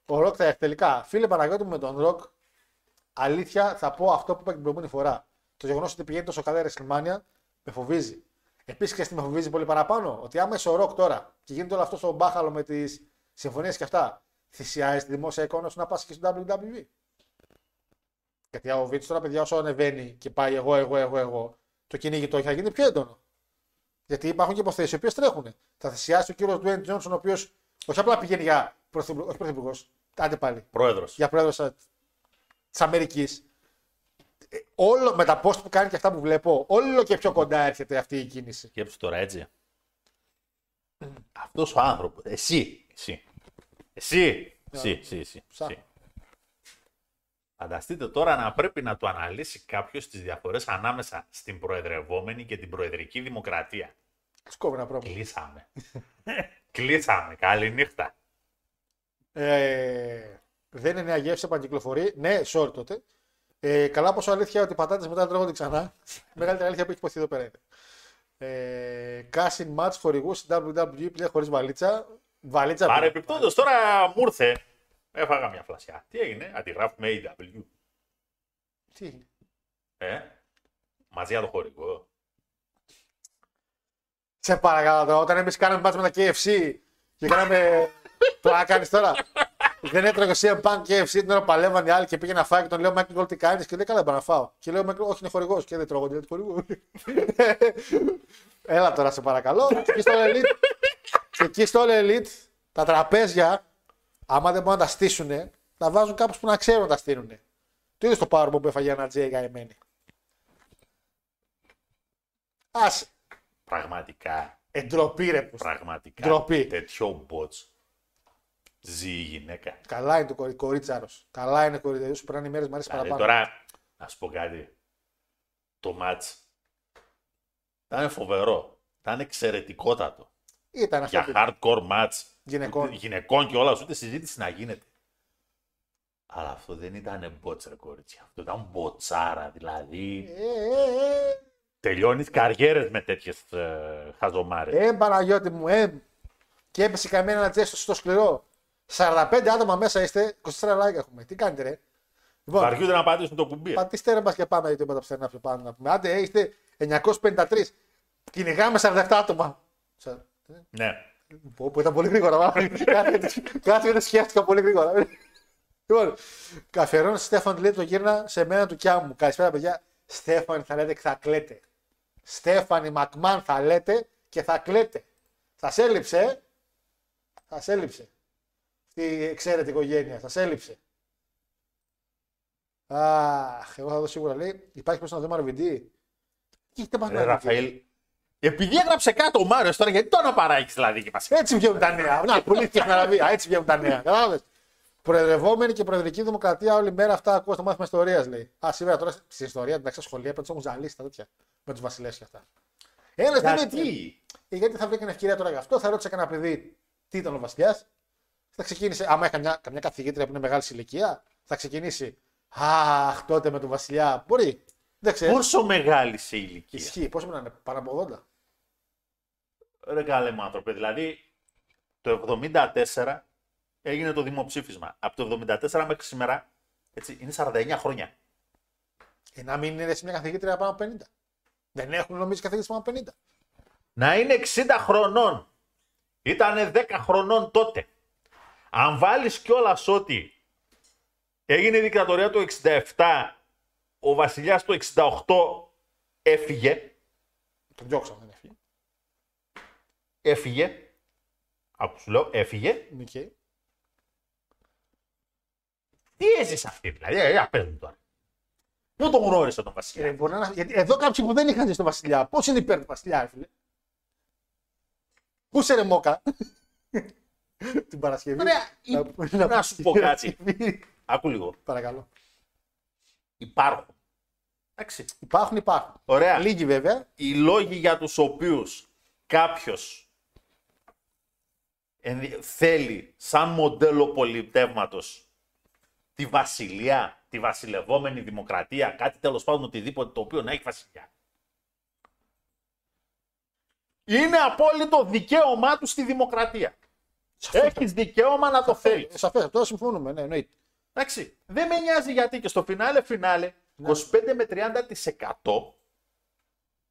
Speaker 2: Ο Ροκ θα έρθει τελικά. Φίλε Παναγιώτη μου με τον Ροκ, αλήθεια θα πω αυτό που είπα και την προηγούμενη φορά. Το γεγονός ότι πηγαίνει τόσο καλά η WrestleMania με φοβίζει. Επίσης και τι με φοβίζει πολύ παραπάνω; Ότι άμα είσαι ο Ροκ τώρα και γίνεται όλο αυτό στο μπάχαλο με τις συμφωνίες και αυτά, θυσιάζεις τη δημόσια εικόνα σου να πας και στο WWE. Γιατί ο Vince τώρα, παιδιά, όσο ανεβαίνει και πάει εγώ, εγώ, εγώ, εγώ, το κυνήγι το έχει να γίνει πιο έντονο. Γιατί υπάρχουν και υποθέσεις οι οποίες τρέχουν. Θα θυσιάσει ο κύριος Dwayne Johnson, ο οποίος όχι απλά πηγαίνει για πρωθυπουργό, όχι πρωθυπουργός, άντε πάλι,
Speaker 3: Πρόεδρος.
Speaker 2: για πρόεδρο της Αμερικής. Όλο με τα post που κάνει και αυτά που βλέπω, όλο και πιο κοντά έρχεται αυτή η κίνηση.
Speaker 3: Σκέψου τώρα έτσι. Αυτός ο άνθρωπος. Εσύ. Εσύ. Εσύ. Εσύ. Εσύ. εσύ,
Speaker 2: Ψάχνω.
Speaker 3: εσύ. Φανταστείτε τώρα να πρέπει να το αναλύσει κάποιος τις διαφορές ανάμεσα στην προεδρευόμενη και την προεδρική δημοκρατία.
Speaker 2: Σκόβει ένα πρόβλημα.
Speaker 3: Κλείσαμε. [laughs] Κλείσαμε. Καληνύχτα.
Speaker 2: Ε, δεν είναι νέα γεύση, επανακυκλοφορεί. Ναι, sorry τότε. Ε, καλά πόσο αλήθεια ότι οι πατάτες μετά τρώγονται ξανά. [laughs] Μεγαλύτερη αλήθεια που έχει υποθεί εδώ πέρα είναι. Ε, Casting match χορηγού στην WWE πλέον χωρίς βαλίτσα. Βαλίτσα.
Speaker 3: Παρεπιπτόντω τώρα μου ήρθε. Έφαγα μια φλασιά. Τι έγινε, αντιγράφουμε AW.
Speaker 2: Τι είναι.
Speaker 3: Ε, μαζί για το χορηγό.
Speaker 2: Σε παρακαλώ τώρα, όταν εμείς κάναμε μάτς με τα KFC και κάναμε. [laughs] το να κάνεις τώρα. Δεν έτρωγε ο CM Punk KFC την ώρα που παλεύαν οι άλλοι και πήγε να φάει και τον λέω Michael Gold τι κάνεις; Και λέει καλά δεν να φάω. Και λέω Michael όχι είναι χορηγός και δεν τρώγω δεν χορηγό. Έλα τώρα σε παρακαλώ. Και εκεί στο All Elite, και εκεί στο All Elite τα τραπέζια, άμα δεν μπορούν να τα στήσουν, τα βάζουν κάπους που να ξέρουν να τα στείλουν. Το είδες στο Powerbomb που έφαγε ένα Τζέι καημένη. Άσε.
Speaker 3: Πραγματικά.
Speaker 2: Εντροπή ρε. που-
Speaker 3: Πραγματικά.
Speaker 2: Ντροπή.
Speaker 3: Τέτοιο bots. Ζει η γυναίκα.
Speaker 2: Καλά είναι το κορι, κορίτσαρο. Καλά είναι κορίτσαρο. Σου περνάνε οι μέρες, μου αρέσει
Speaker 3: Δηλαδή
Speaker 2: παραπάνω.
Speaker 3: τώρα, να σου πω κάτι. Το μάτς ήταν φοβερό. Ήταν εξαιρετικότατο.
Speaker 2: Ήταν αυτό.
Speaker 3: Για
Speaker 2: που-
Speaker 3: hardcore match
Speaker 2: Γυναικών.
Speaker 3: ούτε- γυναικών και όλα, ούτε συζήτηση να γίνεται. Αλλά αυτό δεν ήταν bots, ρε κορίτσια. Αυτό ήταν μποτσάρα. Δηλαδή,
Speaker 2: Ε, ε, ε,
Speaker 3: τελειώνεις καριέρες με τέτοιες ε, χαζομάρες.
Speaker 2: ε, Παναγιώτη μου, ε. Και έπεσε καμία ένα τζέστο στο σκληρό. 45 άτομα μέσα είστε, 24 like έχουμε. Τι κάνετε, ρε. Λοιπόν,
Speaker 3: Βαριούνται να πατήσουν το κουμπί.
Speaker 2: πατήστε ρε μας και πάμε γιατί είπα τα πουθενά πιο πάνω να πούμε. Άντε, ε, είστε 953. Κυνηγάμε 47 άτομα. Σα-
Speaker 3: Ναι.
Speaker 2: Πω, πω, ήταν πολύ γρήγορα. μάλλον. Κάτι κάτι δεν σκέφτηκα πολύ γρήγορα. Λοιπόν, καθιερώνω στη Στέφαν λέει το γύρνα σε μένα του κιά μου. Καλησπέρα, παιδιά. Στέφανη θα λέτε και θα κλαίτε. Στέφανη Μακμάν θα λέτε και θα κλαίτε. Σας έλειψε. ε. Σας έλειψε. Αυτή η εξαίρετη οικογένεια. Σας έλειψε. Αχ, εγώ θα δω σίγουρα λέει. Υπάρχει person να δούμε RVD. Τι έχετε πάθει
Speaker 3: Ρε,
Speaker 2: με RVD?
Speaker 3: Ραφαήλ, επειδή έγραψε κάτω ο Μάριος τώρα, γιατί το αναπαράγεις δηλαδή και μας
Speaker 2: Έτσι βγαίνουν τα νέα. Να, πουλήθηκε στην Αραβία. Έτσι βγαίνουν τα νέα. Κατάλαβες; Προεδρευόμενη και προεδρική δημοκρατία όλη μέρα αυτά ακούω στο μάθημα ιστορίας λέει. Α, σήμερα τώρα στην ιστορία, εντάξει, στα σχολεία πρέπει να τους έχουν ζαλίσει τα τέτοια. Με τους βασιλές και αυτά. Ένα δεν είναι
Speaker 3: Γιατί;
Speaker 2: Ε, γιατί θα βρει και ευκαιρία τώρα γι' αυτό. Θα ρώτησε κανένα παιδί τι ήταν ο βασιλιάς. Θα ξεκίνησε, άμα έχει καμιά, καμιά καθηγήτρια που είναι μεγάλη σε ηλικία, θα ξεκινήσει. Αχ, τότε με τον βασιλιά. Μπορεί. Δεν ξέρω.
Speaker 3: Πόσο μεγάλη σε ηλικία;
Speaker 2: Ισχύει. Πόσο να είναι, πάνω από 80.
Speaker 3: Ρε καλέ μου άνθρωπε, δηλαδή το 74 έγινε το δημοψήφισμα. Από το 74 μέχρι σήμερα, έτσι, είναι 49 χρόνια.
Speaker 2: Ε, να μην είναι σε μια καθηγήτρια πάνω από 50. Δεν έχουν νομίζει καθηγήτρια πάνω από 50.
Speaker 3: Να είναι 60 χρονών. Ήτανε 10 χρονών τότε. Αν βάλεις κιόλας ότι έγινε η δικτατορία το 67, ο βασιλιάς το 68 έφυγε,
Speaker 2: Τον διώξαμε, δεν έφυγε.
Speaker 3: έφυγε, άκου σου λέω, έφυγε,
Speaker 2: Οκ.
Speaker 3: τι έζησε αυτή δηλαδή, ε, για πες μου τώρα. Πού τον γνώρισε τον βασιλιά;
Speaker 2: Ε, μπορεί να... Γιατί εδώ κάποιοι που δεν είχαν ζήσει στο Βασιλιά, πώς είναι υπέρ του Βασιλιά, ρε φίλε; Πού είσαι ρε Μόκα; Την Παρασκευή.
Speaker 3: Ωραία, ή- να σου πω κάτι. Άκου λίγο.
Speaker 2: Παρακαλώ.
Speaker 3: Υπάρχουν Εντάξει.
Speaker 2: Υπάρχουν, υπάρχουν.
Speaker 3: Ωραία.
Speaker 2: Λίγοι βέβαια.
Speaker 3: οι λόγοι για τους οποίους κάποιος ενδι- θέλει σαν μοντέλο πολιτεύματος τη βασιλεία, τη βασιλευόμενη δημοκρατία, κάτι τέλος πάντων οτιδήποτε το οποίο να έχει βασιλιά. Είναι απόλυτο δικαίωμά του στη δημοκρατία. Έχεις δικαίωμα να το θέλεις.
Speaker 2: Ε, Σαφές, αυτό συμφωνούμε. Ναι, εννοείται.
Speaker 3: Εντάξει, δεν με νοιάζει γιατί και στο φινάλε φινάλε 25 με 30%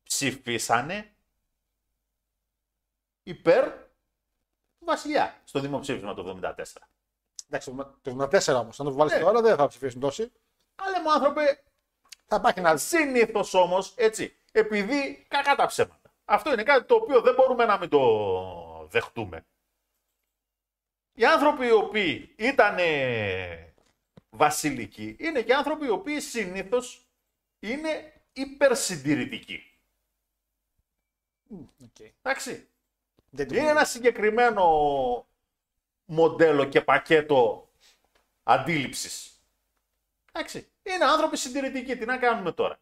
Speaker 3: ψηφίσανε υπέρ του βασιλιά στο δημοψήφισμα του 74.
Speaker 2: Εντάξει, το 74 όμως. Αν το βάλεις
Speaker 3: Ναι.
Speaker 2: τώρα δεν θα ψηφίσουν τόσοι.
Speaker 3: Αλλά μου άνθρωπε,
Speaker 2: Θα υπάρχει ένα.
Speaker 3: συνήθως όμως έτσι, επειδή κακά τα ψέματα. Αυτό είναι κάτι το οποίο δεν μπορούμε να μην το δεχτούμε. Οι άνθρωποι οι οποίοι ήταν βασιλικοί είναι και άνθρωποι οι οποίοι συνήθως είναι υπερσυντηρητικοί.
Speaker 2: Okay.
Speaker 3: Εντάξει.
Speaker 2: Δεν το
Speaker 3: Είναι ένα συγκεκριμένο μοντέλο και πακέτο αντίληψης. Εντάξει. Είναι άνθρωποι συντηρητικοί. Τι να κάνουμε τώρα;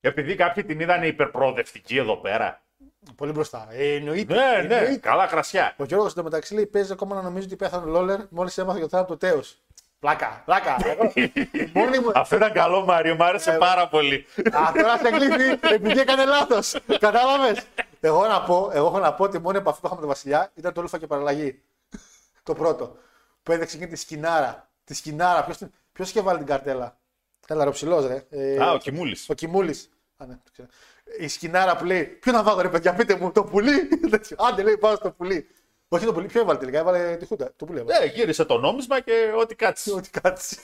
Speaker 3: Επειδή κάποιοι την είδαν υπερπροοδευτική εδώ πέρα.
Speaker 2: Πολύ μπροστά. Ε, εννοείται.
Speaker 3: Ναι, ναι,
Speaker 2: εννοείται.
Speaker 3: καλά κρασιά.
Speaker 2: Ο Γιώργος εντωμεταξύ λέει: Παίζει ακόμα να νομίζει ότι πέθανε ο Λόλερ μόλις έμαθε για το θάνατο του Τέος. Πλάκα, πλάκα. Εγώ- [laughs] Μόνη μου.
Speaker 3: Αυτό ήταν καλό, Μάριο. Μου άρεσε πάρα πολύ.
Speaker 2: Α, τώρα σε γλύφει επειδή έκανε λάθος. Κατάλαβες; Εγώ, να πω, εγώ έχω να πω ότι η μόνη επαφή που είχαμε με τον Βασιλιά ήταν το Λούφα και παραλλαγή. το πρώτο. Που έδειξε εκείνη τη σκηνάρα. Τη σκηνάρα. Ποιος ποιος είχε βάλει την καρτέλα; Έλα, ρε ψηλός, ρε. Ε,
Speaker 3: Α, ο Κιμούλης.
Speaker 2: Ο Κιμούλης. Α, ναι, το ξέρω. Η σκηνάρα που λέει: Ποιο να βάλω, ρε παιδιά, πείτε μου, το πουλί. [laughs] Τέτοιο. Άντε, λέει, πάω στο πουλί. Όχι το πουλί, ποιο έβαλε τελικά, έβαλε τη χούντα. Το πουλί έβαλε.
Speaker 3: Ε, γύρισε το νόμισμα και ό,τι κάτσει.
Speaker 2: Ό,τι κάτσει.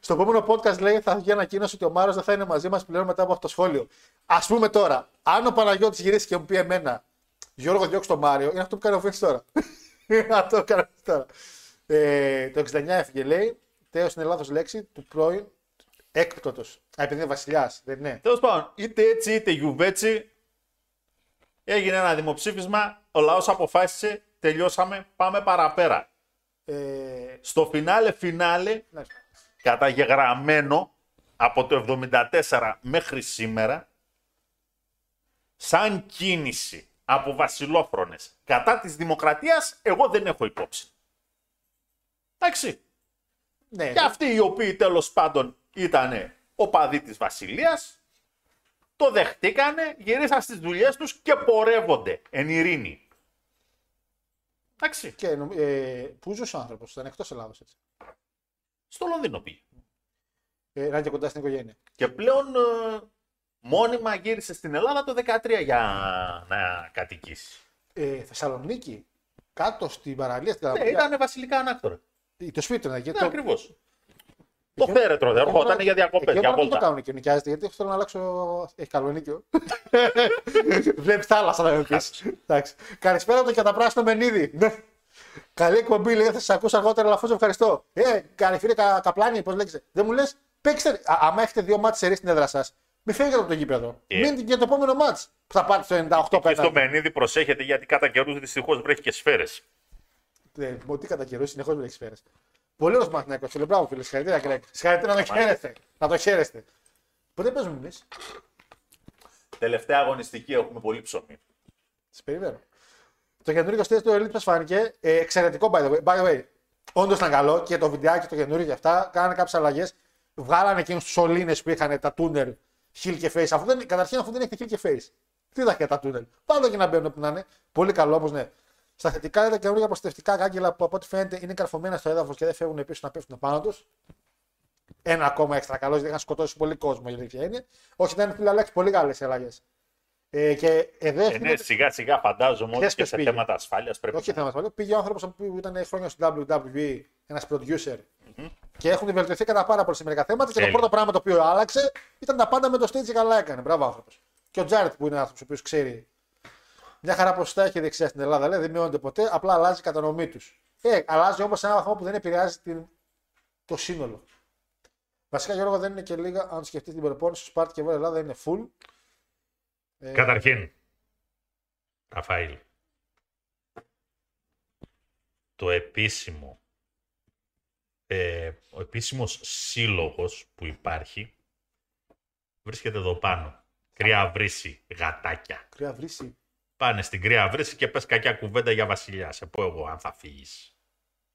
Speaker 2: Στο επόμενο podcast λέει θα βγει ανακοίνωση ότι ο Μάρος δεν θα είναι μαζί μας πλέον μετά από αυτό το σχόλιο. Α πούμε τώρα, αν ο Παναγιώτης γυρίσει και μου πει εμένα, Γιώργο, διώξει τον Μάριο, είναι αυτό που κάνει ο Φίνη τώρα. [laughs] είναι αυτό που κάνει ο Φίνης τώρα. Ε, το 69 έφυγε, λέει. Τέος είναι λάθος λέξη του πρώην έκπτωτος. Α, επειδή είναι βασιλιάς, δεν είναι.
Speaker 3: Τέλος πάντων, είτε έτσι είτε γιουβέτσι, έγινε ένα δημοψήφισμα, ο λαός αποφάσισε, τελειώσαμε, πάμε παραπέρα.
Speaker 2: Ε,
Speaker 3: Στο φινάλε φινάλε,
Speaker 2: ναι.
Speaker 3: καταγεγραμμένο από το 74 μέχρι σήμερα, σαν κίνηση από βασιλόφρονες κατά της δημοκρατίας, εγώ δεν έχω υπόψη. Εντάξει.
Speaker 2: ναι,
Speaker 3: Και αυτοί οι οποίοι τέλος πάντων ήταν οπαδοί της βασιλείας, το δεχτήκανε, γυρίσαν στις δουλειές τους και πορεύονται εν ειρήνη. Εντάξει.
Speaker 2: Και, νομ- ε, πού ζούσε ο άνθρωπος, ήταν εκτός Ελλάδος έτσι.
Speaker 3: Στο Λονδίνο πήγε.
Speaker 2: Ε, να είναι και κοντά στην οικογένεια.
Speaker 3: Και πλέον ε, μόνιμα γύρισε στην Ελλάδα το 2013 για να κατοικήσει.
Speaker 2: Ε, Θεσσαλονίκη, κάτω στην παραλία, στην
Speaker 3: Ναι,
Speaker 2: Καλαμαριά.
Speaker 3: ήταν βασιλικά ανάκτορα.
Speaker 2: Το σπίτι του ήταν εκεί.
Speaker 3: Ναι,
Speaker 2: το-
Speaker 3: ακριβώς. Το θέρετρο δεν ερχόταν για διακοπές,
Speaker 2: Εκεί
Speaker 3: για
Speaker 2: τώρα δεν το
Speaker 3: βόλτα.
Speaker 2: κάνουν και νοικιάζεται, γιατί θέλω να αλλάξω. Έχει καλονίκιο. [laughs] Βλέπει θάλασσα να με πει. Εντάξει. Καλησπέρα από το καταπράσινο Μενίδη. Ναι. Καλή εκπομπή, λέει. Θα σα ακούσω αργότερα, αλλά ευχαριστώ. Ε, καλή φίλε κα, καπλάνη, πώς λέγεται. Δεν μου λες, παίξτε. Α, άμα έχετε δύο μάτσε σερής στην έδρα σας, μην φύγετε από το γήπεδο.
Speaker 3: Ε.
Speaker 2: Μείνετε για το επόμενο μάτς που θα πάτε στο 98
Speaker 3: Και στο
Speaker 2: πέντε.
Speaker 3: Μενίδη προσέχετε γιατί κατά καιρούς δυστυχώς βρέχει και σφαίρες.
Speaker 2: Ναι, τι κατά καιρούς συνεχώς με έχει φέρει. Πολύ ωραίος Μαθηνάκο. Φίλε, μπράβο, φίλε. Συγχαρητήρια, Κρέκ. Συγχαρητήρια να το χαίρεστε. Να το χαίρεστε. Πότε παίζουμε εμείς;
Speaker 3: Τελευταία αγωνιστική έχουμε πολύ ψωμί.
Speaker 2: Σα περιμένω. Το καινούργιο στέλνο του Elite μα φάνηκε ε, εξαιρετικό by the way. By the way. Όντως ήταν καλό και το βιντεάκι το καινούργιο και αυτά. Κάνανε κάποιες αλλαγές. Βγάλανε εκείνους τους σωλήνες που είχαν τα τούνελ Hill και Face. Αφού δεν, καταρχήν αφού δεν έχετε Hill και Face. Τι τα τα τούνελ. Πάντα και να μπαίνουν όπου να είναι. Πολύ καλό όμω, ναι. Στα θετικά είναι τα καινούργια προστατευτικά κάγκελα που από ό,τι φαίνεται είναι καρφωμένα στο έδαφος και δεν φεύγουν πίσω να πέφτουν πάνω τους. Ένα ακόμα έξτρα καλό, γιατί είχαν σκοτώσει πολύ κόσμο η αλήθεια είναι. Όχι, ήταν φίλε Αλέξη, πολύ καλές αλλαγές. Ε, και εδώ
Speaker 3: Ε,
Speaker 2: έχει
Speaker 3: ναι, σιγά σιγά φαντάζομαι ότι
Speaker 2: Χθες
Speaker 3: και
Speaker 2: ποιος
Speaker 3: σε
Speaker 2: πήγε.
Speaker 3: θέματα ασφάλειας πρέπει
Speaker 2: όχι θέμα ασφαλεία. Πήγε ο άνθρωπος που ήταν χρόνια στο WWE, ένας producer. Και έχουν βελτιωθεί κατά πάρα πολύ σε μερικά θέματα. Και το
Speaker 3: Τέλεια.
Speaker 2: πρώτο πράγμα το οποίο άλλαξε ήταν τα πάντα με το stage και καλά έκανε. Μπράβο άνθρωπος. Και ο Τζάρετ που είναι άνθρωπος ο οποίος ξέρει μια χαρά ποσοστά έχει δεξιά στην Ελλάδα. Λέει, δεν μειώνεται ποτέ, απλά αλλάζει η κατανομή τους. Ε, αλλάζει όμως σε ένα βαθμό που δεν επηρεάζει την... το σύνολο. Βασικά Γιώργο δεν είναι και λίγα, αν σκεφτείς την προπόνηση, στο Σπάρτη και Βόρεια Ελλάδα είναι full. Ε,
Speaker 3: Καταρχήν, Ραφαήλ, το επίσημο, ε, ο επίσημος σύλλογος που υπάρχει Βρίσκεται εδώ πάνω. Κρύα βρύση, γατάκια.
Speaker 2: Κρύα βρύση.
Speaker 3: Πάνε στην κρύα βρύση και πες κακιά κουβέντα για βασιλιά. Σε πω εγώ αν θα φύγεις.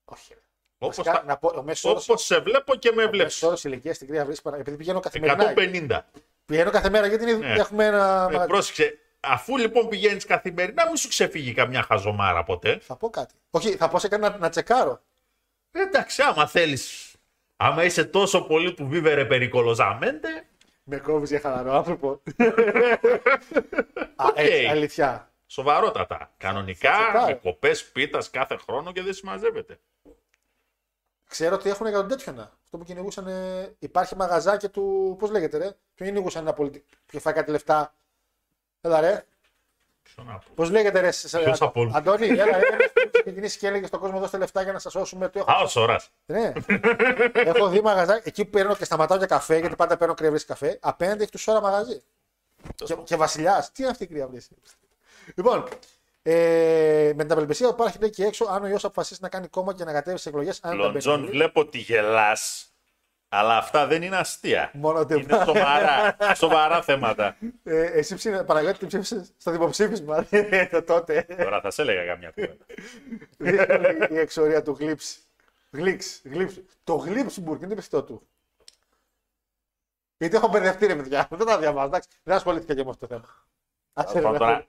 Speaker 2: Όχι. ρε.
Speaker 3: Όπως,
Speaker 2: Βασικά,
Speaker 3: θα-
Speaker 2: να πω, ο μέσος όρο
Speaker 3: όπως σε βλέπω και με βλέπεις.
Speaker 2: ηλικίας στην κρύα βρύση, παρα- επειδή πηγαίνω καθημερινά.
Speaker 3: 150.
Speaker 2: Πηγαίνω κάθε μέρα γιατί είναι-
Speaker 3: Ναι.
Speaker 2: έχουμε ένα.
Speaker 3: Ε, πρόσεξε, αφού λοιπόν πηγαίνεις καθημερινά, μην σου ξεφύγει καμιά χαζομάρα ποτέ.
Speaker 2: Θα πω κάτι. Όχι, θα πω σε κάτι να, να τσεκάρω.
Speaker 3: Ε, Εντάξει, άμα θέλεις, άμα είσαι τόσο πολύ του βίβερε περικολοζαμέντε,
Speaker 2: Με κόβεις για χαλαρό άνθρωπο. [laughs] Α,
Speaker 3: Οκ.
Speaker 2: έτσι, αλήθεια.
Speaker 3: Σοβαρότατα. Κανονικά,
Speaker 2: τσεκάρω.
Speaker 3: με κοπές πίτας κάθε χρόνο και δεν συμμαζεύεται.
Speaker 2: Ξέρω ότι έχουν για τον τέτοιο να. Αυτό που κυνηγούσαν. ε, υπάρχει μαγαζάκι του. Πώς λέγεται, ρε; Ποιο κυνηγούσαν ένα πολιτικό. Ποιο φάει κάτι λεφτά; Έλα, ρε.
Speaker 3: Ποιο να πω.
Speaker 2: Πώς λέγεται, ρε. σε-
Speaker 3: Ποιος
Speaker 2: Α-
Speaker 3: από όλους;
Speaker 2: Αντώνη, έλα, ρε. Έχεις ξεκινήσει και έλεγες στον κόσμο δώστε λεφτά για να σας σώσουμε. Το έχω
Speaker 3: Α, ο Σωράς.
Speaker 2: Ναι. έχω δει μαγαζάκι. Εκεί που παίρνω και σταματάω για καφέ, γιατί πάντα παίρνω κρύα καφέ. Απέναντι έχει του Σόρα μαγαζί. Και, και βασιλιάς. Τι είναι αυτή η κρύα βρύση; Λοιπόν, ε, με την απελπισία που υπάρχει λέει και έξω, αν ο ιός αποφασίσει να κάνει κόμμα και να κατέβει στις εκλογές, αν δεν
Speaker 3: Λοντζόν,
Speaker 2: μπαίνει.
Speaker 3: βλέπω ότι γελάς, αλλά αυτά δεν είναι αστεία.
Speaker 2: Μόνο ότι-
Speaker 3: Είναι [laughs] σοβαρά, σοβαρά θέματα.
Speaker 2: Ε, εσύ ψήνε, Παναγιώτη, τι ψήφισες στο δημοψήφισμα [laughs] το τότε.
Speaker 3: Τώρα θα σε έλεγα καμιά κουβέντα. [laughs]
Speaker 2: Δύσκολη η εξορία του Γλύψ. Γλύξ, γλύψ. Το Γλύψμπουργκ είναι πιστό του. Γιατί έχω μπερδευτεί ρε παιδιά. Δεν τα διαβάζω. Εντάξει, δεν ασχολήθηκα και με αυτό το θέμα. Άσε, ρε,
Speaker 3: Πάμε
Speaker 2: να-
Speaker 3: τώρα.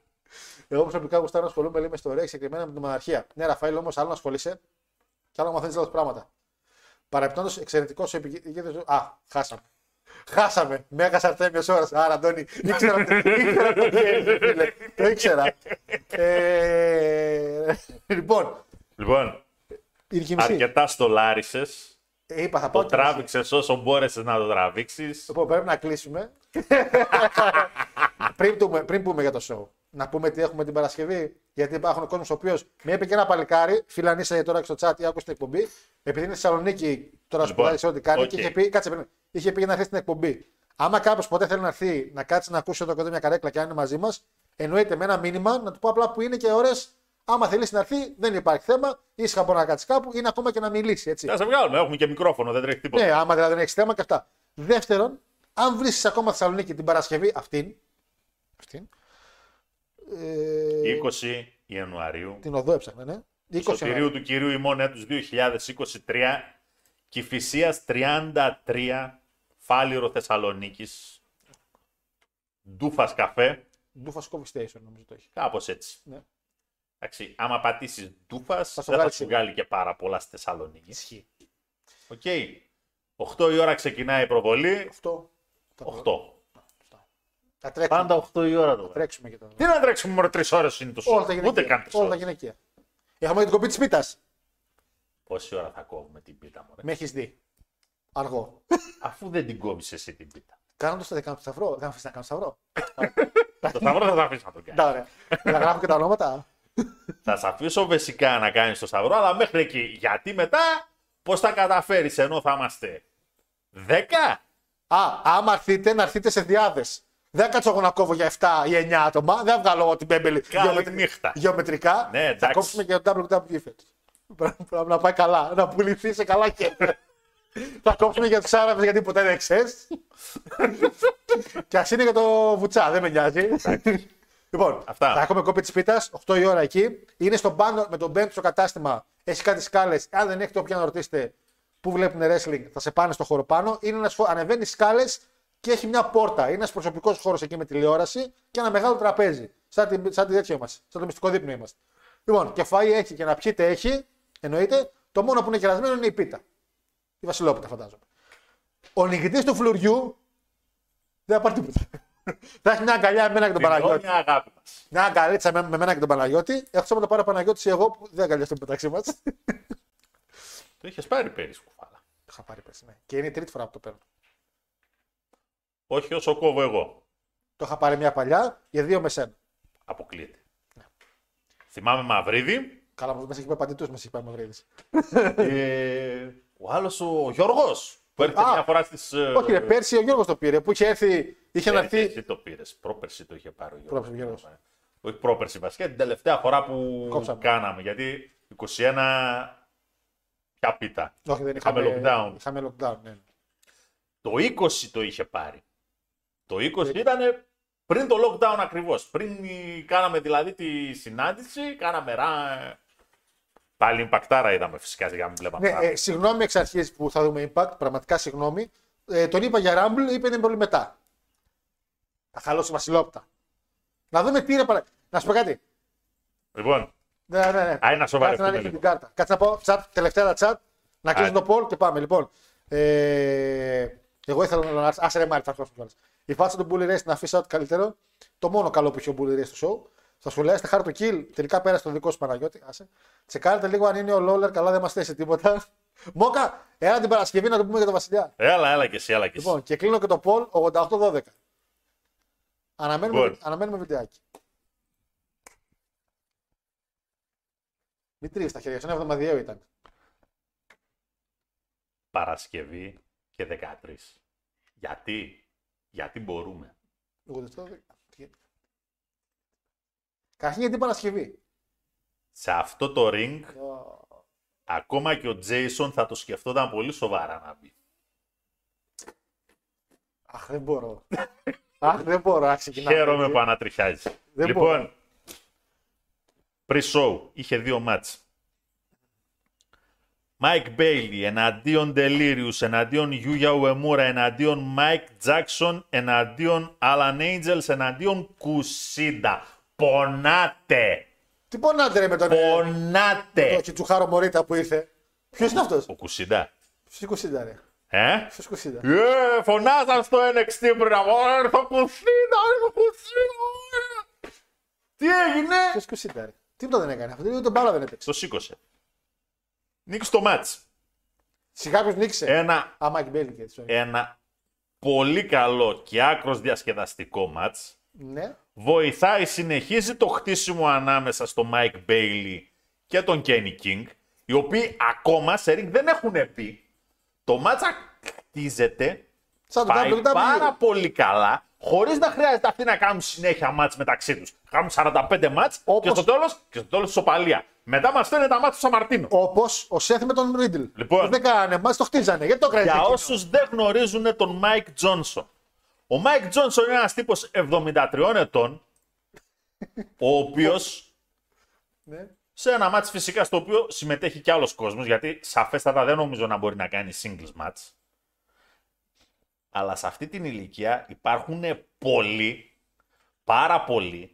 Speaker 2: Εγώ προσωπικά γουστάρω να ασχολούμαι λέει, με ιστορία συγκεκριμένα με τη μοναρχία. Ναι, Ραφαήλ, όμως άλλο να ασχολείσαι και άλλο να μαθαίνεις άλλα πράγματα. Παρεπτόντω, εξαιρετικός επικίνδυνο. Α, χάσαμε. Χάσαμε. Μέγας Αρτέμιος ώρας. Άρα, Αντώνη, ήξερα ότι ήξερα το τι έγινε, φίλε. Το ήξερα. Ε, λοιπόν,
Speaker 3: Λοιπόν,
Speaker 2: είναι και η μισή.
Speaker 3: αρκετά στολάρισες.
Speaker 2: Ε, Είπα, θα πάω
Speaker 3: Το
Speaker 2: και μισή.
Speaker 3: τράβηξες όσο μπόρεσες να το τραβήξεις.
Speaker 2: Λοιπόν, πρέπει να κλείσουμε. [laughs] πριν, πούμε, πριν πούμε για το show, να πούμε τι έχουμε την Παρασκευή. Γιατί υπάρχουν κόσμος ο οποίος με είπε και ένα παλικάρι, φιλανίσα τώρα και στο chat ή άκουσες την εκπομπή. Επειδή είναι στη Θεσσαλονίκη, τώρα
Speaker 3: Λοιπόν,
Speaker 2: σπουδάζει σε ό,τι κάνει
Speaker 3: οκ.
Speaker 2: και είχε πει, κάτσε, περίμενε, είχε πει για να έρθει στην εκπομπή. Άμα κάποιος ποτέ θέλει να έρθει να κάτσει να ακούσει εδώ κοντά μια καρέκλα και αν είναι μαζί μας, εννοείται με ένα μήνυμα να του πω απλά που είναι και ώρε. Άμα θέλεις να έρθει, δεν υπάρχει θέμα. Ήσυχα μπορεί να κάτσεις κάπου ή να ακόμα και να μιλήσει. Έτσι.
Speaker 3: Θα σε βγάλουμε, έχουμε και μικρόφωνο, δεν τρέχει τίποτα.
Speaker 2: Ναι, άμα δηλαδή δεν έχεις θέμα και αυτά. Δεύτερον, αν βρει ακόμα στη Θεσσαλονίκη την Παρασκευή αυτήν. αυτήν ε,
Speaker 3: 20 Ιανουαρίου,
Speaker 2: την οδό έψαχνα, ναι. 20
Speaker 3: σωτηρίου του κυρίου ημών έτους 2023, Κηφισίας 33, Φάληρο Θεσσαλονίκης, Ντούφας καφέ,
Speaker 2: Ντούφας Coffee Station νομίζω το έχει.
Speaker 3: κάπως έτσι.
Speaker 2: Ναι.
Speaker 3: Εντάξει, άμα πατήσεις Ντούφας,
Speaker 2: Θα στο
Speaker 3: δεν θα
Speaker 2: βγάλει
Speaker 3: σου
Speaker 2: σίγουρα.
Speaker 3: βγάλει και πάρα πολλά στη Θεσσαλονίκη.
Speaker 2: Ισχύει.
Speaker 3: Οκ. 8 η ώρα ξεκινάει η προβολή.
Speaker 2: Αυτό.
Speaker 3: 8.
Speaker 2: Θα τρέξουμε,
Speaker 3: Πάντα 8 η ώρα το βράδυ.
Speaker 2: τρέξουμε και το.
Speaker 3: Τι να τρέξουμε μόνο 3 ώρες είναι το
Speaker 2: Όλα
Speaker 3: σώμα.
Speaker 2: τα
Speaker 3: Ούτε
Speaker 2: γυναικεία.
Speaker 3: καν 3
Speaker 2: Όλα τα
Speaker 3: ώρες.
Speaker 2: γυναικεία. Έχουμε και την κοπή της πίτα.
Speaker 3: Πόση ώρα θα κόβουμε την πίτα μου.
Speaker 2: Με έχεις δει. Αργό.
Speaker 3: Αφού δεν την κόβεις εσύ την πίτα.
Speaker 2: Κάνοντας το δεκάνο του σταυρό. Δεν αφήσεις να κάνω σταυρό.
Speaker 3: Το σταυρό θα τα αφήσω να τον κάνεις.
Speaker 2: Τα ωραία. Να γράφω και τα ονόματα.
Speaker 3: Θα σε αφήσω βασικά να κάνεις το σταυρό, αλλά μέχρι εκεί. Γιατί μετά πώς θα καταφέρεις ενώ θα είμαστε 10.
Speaker 2: Α, άμα έρθετε, να έρθετε σε διάδες. Δεν κάτσω εγώ να κόβω για 7 ή 9 άτομα. Δεν βγάλω εγώ την πέμπελη
Speaker 3: Καλή νύχτα.
Speaker 2: γεωμετρικά.
Speaker 3: Ναι,
Speaker 2: θα
Speaker 3: εντάξει.
Speaker 2: κόψουμε και το WWE φέτος. Πρέπει πρέπει να πάει καλά, να πουληθεί σε καλά χέρια. θα κόψουμε για του Άραβες γιατί ποτέ δεν ξέρεις. και ας είναι για το βουτσά, δεν με νοιάζει. λοιπόν,
Speaker 3: Αυτά.
Speaker 2: θα έχουμε κόπη της πίτας, 8 η ώρα εκεί. Είναι στο πάνω, με τον Μπέντ στο κατάστημα. Έχει κάτι σκάλες. Αν δεν έχετε όποια να ρωτήσετε πού βλέπουν wrestling, θα σε πάνε στο χώρο πάνω. Είναι ένας, φο- ανεβαίνει σκάλες και έχει μια πόρτα. Είναι ένας προσωπικός χώρος εκεί με τηλεόραση και ένα μεγάλο τραπέζι. Σαν τη, σαν τη τέτοιο είμαστε. Σαν το μυστικό δείπνο είμαστε. Λοιπόν, και φαΐ έχει και να πιείτε έχει, εννοείται. Το μόνο που είναι κερασμένο είναι η πίτα. Η βασιλόπιτα, φαντάζομαι. Ο νικητής του φλουριού δεν θα πάρει τίποτα. [laughs] θα έχει μια αγκαλιά με μένα και τον Παναγιώτη.
Speaker 3: Δηλώνει αγάπη μας.
Speaker 2: Μια αγκαλίτσα με, με μένα και τον Παναγιώτη. Έχω να το πάρω ο Παναγιώτη ή εγώ που δεν αγκαλιαστούμε μεταξύ μας. το
Speaker 3: Το είχες πάρει πέρυσι κουφάλα.
Speaker 2: είχα πάρει πέρσι, ναι. Και είναι η τρίτη φορά που το παίρνω.
Speaker 3: Όχι όσο κόβω εγώ.
Speaker 2: Το είχα πάρει μια παλιά για δύο με σένα.
Speaker 3: Αποκλείεται. Θυμάμαι Μαυρίδη.
Speaker 2: Καλά, μας έχει πάει παντιτού, μας έχει πάει Μαυρίδης.
Speaker 3: ε, ο άλλος ο Γιώργος. Που έρχεται
Speaker 2: Α,
Speaker 3: μια φορά ε, στι.
Speaker 2: Όχι, ρε, πέρσι ο Γιώργος το πήρε που είχε έρθει. Είχε να έρθει.
Speaker 3: Εσύ το πήρες. Πρόπερση το είχε πάρει ο Γιώργος.
Speaker 2: Πρόπερση, ο Γιώργος.
Speaker 3: Όχι πρόπερση βασικά, την τελευταία φορά που
Speaker 2: Κόψαμε.
Speaker 3: κάναμε. Γιατί 21. Ποια πίτα.
Speaker 2: Όχι, δεν
Speaker 3: Είχαμε
Speaker 2: είχαμε
Speaker 3: lockdown.
Speaker 2: Είχαμε lockdown, ναι.
Speaker 3: Το 20 το είχε πάρει. Το 20 ήταν πριν το lockdown ακριβώς. Πριν η- κάναμε δηλαδή τη συνάντηση, κάναμε ρα... Πάλι ιμπακτάρα είδαμε φυσικά για να μην βλέπαμε.
Speaker 2: Ναι,
Speaker 3: πράγματα.
Speaker 2: ε, συγγνώμη εξ αρχής που θα δούμε Impact, πραγματικά συγγνώμη. Ε, τον είπα για Rumble, είπε είναι πολύ μετά. Θα χαλώσει βασιλόπτα. Να δούμε τι είναι παρα... Να σου πω κάτι.
Speaker 3: Λοιπόν,
Speaker 2: Ναι, ναι, ναι.
Speaker 3: Άι, να σοβαρευτούμε
Speaker 2: Κάτσε να ανοίξει
Speaker 3: λίγο.
Speaker 2: την κάρτα. Κάτσε να πω chat, τελευταία chat, να κλείσουμε
Speaker 3: Άι.
Speaker 2: το poll και πάμε. Λοιπόν, ε, εγώ ήθελα να άρθω. Άσε ρε Μάρι, θα έρθω κιόλας. Η φάτσα του Bully Ray στην αφήσα ό,τι καλύτερο. Το μόνο καλό που είχε ο Bully Ray στο show. Θα σχολιάσετε χάρη το kill. Τελικά πέρασε το δικό σου Παναγιώτη. Άσε. Τσεκάρετε λίγο αν είναι ο Λόλερ. Καλά δεν μας θέσει τίποτα. [laughs] Μόκα, έλα την Παρασκευή να το πούμε για τον Βασιλιά.
Speaker 3: έλα, έλα και εσύ, έλα και εσύ.
Speaker 2: Λοιπόν, και κλείνω και το poll 88-12. Αναμένουμε,
Speaker 3: Λοιπόν.
Speaker 2: αναμένουμε βιντεάκι. Μην τρίβεις τα χέρια σου, ένα εβδομαδιαίο ήταν.
Speaker 3: Παρασκευή και 13. Γιατί, γιατί μπορούμε.
Speaker 2: 88-12. Τι- Καταρχήν γιατί Παρασκευή;
Speaker 3: Σε αυτό το ring, ακόμα και ο Τζέισον θα το σκεφτόταν πολύ σοβαρά να μπει.
Speaker 2: Αχ, δεν μπορώ. [laughs] Αχ, δεν μπορώ να ξεκινάω.
Speaker 3: Χαίρομαι που ανατριχιάζει.
Speaker 2: Δεν
Speaker 3: λοιπόν, pre-show είχε δύο μάτς. Mike Bailey εναντίον Delirious, εναντίον Yuya Uemura, εναντίον Mike Jackson, εναντίον Alan Angels, εναντίον Kushida. Πονάτε!
Speaker 2: Τι πονάτε ρε με τον
Speaker 3: Πονάτε!
Speaker 2: το Κιτσουχάρο Μωρίτα που ήρθε. Ποιος είναι αυτός;
Speaker 3: Ο Kushida.
Speaker 2: Ποιος είναι Κουσίντα ρε;
Speaker 3: Ε;
Speaker 2: Ποιος Κουσίντα.
Speaker 3: Ε, φωνάζαν στο NXT πριν από έρθω Kushida, έρθω Kushida. Τι έγινε;
Speaker 2: Ποιος Kushida ρε; Τίποτα δεν έκανε. Αυτό ούτε μπάλα δεν έπαιξε.
Speaker 3: Το σήκωσε. Νίκησε το μάτς.
Speaker 2: Σιγά ποιος νίκησε.
Speaker 3: Ένα,
Speaker 2: Α, Mike Bailey και έτσι.
Speaker 3: ένα πολύ καλό και άκρως διασκεδαστικό μάτς.
Speaker 2: Ναι.
Speaker 3: Βοηθάει, συνεχίζει το χτίσιμο ανάμεσα στο Mike Bailey και τον Kenny King, οι οποίοι ακόμα σε ring δεν έχουν πει. Το μάτσα χτίζεται,
Speaker 2: Σαν το
Speaker 3: πάει
Speaker 2: WWE.
Speaker 3: πάρα πολύ καλά, χωρίς να χρειάζεται αυτοί να κάνουν συνέχεια μάτς μεταξύ τους. Κάνουν 45 μάτς
Speaker 2: Όπως-
Speaker 3: και στο τέλος, και στο τέλος σοπαλία. Μετά μας φαίνεται τα μάτς του Σαμαρτίνο.
Speaker 2: Όπως ο Σέθ με τον Ρίτλ.
Speaker 3: Λοιπόν.
Speaker 2: δεν κάνανε, μας το χτίζανε. Γιατί το κρατήσατε.
Speaker 3: Για
Speaker 2: εκείνο;
Speaker 3: όσους δεν γνωρίζουν τον Mike Johnson. Ο Mike Johnson είναι ένας τύπος 73 ετών, ο οποίος
Speaker 2: Ναι.
Speaker 3: σε ένα μάτς φυσικά στο οποίο συμμετέχει και άλλος κόσμος, γιατί σαφέστατα δεν νομίζω να μπορεί να κάνει singles match. Αλλά σε αυτή την ηλικία υπάρχουν πολλοί, πάρα πολλοί,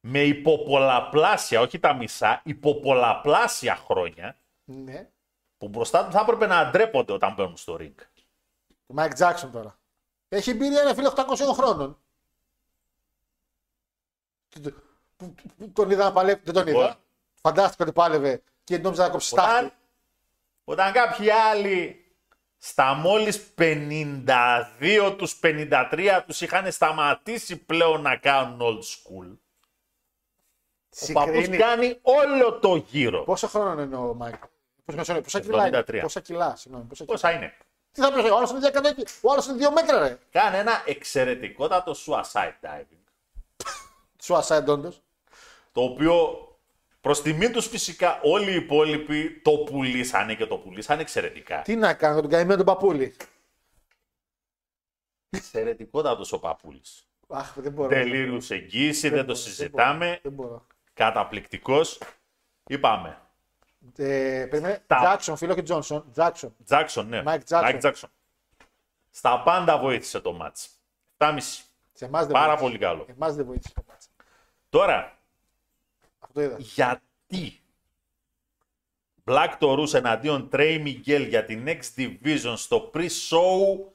Speaker 3: με υποπολλαπλάσια, όχι τα μισά, υποπολλαπλάσια χρόνια,
Speaker 2: Ναι.
Speaker 3: που μπροστά τους θα έπρεπε να ντρέπονται όταν μπαίνουν στο ring.
Speaker 2: Το Mike Jackson τώρα. Έχει εμπειρία ένα φίλο 800 χρόνων. Τι το- που- που- που Τον είδα να παλεύει, δεν τον είδα.
Speaker 3: Λοιπόν.
Speaker 2: Φαντάστηκα ότι πάλευε και νόμιζα να κόψει
Speaker 3: Όταν,
Speaker 2: στάχτη.
Speaker 3: όταν κάποιοι άλλοι στα μόλις 52 τους 53 τους είχαν σταματήσει πλέον να κάνουν old school. Ο παππούς
Speaker 2: Συγκρίνει.
Speaker 3: κάνει όλο το γύρο.
Speaker 2: Πόσο χρόνο είναι ο Μάικ; Πόσα, πόσα, πόσα κιλά είναι;
Speaker 3: 73.
Speaker 2: Πόσα κιλά, συγγνώμη. Πόσα κιλά.
Speaker 3: Πόσα είναι;
Speaker 2: Τι θα πει, ο άλλος είναι 200, ο άλλος είναι 2 μέτρα, ρε.
Speaker 3: Κάνει ένα εξαιρετικότατο suicide diving. [laughs]
Speaker 2: Suicide όντως.
Speaker 3: Το οποίο προς τιμή τους φυσικά όλοι οι υπόλοιποι το πουλήσανε και το πουλήσανε εξαιρετικά.
Speaker 2: Τι να κάνω, τον καημένο τον παππούλη.
Speaker 3: Εξαιρετικότατος ο παππούλης.
Speaker 2: Αχ, δεν μπορώ.
Speaker 3: Τελείρους εγγύηση, δεν, το
Speaker 2: μπορώ,
Speaker 3: συζητάμε.
Speaker 2: Δεν μπορώ.
Speaker 3: Καταπληκτικός. Είπαμε.
Speaker 2: Ε, περίμενε.
Speaker 3: Τα-
Speaker 2: Τζάξον, φίλο και Τζόνσον. Τζάξον.
Speaker 3: Jackson, ναι.
Speaker 2: Mike Jackson.
Speaker 3: Jackson. Στα πάντα βοήθησε το μάτς. 7,5.
Speaker 2: Σε εμάς δεν
Speaker 3: Πάρα
Speaker 2: βοήθησε.
Speaker 3: πολύ καλό.
Speaker 2: Εμάς δεν βοήθησε το μάτς.
Speaker 3: Τώρα,
Speaker 2: Αυτό το είδα.
Speaker 3: γιατί Black Taurus εναντίον Trey Miguel για την Next Division στο pre-show,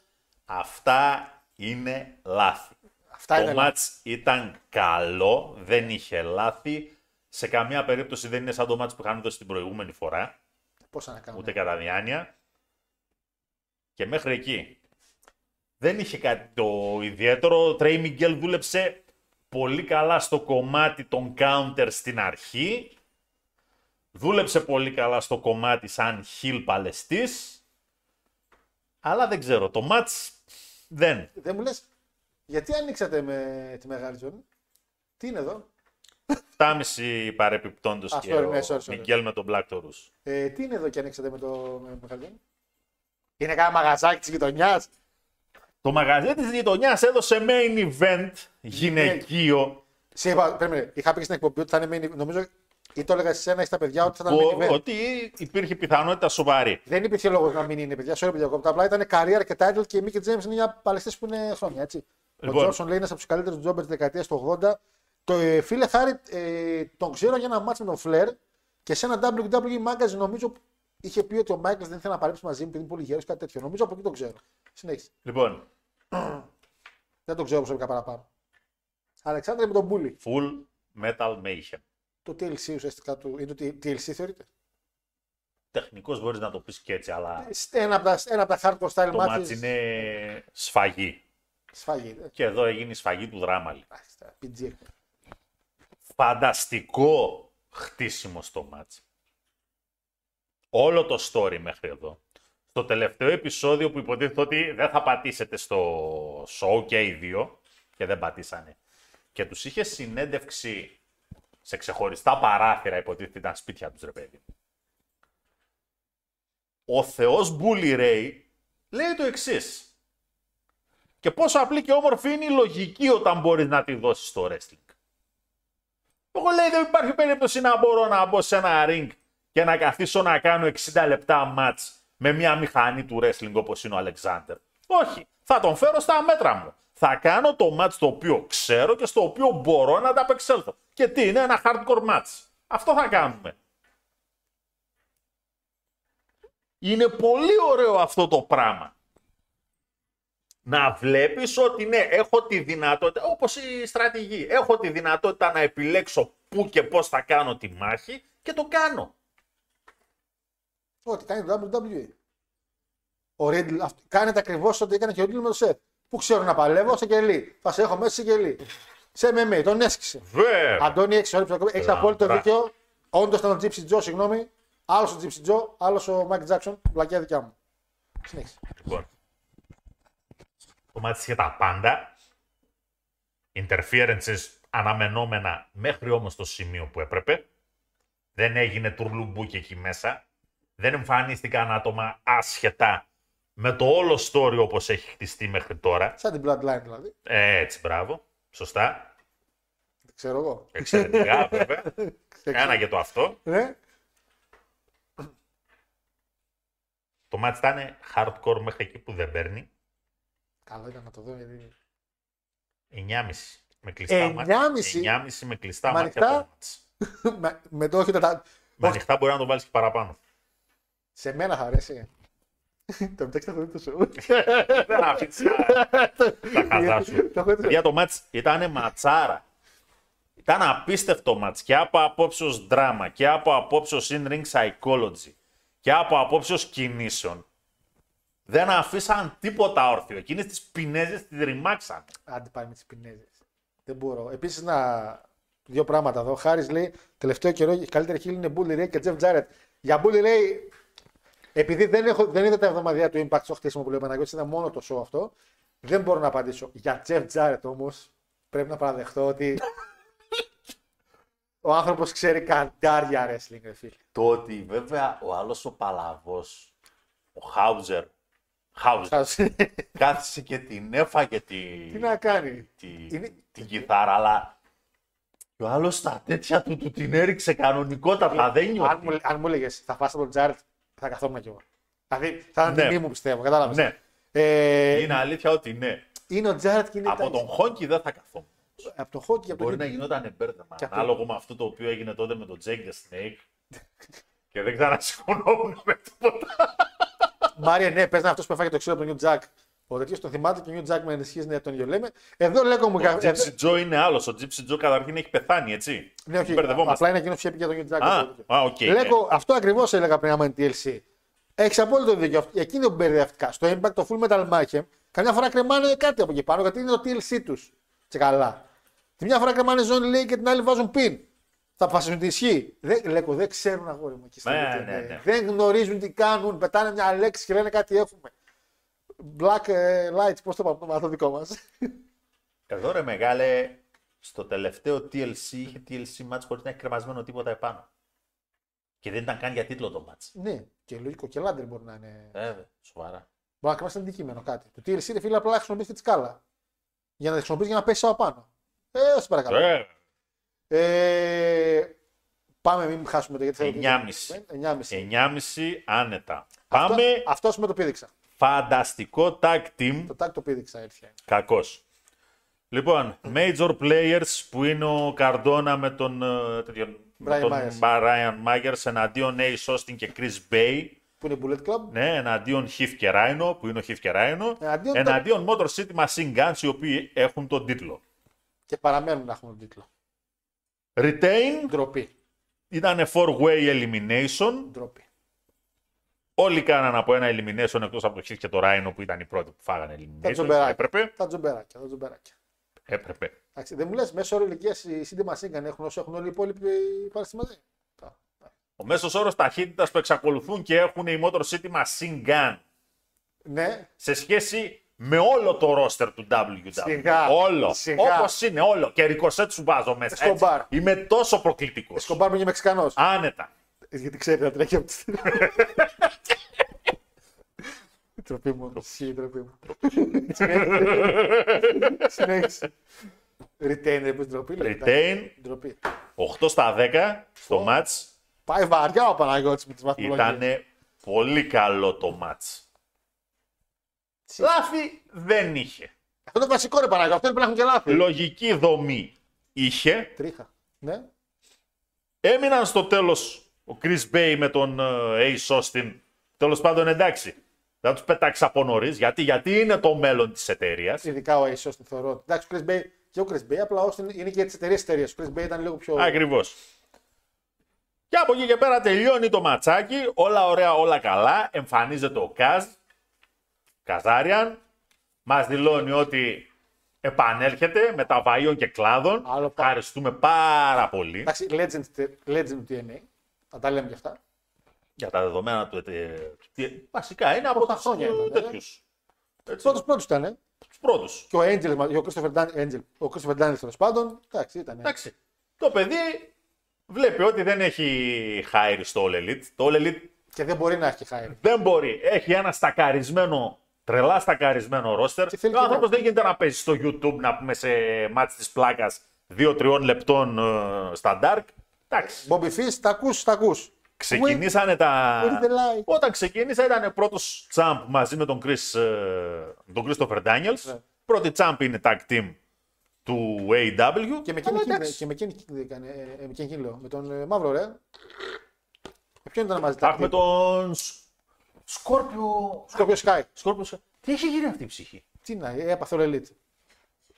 Speaker 3: αυτά είναι λάθη.
Speaker 2: Αυτά
Speaker 3: το
Speaker 2: είναι
Speaker 3: μάτς ήταν καλό, δεν είχε λάθη. Σε καμία περίπτωση δεν είναι σαν το μάτς που είχαν δώσει την προηγούμενη φορά,
Speaker 2: Πώς να κάνω.
Speaker 3: ούτε κατά διάνοια. Και μέχρι εκεί. Δεν είχε κάτι το ιδιαίτερο. Ο Τρέι Μιγγέλ δούλεψε πολύ καλά στο κομμάτι των counter στην αρχή. Δούλεψε πολύ καλά στο κομμάτι σαν χιλ παλαιστής. Αλλά δεν ξέρω, το match δεν.
Speaker 2: Δεν μου λες, γιατί ανοίξατε με τη μεγάλη ζώνη; Τι είναι εδώ;
Speaker 3: 7,5 παρεπιπτόντος
Speaker 2: Α,
Speaker 3: και
Speaker 2: sorry,
Speaker 3: ο
Speaker 2: ναι, sorry, sorry.
Speaker 3: Μιγγέλ με τον Black Taurus.
Speaker 2: Ε, τι είναι εδώ και ανοίξατε με το με μεγάλη ζώνη. Είναι κάνα μαγαζάκι της γειτονιάς;
Speaker 3: Το μαγαζί της γειτονιάς έδωσε main event γυναικείο
Speaker 2: Σε είπα, περίμενε, είχα πει στην εκπομπή ότι θα είναι main event. Νομίζω ή το έλεγα σε σένα ή στα παιδιά ότι θα ήταν
Speaker 3: που-
Speaker 2: main event.
Speaker 3: ότι υπήρχε πιθανότητα σοβαρή.
Speaker 2: Δεν υπήρχε λόγος να μην είναι, παιδιά. Sorry, παιδιά. κόπτα. Απλά ήταν career και title και η Mickey James είναι μια παλαιστέ που είναι χρόνια, έτσι.
Speaker 3: Λοιπόν.
Speaker 2: Ο Τζόνσον λέει είναι από τους καλύτερους τζόμπερς της δεκαετίας του 80. Το ε, φίλε Χάρη, ε, τον ξέρω για ένα μάτσο με τον Φλερ και σε ένα WWE Magazine νομίζω είχε πει ότι ο Μάικλ δεν ήθελε να παλέψει μαζί μου επειδή είναι πολύ γέρος κάτι τέτοιο. Νομίζω από εκεί το ξέρω. Συνέχισε.
Speaker 3: Λοιπόν, [clears throat]
Speaker 2: Δεν το ξέρω προσωπικά παραπάνω. Αλεξάνδρε με τον Μπούλι.
Speaker 3: full metal mayhem.
Speaker 2: Το TLC ουσιαστικά του. Είναι το TLC θεωρείται.
Speaker 3: Τεχνικός μπορείς να το πεις και έτσι, αλλά
Speaker 2: Ένα από τα, ένα από τα hardcore style
Speaker 3: το match
Speaker 2: matches.
Speaker 3: είναι σφαγή.
Speaker 2: Σφαγή. ε.
Speaker 3: Και εδώ έγινε η σφαγή του δράμα. λίγο.
Speaker 2: Εντάξει, τα PG.
Speaker 3: Φανταστικό χτίσιμο στο match. Όλο το story μέχρι εδώ. Στο τελευταίο επεισόδιο που υποτίθεται ότι δεν θα πατήσετε στο show και οι δύο και δεν πατήσανε. Και τους είχε συνέντευξη σε ξεχωριστά παράθυρα, υποτίθεται ήταν σπίτια τους ρε παιδί. Ο θεός Bully Ray λέει το εξής. Και πόσο απλή και όμορφη είναι η λογική όταν μπορείς να τη δώσεις στο wrestling. Εγώ λέει δεν υπάρχει περίπτωση να μπορώ να μπω σε ένα ring και να καθίσω να κάνω 60 λεπτά match με μια μηχανή του wrestling όπως είναι ο Αλεξάνδερ. Όχι, θα τον φέρω στα μέτρα μου. Θα κάνω το match το οποίο ξέρω και στο οποίο μπορώ να ανταπεξέλθω. Και τι είναι ένα hardcore match. Αυτό θα κάνουμε. Είναι πολύ ωραίο αυτό το πράγμα. Να βλέπεις ότι ναι, έχω τη δυνατότητα, όπως η στρατηγή, έχω τη δυνατότητα να επιλέξω πού και πώς θα κάνω τη μάχη και το κάνω.
Speaker 2: Ό,τι κάνει το WWE. Ο Riddle, αυ- κάνετε ακριβώς ό,τι έκανε και ο Riddle με το Seth. Πού ξέρω να παλεύω σε κελί. Θα σε έχω μέσα σε κελί. Σε MMA, τον έσκησε.
Speaker 3: Βέβαια.
Speaker 2: Αντώνη, έχεις έχεις απόλυτο
Speaker 3: μπράβο.
Speaker 2: δίκιο. Όντως ήταν ο Gypsy Joe, συγγνώμη. Άλλος ο Gypsy Joe, άλλος ο Mike Jackson. Βλακιά δικιά μου. Συνέχισε.
Speaker 3: Λοιπόν, το μάτι είχε τα πάντα. Interferences αναμενόμενα μέχρι όμως το σημείο που έπρεπε. Δεν έγινε τουρλουμπούκι εκεί μέσα. Δεν εμφανίστηκαν άτομα άσχετα με το όλο story όπως έχει χτιστεί μέχρι τώρα.
Speaker 2: Σαν την Bloodline δηλαδή.
Speaker 3: Ε, έτσι, μπράβο. Σωστά.
Speaker 2: Δεν ξέρω εγώ.
Speaker 3: Εξαιρετικά, [laughs] βέβαια. Κάνα και το αυτό.
Speaker 2: Ναι.
Speaker 3: Το μάτι ήταν hardcore μέχρι εκεί που δεν παίρνει.
Speaker 2: Καλό ήταν να το δω γιατί.
Speaker 3: 9,5 με κλειστά
Speaker 2: 9,5?
Speaker 3: μάτια. 9,5 με κλειστά
Speaker 2: Με
Speaker 3: μάτια.
Speaker 2: ανοιχτά;
Speaker 3: το μάτς. [laughs]
Speaker 2: με, με το όχι το τα.
Speaker 3: Με ανοιχτά μπορεί να το βάλεις και παραπάνω.
Speaker 2: Σε μένα θα αρέσει. το μεταξύ θα το δείτε σου. [laughs]
Speaker 3: Δεν αφήσει τα χαζά σου.
Speaker 2: Το έχω δει.
Speaker 3: Για το μάτς ήταν ματσάρα. Ήταν απίστευτο μάτς και από απόψεως δράμα και από απόψεως in-ring psychology και από απόψεως κινήσεων. Δεν αφήσαν τίποτα όρθιο. Εκείνες τις πινέζες τις ρημάξαν.
Speaker 2: Άντε πάει με τις πινέζες. Δεν μπορώ. Επίσης να. Δύο πράγματα εδώ. Χάρης λέει: Τελευταίο καιρό η καλύτερη χείλη είναι Bully Ray και Jeff Jarrett. Για Bully Ray, επειδή δεν, έχω, δεν είδα τα εβδομαδία του Impact στο χτίσιμο που λέει ο Παναγιώτης, είδα μόνο το show αυτό, δεν μπορώ να απαντήσω. Για Jeff Jarrett όμως, πρέπει να παραδεχτώ ότι ο άνθρωπος ξέρει καντάρια wrestling, ρε φίλε.
Speaker 3: Το ότι βέβαια ο άλλος ο Παλαβός, ο Χάουζερ, Χάουζερ, [laughs] κάθισε και την έφαγε τη,
Speaker 2: Τι να κάνει.
Speaker 3: τη,
Speaker 2: Είναι-
Speaker 3: την κιθάρα, αλλά και ο άλλος στα τέτοια του, του την έριξε κανονικότατα, δεν
Speaker 2: αν,
Speaker 3: νιώθει.
Speaker 2: μου, αν μου έλεγε θα φας από τον Jarrett, θα καθόμουν κι εγώ. Δηλαδή θα ήταν
Speaker 3: Ναι.
Speaker 2: τιμή μου πιστεύω, κατάλαβες.
Speaker 3: Ναι,
Speaker 2: Ε,
Speaker 3: είναι αλήθεια ότι ναι.
Speaker 2: είναι ο Jarrett και είναι
Speaker 3: Από τον Χόγκι δεν θα καθόμουν.
Speaker 2: από το hockey, από
Speaker 3: Μπορεί
Speaker 2: το
Speaker 3: να γινόταν μπέρδεμα.
Speaker 2: Και αυτό.
Speaker 3: Ανάλογο με αυτό το οποίο έγινε τότε με τον Jake the Snake. και δεν ξανασηκωνόμουν με τίποτα. [laughs]
Speaker 2: Μάρια, ναι, πες να αυτός που έφαγε το ξύλο από τον New Jack. Ο τέτοιο τον θυμάται και ο New Jack με ενισχύσει ναι, τον ίδιο λέμε. Εδώ λέγω μου
Speaker 3: Ο
Speaker 2: κα-
Speaker 3: Gypsy Joe είναι άλλος. Ο Gypsy Joe καταρχήν έχει πεθάνει, έτσι.
Speaker 2: Ναι, όχι.
Speaker 3: Μπερδευόμαστε.
Speaker 2: Απλά είναι εκείνος που είχε πει για τον New Jack.
Speaker 3: Α,
Speaker 2: το τέτοιο.
Speaker 3: α, οκ.
Speaker 2: Λέγω, αυτό ακριβώς έλεγα πριν άμα είναι TLC. Έχεις απόλυτο δίκιο. Αυτό- Εκείνη είναι μπερδευτικά. Στο Impact, το Full Metal Mayhem, καμιά φορά κρεμάνε κάτι από εκεί πάνω γιατί είναι το TLC τους. Και καλά. Τη μια φορά κρεμάνε ζώνη λέει και την άλλη βάζουν pin. Θα αποφασίσουν τι ισχύει. Δεν, λέγω, δεν ξέρουν αγόρι μου εκεί στα
Speaker 3: Ναι,
Speaker 2: YouTube,
Speaker 3: ναι,
Speaker 2: ε.
Speaker 3: ναι.
Speaker 2: Δεν γνωρίζουν τι κάνουν. Πετάνε μια λέξη και λένε κάτι έχουμε. Black ε, lights, πώς το είπαμε αυτό δικό μας.
Speaker 3: Εδώ ρε μεγάλε, στο τελευταίο TLC είχε TLC match χωρίς να έχει κρεμασμένο τίποτα επάνω. Και δεν ήταν καν για τίτλο το match.
Speaker 2: ναι, και λογικό και λάντερ μπορεί να είναι.
Speaker 3: Βέβαια, σοβαρά.
Speaker 2: να κρεμάσει ένα αντικείμενο κάτι. Το TLC ρε φίλε απλά χρησιμοποιήσει τη σκάλα. Για να τη χρησιμοποιήσει για να πέσει από πάνω. Ε, σε παρακαλώ.
Speaker 3: Ε,
Speaker 2: Ε, πάμε, μην χάσουμε το γιατί θέλω.
Speaker 3: 9,5.
Speaker 2: 9,5.
Speaker 3: 9,5 άνετα.
Speaker 2: Αυτό,
Speaker 3: Πάμε
Speaker 2: αυτό με το πήδηξα.
Speaker 3: φανταστικό tag team.
Speaker 2: Το tag το πήδηξα έτσι.
Speaker 3: Κακός. Λοιπόν, major players που είναι ο Καρντόνα με τον, ε, τέτοιον, με
Speaker 2: Brian
Speaker 3: τον
Speaker 2: Myers.
Speaker 3: Brian Myers εναντίον Ace Austin και Chris Bay.
Speaker 2: Που είναι Bullet Club.
Speaker 3: Ναι, εναντίον Heath και Rhino, που είναι ο Heath και Rhino.
Speaker 2: Εναντίον
Speaker 3: Εναντίον Motor City Machine Guns, οι οποίοι έχουν τον τίτλο.
Speaker 2: Και παραμένουν να έχουν τον τίτλο.
Speaker 3: Retain
Speaker 2: Ντροπή.
Speaker 3: ήταν four-way elimination.
Speaker 2: Ντροπή.
Speaker 3: Όλοι κάναν από ένα elimination εκτός από το Heath και το Rhino που ήταν οι πρώτοι που φάγανε
Speaker 2: Τα
Speaker 3: elimination.
Speaker 2: τζομπεράκια.
Speaker 3: Έπρεπε.
Speaker 2: Τα τζομπεράκια. Τα τζομπεράκια.
Speaker 3: Έπρεπε.
Speaker 2: Εντάξει, δεν μου λες, μέσω όρο ηλικίας οι σύντομα σύγκαν έχουν όσο έχουν όλοι οι υπόλοιποι πάρεις μαζί. Τα-
Speaker 3: Ο μέσος όρος ταχύτητας που εξακολουθούν και έχουν οι Motor City Machine Gun
Speaker 2: Ναι,
Speaker 3: σε σχέση με όλο το roster του WWE.
Speaker 2: Σιγά,
Speaker 3: όλο.
Speaker 2: σιγά.
Speaker 3: Όπως είναι, όλο. Και ρικοσέτ σου βάζω μέσα. έτσι.
Speaker 2: Εσκομπάρ.
Speaker 3: Είμαι τόσο προκλητικός.
Speaker 2: σκομπάρ μου είναι Μεξικανός.
Speaker 3: Άνετα.
Speaker 2: Γιατί ξέρει να τρέχει από τη Η [laughs] τροπή μου, ισχύει η τροπή μου. Συνέχισε. Retain, είπες ντροπή. λέγεται.
Speaker 3: Retain,
Speaker 2: Ντροπή.
Speaker 3: 8 στα 10 στο match.
Speaker 2: Πάει βαριά ο Παναγιώτης με τις βαθμολογίες.
Speaker 3: Ήταν πολύ καλό το match. Λάθη δεν είχε.
Speaker 2: Αυτό είναι το βασικό ρε Παναγιώτη, αυτό είναι που να έχουν και λάθη.
Speaker 3: Λογική δομή είχε.
Speaker 2: Τρίχα. Ναι.
Speaker 3: Έμειναν στο τέλος ο Chris Bay με τον ε, Ace Austin. Τέλος πάντων εντάξει. Δεν τους πέταξα από νωρίς. Γιατί, γιατί είναι το μέλλον της εταιρείας.
Speaker 2: Ειδικά ο Ace Austin θεωρώ. ότι- Εντάξει, ο Chris Bay και ο Chris Bay, απλά ο Austin είναι και για τις εταιρείες εταιρείες. Ο Chris Bay ήταν λίγο πιο...
Speaker 3: Ακριβώς. Και από εκεί και πέρα τελειώνει το ματσάκι. Όλα ωραία, όλα καλά. Εμφανίζεται ο Καζ. Καζάριαν. Μας δηλώνει ότι επανέρχεται με τα βαΐων και κλάδων.
Speaker 2: Άλλο πα-
Speaker 3: Ευχαριστούμε πάρα πολύ
Speaker 2: Εντάξει, legend, legend του TNA. Θα τα λέμε και αυτά.
Speaker 3: για τα δεδομένα του. ε, τι- Βασικά είναι από
Speaker 2: Πρώτα
Speaker 3: τους
Speaker 2: χρόνια
Speaker 3: ε,
Speaker 2: ήταν, ε;
Speaker 3: τέτοιους.
Speaker 2: Πρώτος πρώτος ήταν. ε;
Speaker 3: Τους πρώτους.
Speaker 2: Και ο Angel, μα- και ο Christopher Dan- Angel, ο Christopher Daniels τέλος πάντων. Εντάξει, ήταν.
Speaker 3: Εντάξει. Το παιδί βλέπει ότι δεν έχει χάιρι στο All Elite. Το All Elite
Speaker 2: Και δεν μπορεί να έχει χάρη.
Speaker 3: δεν μπορεί. Έχει ένα στακαρισμένο, τρελά στακαρισμένο ρόστερ.
Speaker 2: Και θέλει
Speaker 3: Ο
Speaker 2: και
Speaker 3: άνθρωπος
Speaker 2: να-
Speaker 3: δεν γίνεται να παίζει στο YouTube να πούμε σε μάτς της πλάκας 2-3 λεπτών ε, στα Dark. Εντάξει.
Speaker 2: Bobby Fish, τα ακούς, τα ακούς.
Speaker 3: Ξεκινήσανε τα.
Speaker 2: where is the lie?
Speaker 3: Όταν ξεκίνησα ήταν πρώτος τσάμπ μαζί με τον, Chris, ε, τον Christopher Daniels.
Speaker 2: Ναι.
Speaker 3: Πρώτη τσάμπ είναι tag team του AW.
Speaker 2: Και με
Speaker 3: Αλλά
Speaker 2: εκείνη
Speaker 3: εντάξει.
Speaker 2: και με εκείνη έκανε, ε, ε, με εκείνη λέω, με τον ε, Μαύρο, ρε. Με ποιον ήταν μαζί.
Speaker 3: Θα έχουμε τον Σ- Σκόρπιο.
Speaker 2: Σκόρπιο Sky.
Speaker 3: Σκόρπιο. Τι έχει γίνει αυτή η ψυχή;
Speaker 2: Τι να, ε, έπαθε ο Elite.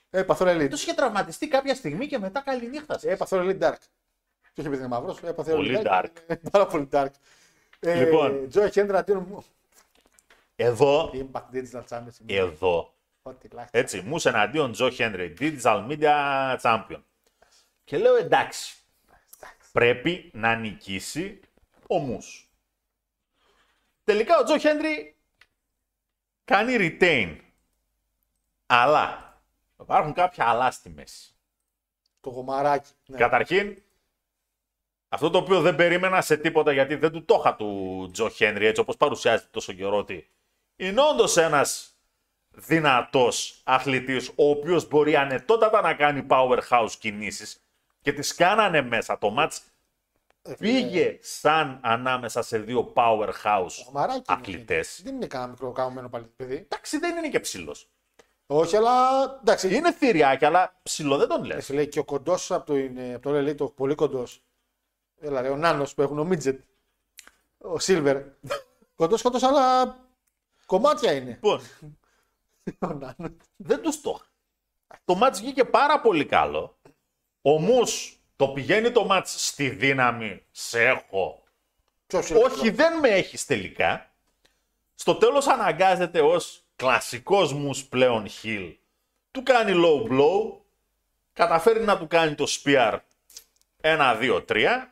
Speaker 2: Έπαθε ο Elite.
Speaker 3: Τους είχε τραυματιστεί κάποια στιγμή και μετά καληνύχτα.
Speaker 2: Έπαθε ο Elite Dark. Και όχι επειδή είναι μαύρος, έπαθε ο
Speaker 3: Πολύ
Speaker 2: Elite
Speaker 3: dark.
Speaker 2: Πάρα πολύ dark. Ε,
Speaker 3: Λοιπόν.
Speaker 2: Joe Hendra αντίον
Speaker 3: Εδώ,
Speaker 2: Impact Digital Championship.
Speaker 3: εδώ.
Speaker 2: Ό,τι λάχιστα.
Speaker 3: Έτσι, μου εναντίον Τζο Χένρι, Digital Media Champion. Και λέω εντάξει, πρέπει να νικήσει ο Μους. Τελικά ο Τζο Χένρι κάνει retain. Αλλά υπάρχουν κάποια αλλά στη μέση.
Speaker 2: Το γομαράκι. Ναι.
Speaker 3: Καταρχήν, αυτό το οποίο δεν περίμενα σε τίποτα γιατί δεν του το είχα του Τζο Χένρι έτσι όπως παρουσιάζεται τόσο καιρό ότι είναι όντως ένας δυνατός αθλητής ο οποίος μπορεί ανετότατα να κάνει powerhouse κινήσεις και τις κάνανε μέσα το μάτς πήγε σαν ανάμεσα σε δύο powerhouse
Speaker 2: Γομαράκι. είναι
Speaker 3: αθλητές.
Speaker 2: αυτό. Δεν είναι κανένα μικρό κάμενο πάλι παιδί.
Speaker 3: Εντάξει δεν είναι και ψηλός.
Speaker 2: Όχι, αλλά εντάξει.
Speaker 3: Είναι θηριάκι αλλά ψηλό δεν τον
Speaker 2: Ε,
Speaker 3: λες.
Speaker 2: φίλε, και ο κοντός από το, είναι- από το λέει το πολύ κοντός. Έλα, ρε, ο Νάνος που έχουν ο Μίτζετ. Ο Σίλβερ. κοντός, κοντός, αλλά κομμάτια είναι.
Speaker 3: Λοιπόν, [laughs]
Speaker 2: Ο Νάνος.
Speaker 3: δεν τους το. είχα. Το μάτς βγήκε πάρα πολύ καλό. Ο Μους το πηγαίνει το μάτς στη δύναμη. Σε έχω.
Speaker 2: Ποιος είναι
Speaker 3: Όχι, δεν με έχεις τελικά. Στο τέλος αναγκάζεται ως κλασικός Μους πλέον heel. Του κάνει low blow. Καταφέρει να του κάνει το spear 1, 2, 3.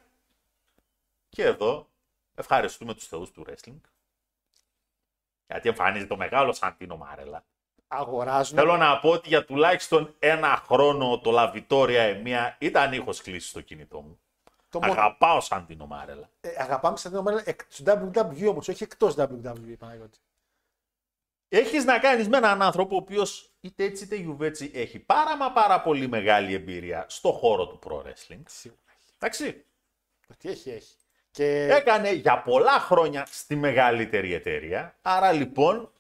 Speaker 3: Και εδώ ευχαριστούμε τους θεούς του wrestling. Γιατί εμφανίζεται το μεγάλος Σαντίνο Μάρελα.
Speaker 2: Αγοράζουν.
Speaker 3: Θέλω να πω ότι για τουλάχιστον ένα χρόνο το Λαβιτόρια Εμία ήταν ήχος κλείσει στο κινητό μου.
Speaker 2: το μόνο-
Speaker 3: Αγαπάω Σαντίνο Μάρελα.
Speaker 2: Ε, αγαπάμε σαν την ομάδα εκ του WWE όμως, όχι εκτός WWE, Παναγιώτη.
Speaker 3: Έχεις να κάνεις με έναν άνθρωπο ο οποίος είτε έτσι είτε γιουβέτσι έχει πάρα μα πάρα πολύ μεγάλη εμπειρία στο χώρο του pro wrestling. Εντάξει.
Speaker 2: Τι έχει, έχει. Και
Speaker 3: Έκανε για πολλά χρόνια στη μεγαλύτερη εταιρεία. Άρα λοιπόν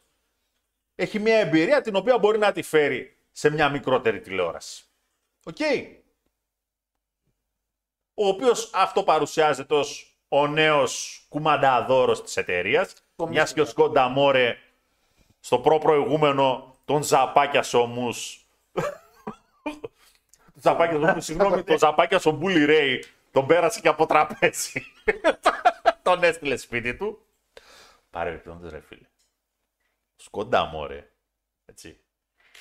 Speaker 3: έχει μια εμπειρία την οποία μπορεί να τη φέρει σε μια μικρότερη τηλεόραση. Οκ. Ο οποίος αυτοπαρουσιάζεται ως ο νέος κουμανταδόρος της εταιρείας.
Speaker 2: Το
Speaker 3: Μιας και ο
Speaker 2: μίστημα.
Speaker 3: Σκόντα Μόρε στο προ-προηγούμενο τον Ζαπάκια Σομούς. τον [laughs] Ζαπάκια Σομούς, συγγνώμη, τον Ζαπάκια ο Μπούλι Ρέι τον πέρασε και από τραπέζι. [laughs] τον έστειλε σπίτι του. Παρεμπιπτόντως ρε φίλε. Ο Σκόντα Μόρε, έτσι,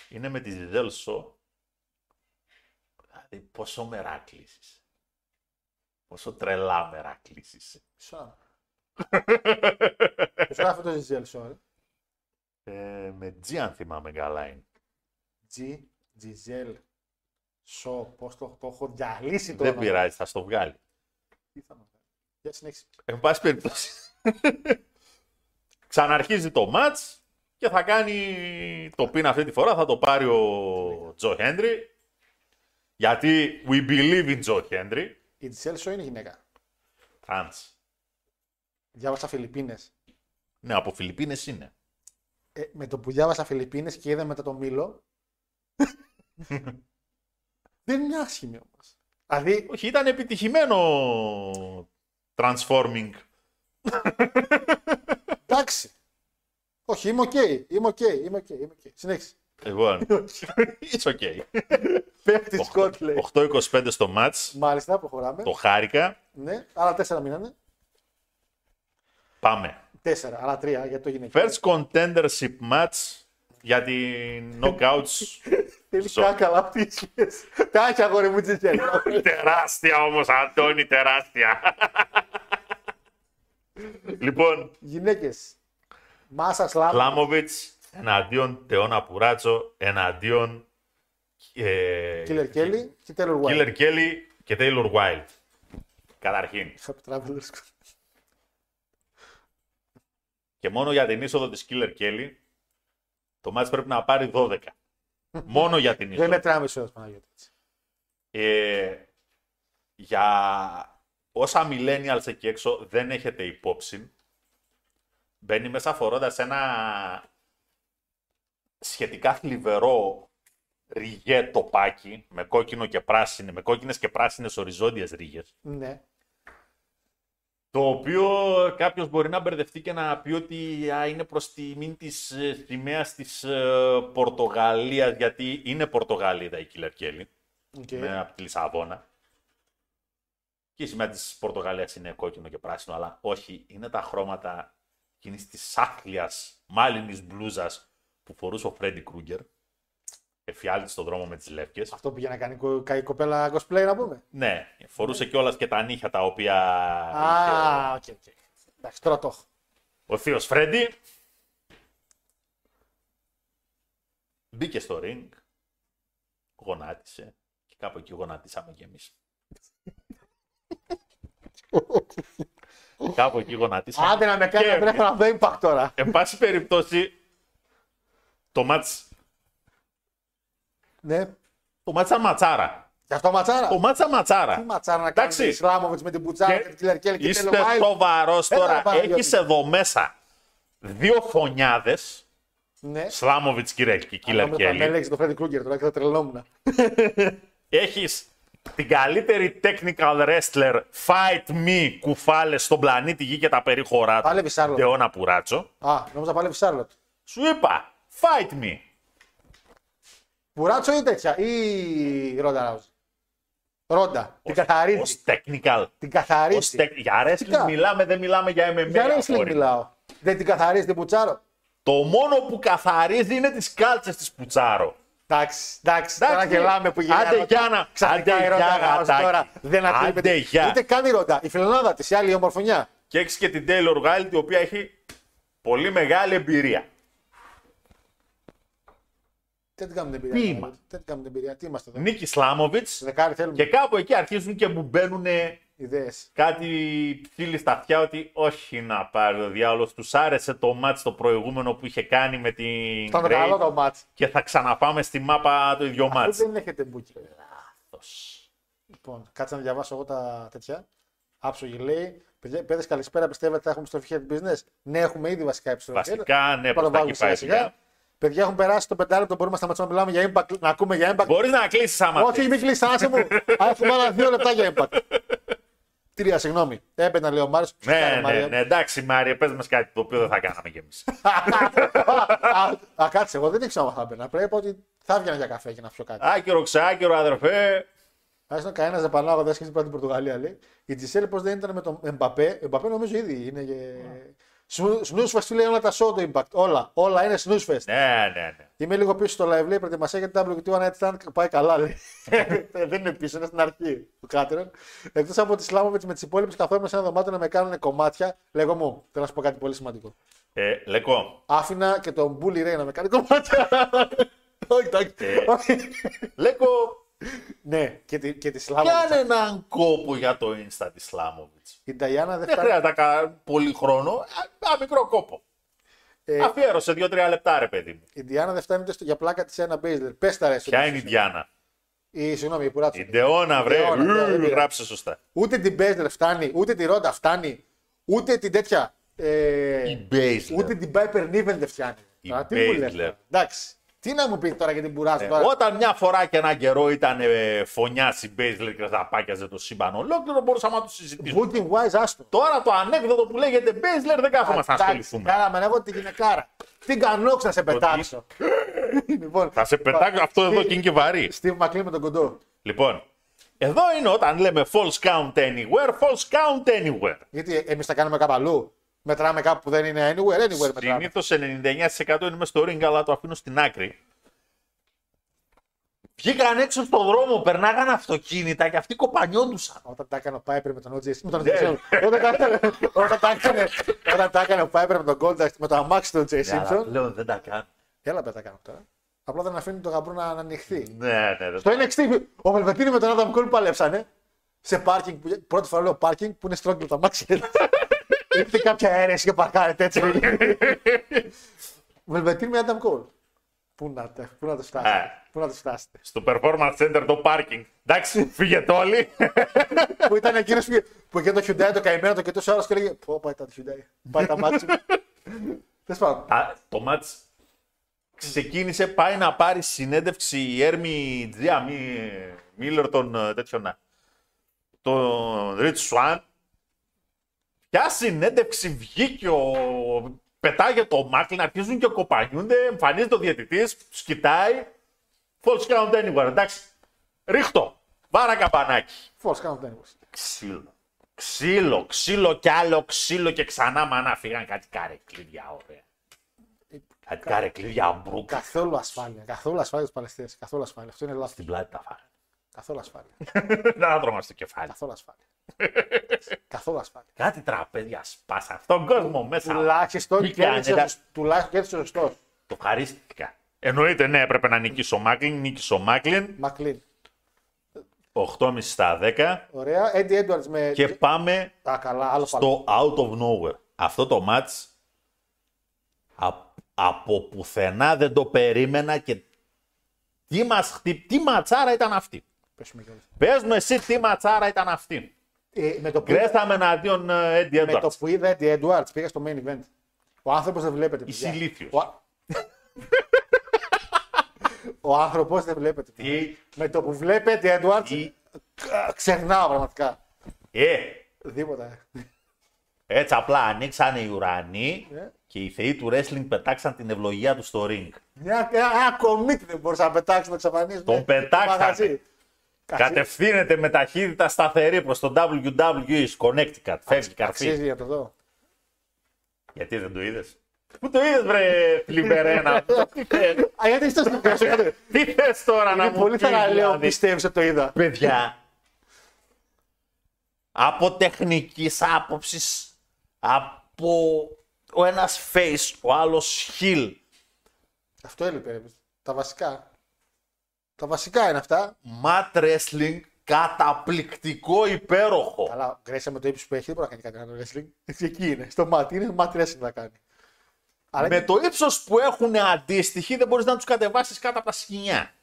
Speaker 3: είναι με τη Ζιζέλ Σο. Δηλαδή πόσο μεράκλης είσαι. Πόσο τρελά μεράκλης είσαι.
Speaker 2: Μισό. [laughs] Ποιος γράφει το Ζιζέλ Σόρ.
Speaker 3: Ε, με G αν θυμάμαι καλά είναι.
Speaker 2: Τζι, Τζιζέλ, Σο, πώς το, το έχω διαλύσει το
Speaker 3: Δεν
Speaker 2: όνομα.
Speaker 3: πειράζει, θα στο βγάλει.
Speaker 2: Τι θα μου κάνει; Για συνέχισε.
Speaker 3: Εν πάση περιπτώσει. [laughs] Ξαναρχίζει το match και θα κάνει το πιν αυτή τη φορά. Θα το πάρει ο Τζο Χέντρι. Γιατί we believe in Τζο Χέντρι.
Speaker 2: Η Τζιζέλ Σο είναι γυναίκα.
Speaker 3: Trans.
Speaker 2: Διάβασα Φιλιππίνες.
Speaker 3: Ναι, από Φιλιππίνες είναι.
Speaker 2: Ε, με το που διάβασα Φιλιππίνες και είδα μετά το Μήλο. [laughs] δεν είναι άσχημη όμως. Δηλαδή,
Speaker 3: Όχι, ήταν επιτυχημένο transforming.
Speaker 2: εντάξει. Όχι, είμαι οκ. Είμαι οκ. Είμαι οκ. Είμαι οκ. Συνέχισε.
Speaker 3: Εγώ, it's okay.
Speaker 2: Παίχτη Scott λέει.
Speaker 3: 8-25 στο match.
Speaker 2: Μάλιστα, προχωράμε.
Speaker 3: Το χάρηκα.
Speaker 2: Ναι, άλλα τέσσερα μείνανε.
Speaker 3: Πάμε.
Speaker 2: Τέσσερα, άλλα τρία γιατί το γυναικείο.
Speaker 3: First contendership match για την knockouts.
Speaker 2: Θέλει
Speaker 3: Ζω.
Speaker 2: κάκα αυτή η σχέση. Τάχια αγόρι μου Τζιζέλ.
Speaker 3: τεράστια όμως, Αντώνη, τεράστια. [laughs] λοιπόν,
Speaker 2: Γυναίκες. Μάσα Σλάμ.
Speaker 3: Λάμοβιτς εναντίον Τεώνα Πουράτσο, εναντίον ε,
Speaker 2: Κίλερ Κέλλη και Τέλορ White.
Speaker 3: Killer Kelly και Taylor Wilde. Καταρχήν.
Speaker 2: Travelers.
Speaker 3: Και μόνο για την είσοδο της Killer Kelly, το μάτς πρέπει να πάρει 12. μόνο για την
Speaker 2: Δεν
Speaker 3: είσοδο.
Speaker 2: μετράμε σε Παναγιώτης.
Speaker 3: Ε, για όσα millennials εκεί έξω δεν έχετε υπόψη, μπαίνει μέσα φορώντας ένα σχετικά θλιβερό ριγέ τοπάκι με κόκκινο και πράσινο, με κόκκινες και πράσινες οριζόντιες ρίγες.
Speaker 2: Ναι.
Speaker 3: Το οποίο κάποιος μπορεί να μπερδευτεί και να πει ότι α, είναι προς τιμήν της ε, σημαίας της ε, Πορτογαλίας, γιατί είναι Πορτογαλίδα η Killer Kelly
Speaker 2: Οκ.
Speaker 3: με, από τη Λισαβόνα. Και η σημαία της Πορτογαλίας είναι κόκκινο και πράσινο, αλλά όχι, είναι τα χρώματα εκείνη της άθλιας μάλλινης μπλούζας που φορούσε ο Freddy Krueger. Εφιάλτη στον δρόμο με τις λεύκες.
Speaker 2: Αυτό που πήγε να κάνει κο- κα- η κοπέλα cosplay να πούμε.
Speaker 3: Ναι, φορούσε κιόλας και τα νύχια τα οποία.
Speaker 2: Α,
Speaker 3: είχε
Speaker 2: οκ, οκ. Εντάξει, τώρα το έχω.
Speaker 3: Ο θείος Freddy. Μπήκε στο ring, γονάτισε και κάπου εκεί γονατίσαμε κι εμείς. [laughs] κάπου εκεί γονατίσαμε.
Speaker 2: Άντε να με κάνει
Speaker 3: Και-
Speaker 2: να τρέχω να δω impact τώρα.
Speaker 3: Εν πάση περιπτώσει, το μάτς,
Speaker 2: Ναι.
Speaker 3: το μάτς ήταν ματσάρα.
Speaker 2: Και αυτό ματσάρα;
Speaker 3: Το μάτς ήταν ματσάρα.
Speaker 2: Τι ματσάρα να
Speaker 3: Εντάξει.
Speaker 2: κάνει Σλάμοβιτ με την Μπουτσάρα και την Κίλερ Κέλλη και
Speaker 3: Είστε
Speaker 2: Τέλορ White.
Speaker 3: σοβαρός
Speaker 2: Έλα,
Speaker 3: τώρα.
Speaker 2: Παναγιώτη.
Speaker 3: Έχεις εδώ μέσα δύο φωνιάδες,
Speaker 2: Ναι.
Speaker 3: Σλάμοβιτς κύριε και Κίλερ
Speaker 2: Νόμιζα θα με
Speaker 3: Κέλλη.
Speaker 2: έλεγες το Φρέντι Κρούγκερ τώρα και θα τρελνόμουν.
Speaker 3: Έχεις την καλύτερη technical wrestler fight me κουφάλες στον πλανήτη Γη και τα περίχωρά του.
Speaker 2: Πάλευε Σάρλοτ.
Speaker 3: Δεώνα Πουράτσο.
Speaker 2: Α, νόμιζα πάλι Σάρλοτ.
Speaker 3: Σου είπα, fight me.
Speaker 2: Πουράτσο ή τέτοια, ή Ρόντα Ράουζ. Ρόντα. Την
Speaker 3: Ως
Speaker 2: καθαρίζει.
Speaker 3: technical.
Speaker 2: Την
Speaker 3: Ως
Speaker 2: καθαρίζει.
Speaker 3: tech- Για wrestling
Speaker 2: Φυσικά.
Speaker 3: μιλάμε, δεν μιλάμε για MMA.
Speaker 2: Για wrestling
Speaker 3: αγόρι.
Speaker 2: μιλάω. Δεν την καθαρίζει την Μπουτσάρο.
Speaker 3: Το μόνο που καθαρίζει είναι τις κάλτσες της Πουτσάρο.
Speaker 2: Εντάξει, εντάξει, τώρα γελάμε που γελάμε.
Speaker 3: Άντε για να...
Speaker 2: Ξαφνικά
Speaker 3: άντε
Speaker 2: η Ρόντα
Speaker 3: για,
Speaker 2: Ράουζ
Speaker 3: γατάκι.
Speaker 2: τώρα δεν
Speaker 3: Άντε
Speaker 2: ατρέπεται.
Speaker 3: για.
Speaker 2: Ούτε καν η Ρόντα. Η φιλενάδα της, η άλλη η ομορφωνιά.
Speaker 3: Και έχεις και την Taylor Wilde, η οποία έχει πολύ μεγάλη εμπειρία.
Speaker 2: Τι την κάνουμε την εμπειρία.
Speaker 3: Τι
Speaker 2: τώρα,
Speaker 3: είμα.
Speaker 2: Τι την κάνουμε την εμπειρία; Τι είμαστε εδώ;
Speaker 3: Νίκη Σλάμοβιτς
Speaker 2: Δεκάρι θέλουμε.
Speaker 3: και κάπου εκεί αρχίζουν και μου μπαίνουν
Speaker 2: Ιδέες.
Speaker 3: κάτι ψήλει στα αυτιά ότι όχι να πάρει ο διάολος. Τους άρεσε το μάτς το προηγούμενο που είχε κάνει με την
Speaker 2: Ήταν
Speaker 3: Great
Speaker 2: καλό το μάτς.
Speaker 3: και θα ξαναπάμε στη μάπα το ίδιο
Speaker 2: Αφού
Speaker 3: μάτς.
Speaker 2: δεν έχετε μπουκι. Λοιπόν, κάτσε να διαβάσω εγώ τα τέτοια. Άψογη λέει. Παιδιά, παιδες, καλησπέρα. Πιστεύετε ότι θα έχουμε επιστροφή head business; Ναι, έχουμε ήδη βασικά επιστροφή.
Speaker 3: Βασικά, ναι,
Speaker 2: Θα
Speaker 3: προς
Speaker 2: το
Speaker 3: τα
Speaker 2: βάλουμε
Speaker 3: εκεί πάει
Speaker 2: σιγά σιγά.
Speaker 3: σιγά.
Speaker 2: Παιδιά, έχουν περάσει το πεντάλεπτο. Μπορούμε να σταματήσουμε να μιλάμε για impact. Να ακούμε για impact.
Speaker 3: Μπορείς να κλείσεις άμα
Speaker 2: Όχι,
Speaker 3: θες.
Speaker 2: μην κλείσεις, άσε μου. Α, Έχουμε άλλα δύο λεπτά για impact. Τρία, συγγνώμη. Έπαιρνα, λέει ο Μάριο.
Speaker 3: Ναι, ναι, ναι, εντάξει Μάριε, πες μας κάτι το οποίο δεν θα κάναμε κι εμείς. [laughs]
Speaker 2: Α, κάτσε, εγώ δεν ήξερα αν θα έμπαινα. Πρέπει ότι θα έβγαινα για καφέ και να πιω κάτι.
Speaker 3: Άκυρο, ξάκυρο, αδερφέ.
Speaker 2: Άσχετο κανένας δεν πανάγω, δεν σκέφτεται πρώτη Πορτογαλία λέει. Η Τζισέλ πώς δεν ήταν με τον Εμπαπέ. Εμπαπέ νομίζω ήδη είναι. Σνούσφεστ λέει όλα τα show το impact. Όλα, όλα είναι σνούσφεστ.
Speaker 3: Ναι, ναι, ναι.
Speaker 2: Είμαι λίγο πίσω στο live, λέει προετοιμασία για την WT One Night Stand. Πάει καλά, λέει. [laughs] δεν είναι πίσω, είναι στην αρχή του Κάτερον. Εκτός από τη Σλάμοβιτ με τις υπόλοιπες, καθόμουν σε ένα δωμάτιο να με κάνουν κομμάτια. Λέγω μου, θέλω να σου πω κάτι πολύ σημαντικό.
Speaker 3: Ε, Λεκό,
Speaker 2: Άφηνα και τον Μπούλι Ρέι να με κάνει κομμάτια. Όχι, εντάξει. Όχι.
Speaker 3: Λέκο,
Speaker 2: Ναι, και τη, και της
Speaker 3: πιάνε
Speaker 2: Σλάμοβιτ.
Speaker 3: έναν κόπο για το Insta της Σλάμοβιτς.
Speaker 2: Η Νταϊάννα δεν
Speaker 3: Δεν
Speaker 2: φτάνει.
Speaker 3: χρειάζεται να κάνει πολύ χρόνο, ένα μικρό κόπο.
Speaker 2: Ε,
Speaker 3: Αφιέρωσε δύο-τρία λεπτά, ρε παιδί μου.
Speaker 2: Η Διάννα δεν φτάνει ούτε στο- για πλάκα της ένα Μπέιζλερ. Πες τα ρε. σου.
Speaker 3: Ποια είναι η Διάνα.
Speaker 2: Η, συγγνώμη, η Πουράτσο.
Speaker 3: Η Ντεώνα, βρε.
Speaker 2: Ντεώνα, ναι,
Speaker 3: Ου,
Speaker 2: ναι.
Speaker 3: Γράψε σωστά.
Speaker 2: Ούτε την Μπέιζλερ φτάνει, ούτε τη Ρόντα φτάνει, ούτε την τέτοια. Ε,
Speaker 3: Η Μπέισλερ.
Speaker 2: ούτε την Piper Niven δεν φτάνει.
Speaker 3: Η
Speaker 2: Τώρα, τι μου λες
Speaker 3: Baszler.
Speaker 2: τώρα. Εντάξει. Τι να μου πει τώρα για την Πουράτσο. τώρα;
Speaker 3: Ε, Όταν μια φορά και ένα καιρό ήταν ε, φωνιά η Μπέισλερ και θα πάκιαζε το σύμπαν ολόκληρο, μπορούσαμε να το συζητήσουμε.
Speaker 2: Booting wise, άστο.
Speaker 3: Τώρα το ανέκδοτο που λέγεται Μπέισλερ δεν κάθομαστε να ασχοληθούμε.
Speaker 2: Κάραμε εγώ τη γυναικάρα. Τι κανόξ να σε πετάξω. [laughs] λοιπόν,
Speaker 3: Θα σε πετάξω αυτό εδώ και είναι και βαρύ.
Speaker 2: Steve McLean με τον κοντό.
Speaker 3: Λοιπόν, εδώ είναι όταν λέμε false count anywhere, false count anywhere.
Speaker 2: Γιατί εμείς τα κάνουμε κάπου αλλού. Μετράμε κάπου που δεν είναι anywhere, anywhere μετράμε.
Speaker 3: Συνήθως 99% είναι μέσα στο ring, αλλά το αφήνω στην άκρη. Βγήκαν έξω στον δρόμο, περνάγαν αυτοκίνητα και αυτοί κοπανιόντουσαν.
Speaker 2: Όταν τα έκανε ο Πάιπερ με τον OJ με τον
Speaker 3: Ναι.
Speaker 2: OJ [laughs] όταν, τα έκανε- όταν, τα έκανε, όταν τα έκανε ο Πάιπερ με τον Goldust με το αμάξι του OJ Simpson.
Speaker 3: Λέω δεν τα κάνω.
Speaker 2: Έλα πέρα τα κάνω τώρα. Απλά δεν αφήνει το γαμπρό να ανοιχθεί.
Speaker 3: Ναι, ναι, δεν
Speaker 2: Στο NXT, ο Βελβετίνη με τον Adam Cole παλέψανε. Σε πάρκινγκ, που- πρώτη φορά λέω πάρκινγκ που είναι στρόγγυλο το αμάξι. [laughs] Ήρθε κάποια αίρεση και παρκάρετε έτσι. Βελβετίνη με Adam Cole. Πού να, τε- πού να το φτάσετε.
Speaker 3: Ε.
Speaker 2: Πού να το φτάσετε.
Speaker 3: Στο performance center το parking. Εντάξει, φύγετε όλοι.
Speaker 2: που ήταν εκείνος που, που είχε το Hyundai το καημένο το και τόσο άλλο και έλεγε Πώ πάει τα Hyundai. Πάει τα μάτια μου. Τέλο πάντων.
Speaker 3: Α, το match ξεκίνησε, πάει να πάρει συνέντευξη η Έρμη Τζία Μι, Μίλλερ των ε, τέτοιων. να. Τον Ριτ Σουάν. Ποια συνέντευξη βγήκε ο. Πετάγεται το Μάκλιν, αρχίζουν και κοπανιούνται, εμφανίζεται ο διαιτητής, τους κοιτάει. False count anywhere, εντάξει. Ρίχτω. Βάρα καπανάκι.
Speaker 2: False count anyway.
Speaker 3: Ξύλο. Ξύλο, ξύλο κι άλλο ξύλο και ξανά μάνα φύγαν κάτι καρεκλίδια ωραία. Κάτι καρεκλίδια μπρούκα
Speaker 2: Καθόλου ασφάλεια. Καθόλου ασφάλεια του Παλαιστίνες. Καθόλου ασφάλεια. Αυτό είναι λάθος.
Speaker 3: στην πλάτη τα φάγανε.
Speaker 2: Καθόλου ασφάλεια.
Speaker 3: Δεν θα τρώμε στο κεφάλι.
Speaker 2: Καθόλου ασφάλεια. [laughs] Καθόλου ασφάλεια.
Speaker 3: Κάτι τραπέζια σπάσαν. Στον κόσμο μέσα.
Speaker 2: Τουλάχιστον
Speaker 3: Μπήκανε,
Speaker 2: κέρδισε
Speaker 3: τα-
Speaker 2: ο- τουλάχιστον κέρδισε ο σωστό.
Speaker 3: Το ευχαρίστηκα. Εννοείται, ναι, έπρεπε να νικήσει ο Μάκλιν. Νίκησε ο Μάκλιν.
Speaker 2: Μακλίν.
Speaker 3: 8,5 στα 10.
Speaker 2: Ωραία. Eddie Edwards με.
Speaker 3: Και πάμε
Speaker 2: Α, καλά, άλλο πάλι.
Speaker 3: στο out of nowhere. Αυτό το match α- από πουθενά δεν το περίμενα και τι, μας χτυ... τι ματσάρα ήταν αυτή;
Speaker 2: Πες μου κιόλας.
Speaker 3: Πες μου εσύ τι ματσάρα ήταν αυτή.
Speaker 2: Ε, με, το που,
Speaker 3: Κρέσαμε εναντίον ε, Eddie
Speaker 2: με το
Speaker 3: Edwards.
Speaker 2: που είδα Eddie Edwards πήγα στο main event. Ο άνθρωπος δεν βλέπετε.
Speaker 3: Είσαι
Speaker 2: παιδιά.
Speaker 3: ηλίθιος.
Speaker 2: Ο, α- [laughs] ο άνθρωπος δεν βλέπετε. παιδιά.
Speaker 3: Τι,
Speaker 2: Με το που βλέπετε Edwards,
Speaker 3: τι,
Speaker 2: κα- ξερνάω πραγματικά.
Speaker 3: ε,
Speaker 2: Τίποτα.
Speaker 3: έτσι απλά ανοίξανε οι ουρανοί
Speaker 2: Ε.
Speaker 3: και οι θεοί του wrestling πετάξαν την ευλογία τους στο ring.
Speaker 2: Μια, ένα, ένα κομίτι δεν μπορούσα να πετάξω να εξαφανίσω.
Speaker 3: Τον
Speaker 2: Ναι,
Speaker 3: πετάξανε.
Speaker 2: Μαγαζί. Αξίζει-
Speaker 3: Κατευθύνεται με ταχύτητα σταθερή προς το WWE στο Connecticut. Φεύγει καρφί.
Speaker 2: Αξίζει για το δω.
Speaker 3: Γιατί δεν το είδες; Πού το είδες βρε φλιμπερένα; [laughs]
Speaker 2: Α, γιατί είστε στο πίσω.
Speaker 3: Τι θες τώρα να
Speaker 2: Είναι
Speaker 3: μου
Speaker 2: πολύ
Speaker 3: πεις,
Speaker 2: θαραλέο
Speaker 3: δηλαδή;
Speaker 2: πιστεύεις ότι το είδα.
Speaker 3: Παιδιά, από τεχνικής άποψης, από ο ένας face, ο άλλος heel,
Speaker 2: Αυτό έλειπε. ρε. Τα βασικά. Τα βασικά είναι αυτά.
Speaker 3: mat wrestling, Καταπληκτικό, υπέροχο.
Speaker 2: Καλά, ο Γκρέσια με το ύψος που έχει δεν μπορεί να κάνει κάτι άλλο wrestling. Έτσι, [laughs] εκεί είναι. Στο μάτι είναι μάτι wrestling να κάνει. Αλλά
Speaker 3: Με το ύψος που έχουν αντίστοιχοι δεν μπορείς να τους κατεβάσεις κάτω από τα σκηνιά.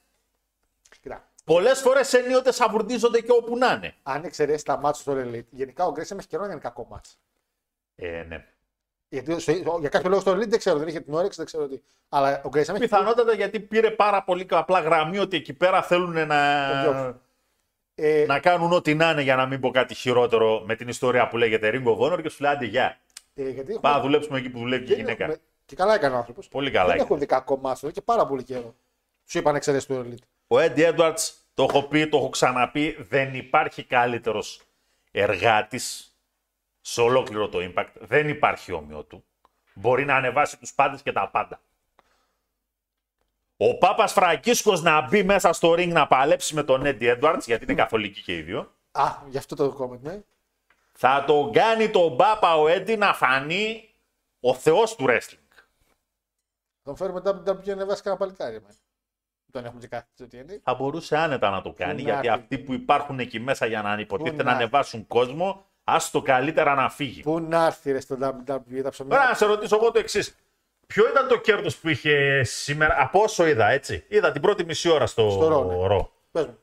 Speaker 2: Κοίτα,
Speaker 3: Πολλές φορές ενίοτε σαβουρδίζονται και όπου να είναι.
Speaker 2: αν εξαιρέσεις τα μάτια στο Elite, γενικά ο Γκρέσια έχει καιρό να είναι κακό μάτς.
Speaker 3: Ε, ναι.
Speaker 2: Γιατί στο- για κάποιο λόγο στο Elite δεν ξέρω, δεν είχε την όρεξη, δεν ξέρω τι. Αλλά ο Γκρέσια έχει.
Speaker 3: Πιθανότατα γιατί πήρε πάρα πολύ απλά γραμμή ότι εκεί πέρα θέλουν
Speaker 2: Το
Speaker 3: να,
Speaker 2: διώξουν. Ε,
Speaker 3: να κάνουν ό,τι να είναι για να μην πω κάτι χειρότερο με την ιστορία που λέγεται Ring of Honor και σου λέει άντε γεια.
Speaker 2: ε, γιατί
Speaker 3: Πάμε να
Speaker 2: έχουμε-
Speaker 3: δουλέψουμε εκεί που δουλεύει και η
Speaker 2: δεν
Speaker 3: γυναίκα.
Speaker 2: έχουμε- Και καλά έκανε ο άνθρωπος.
Speaker 3: Πολύ καλά
Speaker 2: Δεν
Speaker 3: έκανε.
Speaker 2: έχουν δει κακό μάτσο εδώ και πάρα πολύ καιρό. Σου είπαν εξαιρέσεις του Elite.
Speaker 3: Ο Eddie Edwards, το έχω πει, το έχω ξαναπεί, δεν υπάρχει καλύτερος εργάτης σε ολόκληρο το Impact. Δεν υπάρχει όμοιο του. Μπορεί να ανεβάσει τους πάντες και τα πάντα. Ο Πάπας Φραγκίσκος να μπει μέσα στο ring να παλέψει με τον Eddie Edwards, γιατί είναι καθολικοί και οι δύο.
Speaker 2: Α, γι' αυτό το comment, ναι.
Speaker 3: Θα τον κάνει τον Πάπα ο Eddie να φανεί ο θεός του wrestling.
Speaker 2: Τον φέρουμε μετά από την WWE να βάσει κανένα παλικάρι. εμένα. Δεν έχουμε και κάτι τέτοιο τι είναι.
Speaker 3: Θα μπορούσε άνετα να το κάνει,
Speaker 2: Πού
Speaker 3: γιατί
Speaker 2: να έρθει.
Speaker 3: αυτοί που υπάρχουν εκεί μέσα για να υποτίθεται
Speaker 2: Πού
Speaker 3: να
Speaker 2: να
Speaker 3: ανεβάσουν κόσμο, ας το καλύτερα να φύγει.
Speaker 2: Πού να έρθει ρε στο WWE τα ψωμιά.
Speaker 3: Τώρα να σε ρωτήσω εγώ το εξής. Ποιο ήταν το κέρδος που είχε σήμερα, από όσο είδα, έτσι; Είδα την πρώτη μισή ώρα στο,
Speaker 2: Στο Raw, ναι.
Speaker 3: Raw.
Speaker 2: Πες μου.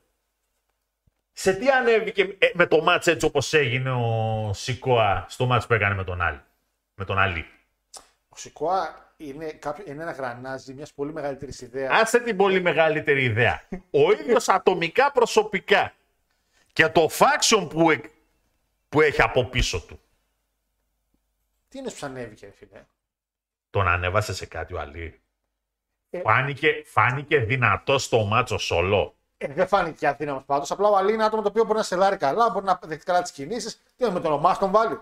Speaker 3: Σε τι ανέβηκε ε, με το μάτς έτσι όπως έγινε ο Σικόα στο μάτς που έκανε με τον Άλλη. Με τον Αλή.
Speaker 2: Ο Σικόα είναι, κάποιο, είναι ένα γρανάζι μιας πολύ μεγαλύτερης ιδέας.
Speaker 3: Άσε την πολύ μεγαλύτερη ιδέα. [laughs] Ο ίδιος ατομικά προσωπικά και το faction που, εκ- που έχει από πίσω του.
Speaker 2: Τι είναι που σου ανέβηκε, ρε φίλε;
Speaker 3: Τον ανέβασε σε κάτι ο Αλή.
Speaker 2: Ε.
Speaker 3: Φάνηκε, φάνηκε δυνατό στο μάτσο σολό.
Speaker 2: Ε, δεν φάνηκε αδύναμο πάντως. Απλά ο Αλή είναι άτομο το οποίο μπορεί να σελάρει καλά, μπορεί να δεχτεί καλά τις κινήσεις. Τι με τον ομάς τον βάλει.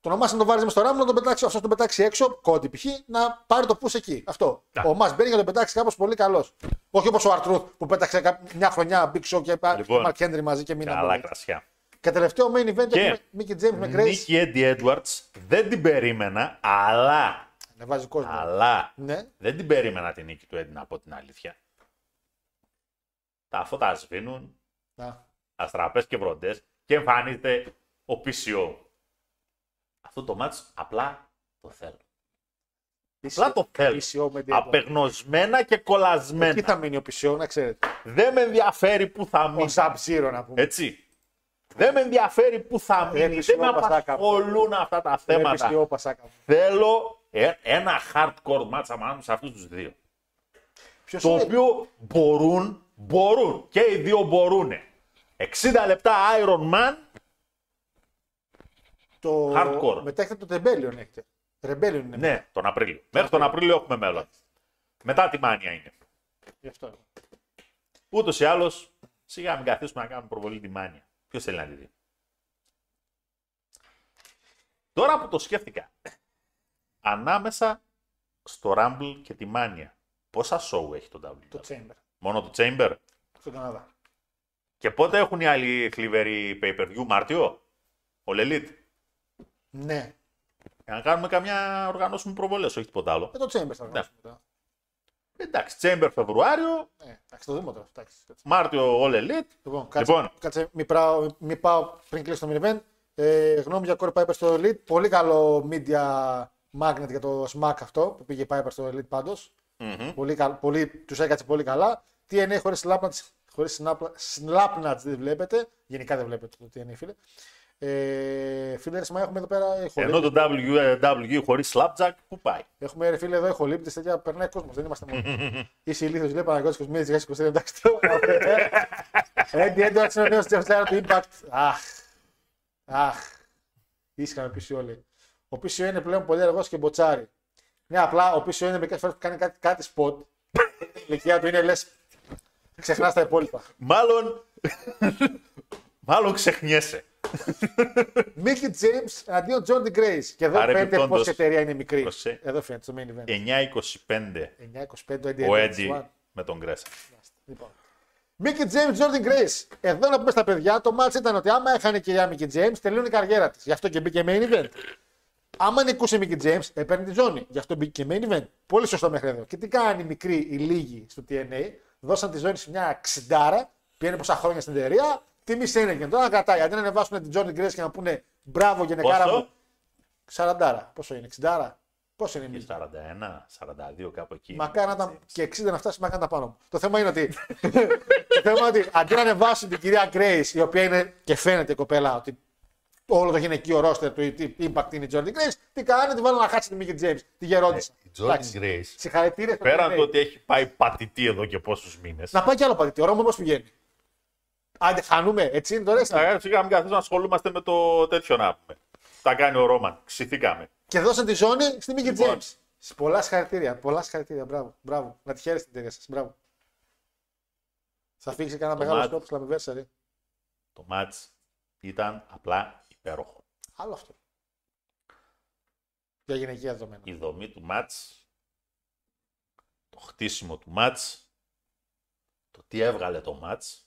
Speaker 2: Τον ομάς να τον βάλει με στο ράμο, να τον πετάξει, αυτός τον πετάξει έξω, κόντι π.χ. να πάρει το πού εκεί. Αυτό.
Speaker 3: Ναι.
Speaker 2: Ο ομάς μπαίνει για να τον πετάξει κάπως πολύ καλός. Όχι όπως ο Αρτρούθ που πέταξε κά- μια χρονιά Big Show και
Speaker 3: Λοιπόν,
Speaker 2: λοιπόν, Mark Henry μαζί και μήνα.
Speaker 3: Καλά
Speaker 2: πολύ.
Speaker 3: κρασιά.
Speaker 2: Και τελευταίο main event
Speaker 3: Και-
Speaker 2: έχουμε Mickey James με Grace.
Speaker 3: Νίκη Eddie Edwards δεν την περίμενα, αλλά,
Speaker 2: Να βάζει κόσμο.
Speaker 3: αλλά
Speaker 2: Ναι.
Speaker 3: δεν την περίμενα την νίκη του Eddie, να πω την αλήθεια. Τα φώτα σβήνουν,
Speaker 2: Να.
Speaker 3: αστραπές και βροντές και εμφανίζεται ο PCO. Αυτό το μάτς απλά το θέλω. Απλά το θέλω.
Speaker 2: PCO με Eddie Edwards.
Speaker 3: Απεγνωσμένα και
Speaker 2: Εκεί
Speaker 3: κολλασμένα.
Speaker 2: θα μείνει ο PCO, να ξέρετε.
Speaker 3: Δεν με ενδιαφέρει που θα
Speaker 2: Ο
Speaker 3: μείνει.
Speaker 2: Sub Zero να πούμε.
Speaker 3: Έτσι. Δεν με ενδιαφέρει που θα
Speaker 2: Ρε,
Speaker 3: μείνει.
Speaker 2: PCO
Speaker 3: Δεν με
Speaker 2: Πασάκα.
Speaker 3: απασχολούν αυτά τα
Speaker 2: Ρε,
Speaker 3: θέματα.
Speaker 2: PCO Πασάκα μου.
Speaker 3: Θέλω ε- ένα hardcore match ανάμεσα σε αυτούς τους δύο.
Speaker 2: Ποιος
Speaker 3: Το
Speaker 2: είναι;
Speaker 3: οποίο μπορούν, μπορούν και οι δύο μπορούν. 60 λεπτά Iron Man,
Speaker 2: Το...
Speaker 3: Hardcore.
Speaker 2: Μετά έχετε το Rebellion έχετε. Rebellion είναι.
Speaker 3: ναι, τον Απρίλιο. Μέχρι τον Απρίλιο έχουμε μέλλον. Μετά τη μάνια είναι.
Speaker 2: Γι' αυτό.
Speaker 3: Ούτως ή άλλως, σιγά μην καθίσουμε να κάνουμε προβολή τη μάνια. Ποιος θέλει να τη δει; Τώρα που το σκέφτηκα, ανάμεσα στο Rumble και τη μάνια, πόσα show έχει το WWE.
Speaker 2: Το Chamber.
Speaker 3: Μόνο το Chamber;
Speaker 2: Στον Καναδά.
Speaker 3: Και πότε έχουν οι άλλοι θλιβεροί pay-per-view, Μάρτιο, ο Elite;
Speaker 2: Ναι.
Speaker 3: Για να κάνουμε καμιά οργανώσουμε προβολές, όχι τίποτα άλλο.
Speaker 2: Και το Chamber θα βγάλουμε μετά.
Speaker 3: Εντάξει, Chamber Φεβρουάριο,
Speaker 2: Ναι, εντάξει, το δούμε τώρα. Εντάξει, κάτσε.
Speaker 3: Μάρτιο All Elite.
Speaker 2: Λοιπόν, κάτσε,
Speaker 3: Λοιπόν.
Speaker 2: κάτσε μην, πάω, μην πάω πριν κλείσω το main event. Ε, γνώμη για Corey Piper στο Elite. Πολύ καλό media magnet για το smack αυτό που πήγε η Piper στο Elite παντως Πολύ, καλ- πολύ, τους έκατσε πολύ καλά. TNA χωρίς Slapnuts, χωρίς Snap- Slapnuts δεν βλέπετε. Γενικά δεν βλέπετε το TNA φίλε. Ε, φίλε, ρε, Σμά, έχουμε εδώ πέρα
Speaker 3: Ενώ
Speaker 2: ηχολήπτες.
Speaker 3: το WWE χωρίς Slapjack, πού πάει;
Speaker 2: Έχουμε ρε φίλε εδώ ηχολήπτες, τέτοια περνάει κόσμος, δεν είμαστε μόνοι. [laughs] Είσαι ηλίθιος, λέει Παναγιώτης Κοσμίδης, γεια 23, εντάξει τώρα. Έντι, έντι, είναι ο νέος Τζεφτέρα του Impact. Αχ, αχ, ήσυχα με PCO λέει. Ο PCO είναι πλέον πολύ αργός και μποτσάρι. Ναι, απλά ο PCO είναι μερικές φορές που κάνει κάτι, κάτι spot. Η ηλικία του είναι λες, ξεχνάς τα υπόλοιπα.
Speaker 3: Μάλλον, μάλλον ξεχνιέσαι. [laughs]
Speaker 2: Mickey James αντίον John D. Grace. Και εδώ φαίνεται
Speaker 3: Παρεπιπτόντως,
Speaker 2: πως η εταιρεία είναι μικρή.
Speaker 3: προσέ.
Speaker 2: Εδώ φαίνεται στο main event.
Speaker 3: 9-25
Speaker 2: 9-25 το Eddie
Speaker 3: ο
Speaker 2: Edwards,
Speaker 3: Eddie
Speaker 2: one.
Speaker 3: με τον Γκρέσα.
Speaker 2: Λοιπόν. Mickey James, Jordan Grace. Εδώ να πούμε στα παιδιά, το match ήταν ότι άμα έχανε η κυρία Mickey James, τελειώνει η καριέρα της. Γι' αυτό και μπήκε main event. Άμα νικούσε η Mickey James, έπαιρνε τη ζώνη. Γι' αυτό μπήκε και main event. Πολύ σωστό μέχρι εδώ. Και τι κάνει η μικρή, η λίγη στο TNA, δώσαν τη ζώνη σε μια ξιντάρα, πήγαινε πόσα χρόνια στην εταιρεία, Τιμή Σένεκεν. Τώρα να κρατάει. Αντί να ανεβάσουν την Τζόρνι Γκρέι και να πούνε μπράβο γενεκάρα
Speaker 3: Πόσο;
Speaker 2: μου. 40. Πόσο είναι, 60. Πόσο είναι η
Speaker 3: Και 41, 42 κάπου εκεί.
Speaker 2: Μακάρι να ήταν και 60 να φτάσει, μακάρι να τα πάνω μου. Το θέμα είναι ότι. το θέμα είναι ότι αντί να ανεβάσουν την κυρία Grace, η οποία είναι και φαίνεται η κοπέλα ότι όλο το γυναικείο ρόστερ του τι impact είναι η Jordan Grace, τι κάνανε, τη βάλουν να χάσει τη Mickey James, τη γερόντισα.
Speaker 3: Η Jordan Grace.
Speaker 2: Συγχαρητήρια στο
Speaker 3: Πέραν
Speaker 2: TNA.
Speaker 3: το ότι έχει πάει πατητή εδώ και πόσους μήνες.
Speaker 2: Να πάει κι άλλο πατητή, ο Ρόμο πώς πηγαίνει; Άντε, χανούμε, έτσι είναι το wrestling.
Speaker 3: Σιγά μην καθίσουμε να ασχολούμαστε με το τέτοιο να πούμε. Τα κάνει ο Ρόμαν. Ξηθήκαμε.
Speaker 2: Και δώσαν τη ζώνη στη Mickey
Speaker 3: Λοιπόν.
Speaker 2: James. Πολλά συγχαρητήρια, πολλά συγχαρητήρια. Μπράβο, μπράβο. Να τη χαίρεστε την εταιρεία σας. Μπράβο. Θα φύγει κανένα
Speaker 3: Το
Speaker 2: μεγάλο
Speaker 3: μάτς.
Speaker 2: σκόπ στο anniversary.
Speaker 3: Το μάτς ήταν απλά υπέροχο.
Speaker 2: Άλλο αυτό. Για γυναικεία δεδομένα.
Speaker 3: Η δομή του μάτς, το χτίσιμο του μάτς, το τι έβγαλε το μάτς,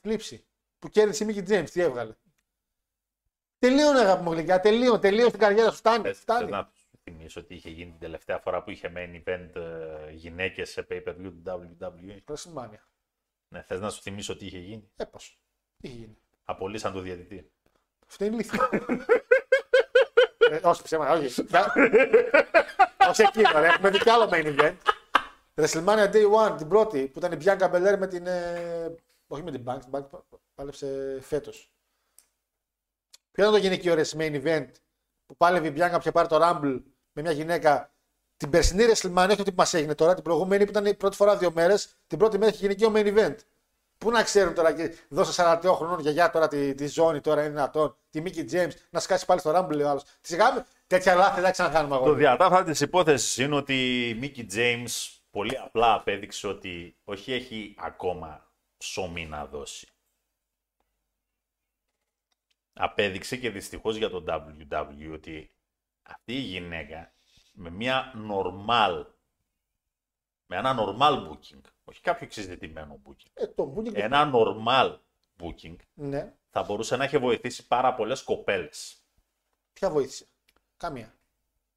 Speaker 2: Θλίψη. Που κέρδισε η Μίκη Τζέιμς, τι έβγαλε. Τελείωνε αγάπη μου γλυκιά, τελείωνε, τελείωνε την καριέρα σου. Φτάνει.
Speaker 3: Θες,
Speaker 2: φτάνει.
Speaker 3: θες να του θυμίσω ότι είχε γίνει την τελευταία φορά που είχε main event ε, γυναίκες σε pay-per-view του WWE.
Speaker 2: WrestleMania.
Speaker 3: Ναι, θες να σου θυμίσω τι είχε γίνει;
Speaker 2: Έπασο. Τι είχε γίνει;
Speaker 3: Απολύσαν το διαιτητή.
Speaker 2: Αυτό είναι ηλίθιο. ε, όχι ψέματα, όχι. όχι εκείνο, ρε. Έχουμε δει κι άλλο main event. WrestleMania Day One, την πρώτη, που ήταν η Bianca Belair με την. Ε, όχι με την Banks, την Banks πα- πα- πάλεψε φέτος. Ποιο ήταν το γυναικείο ρε main event που πάλευε η Bianca που είχε πάρει το Rumble με μια γυναίκα; Την περσινή WrestleMania, όχι ότι μας έγινε τώρα, την προηγούμενη που ήταν η πρώτη φορά δύο μέρες, την πρώτη μέρα είχε γυναικείο main event. Πού να ξέρουν τώρα, και δώσε 48 χρονών γιαγιά τώρα τη, τη ζώνη τώρα είναι δυνατόν, τη Μίκη James, να σκάσει πάλι στο Rumble λέει ο άλλος. Τη γάμι, τέτοια λάθη δεν θα ξανακάνουμε
Speaker 3: Το
Speaker 2: αγόρι.
Speaker 3: διατάφτα της υπόθεσης είναι ότι η Μίκη James πολύ απλά απέδειξε ότι όχι έχει ακόμα ψωμί να δώσει. Απέδειξε και δυστυχώς για τον WWE ότι αυτή η γυναίκα με μια normal, με ένα normal booking, όχι κάποιο εξειδικευμένο booking,
Speaker 2: Ε, το Booking
Speaker 3: ένα normal booking
Speaker 2: Ναι,
Speaker 3: θα μπορούσε να έχει βοηθήσει πάρα πολλές κοπέλες.
Speaker 2: ποια βοήθησε; Καμία.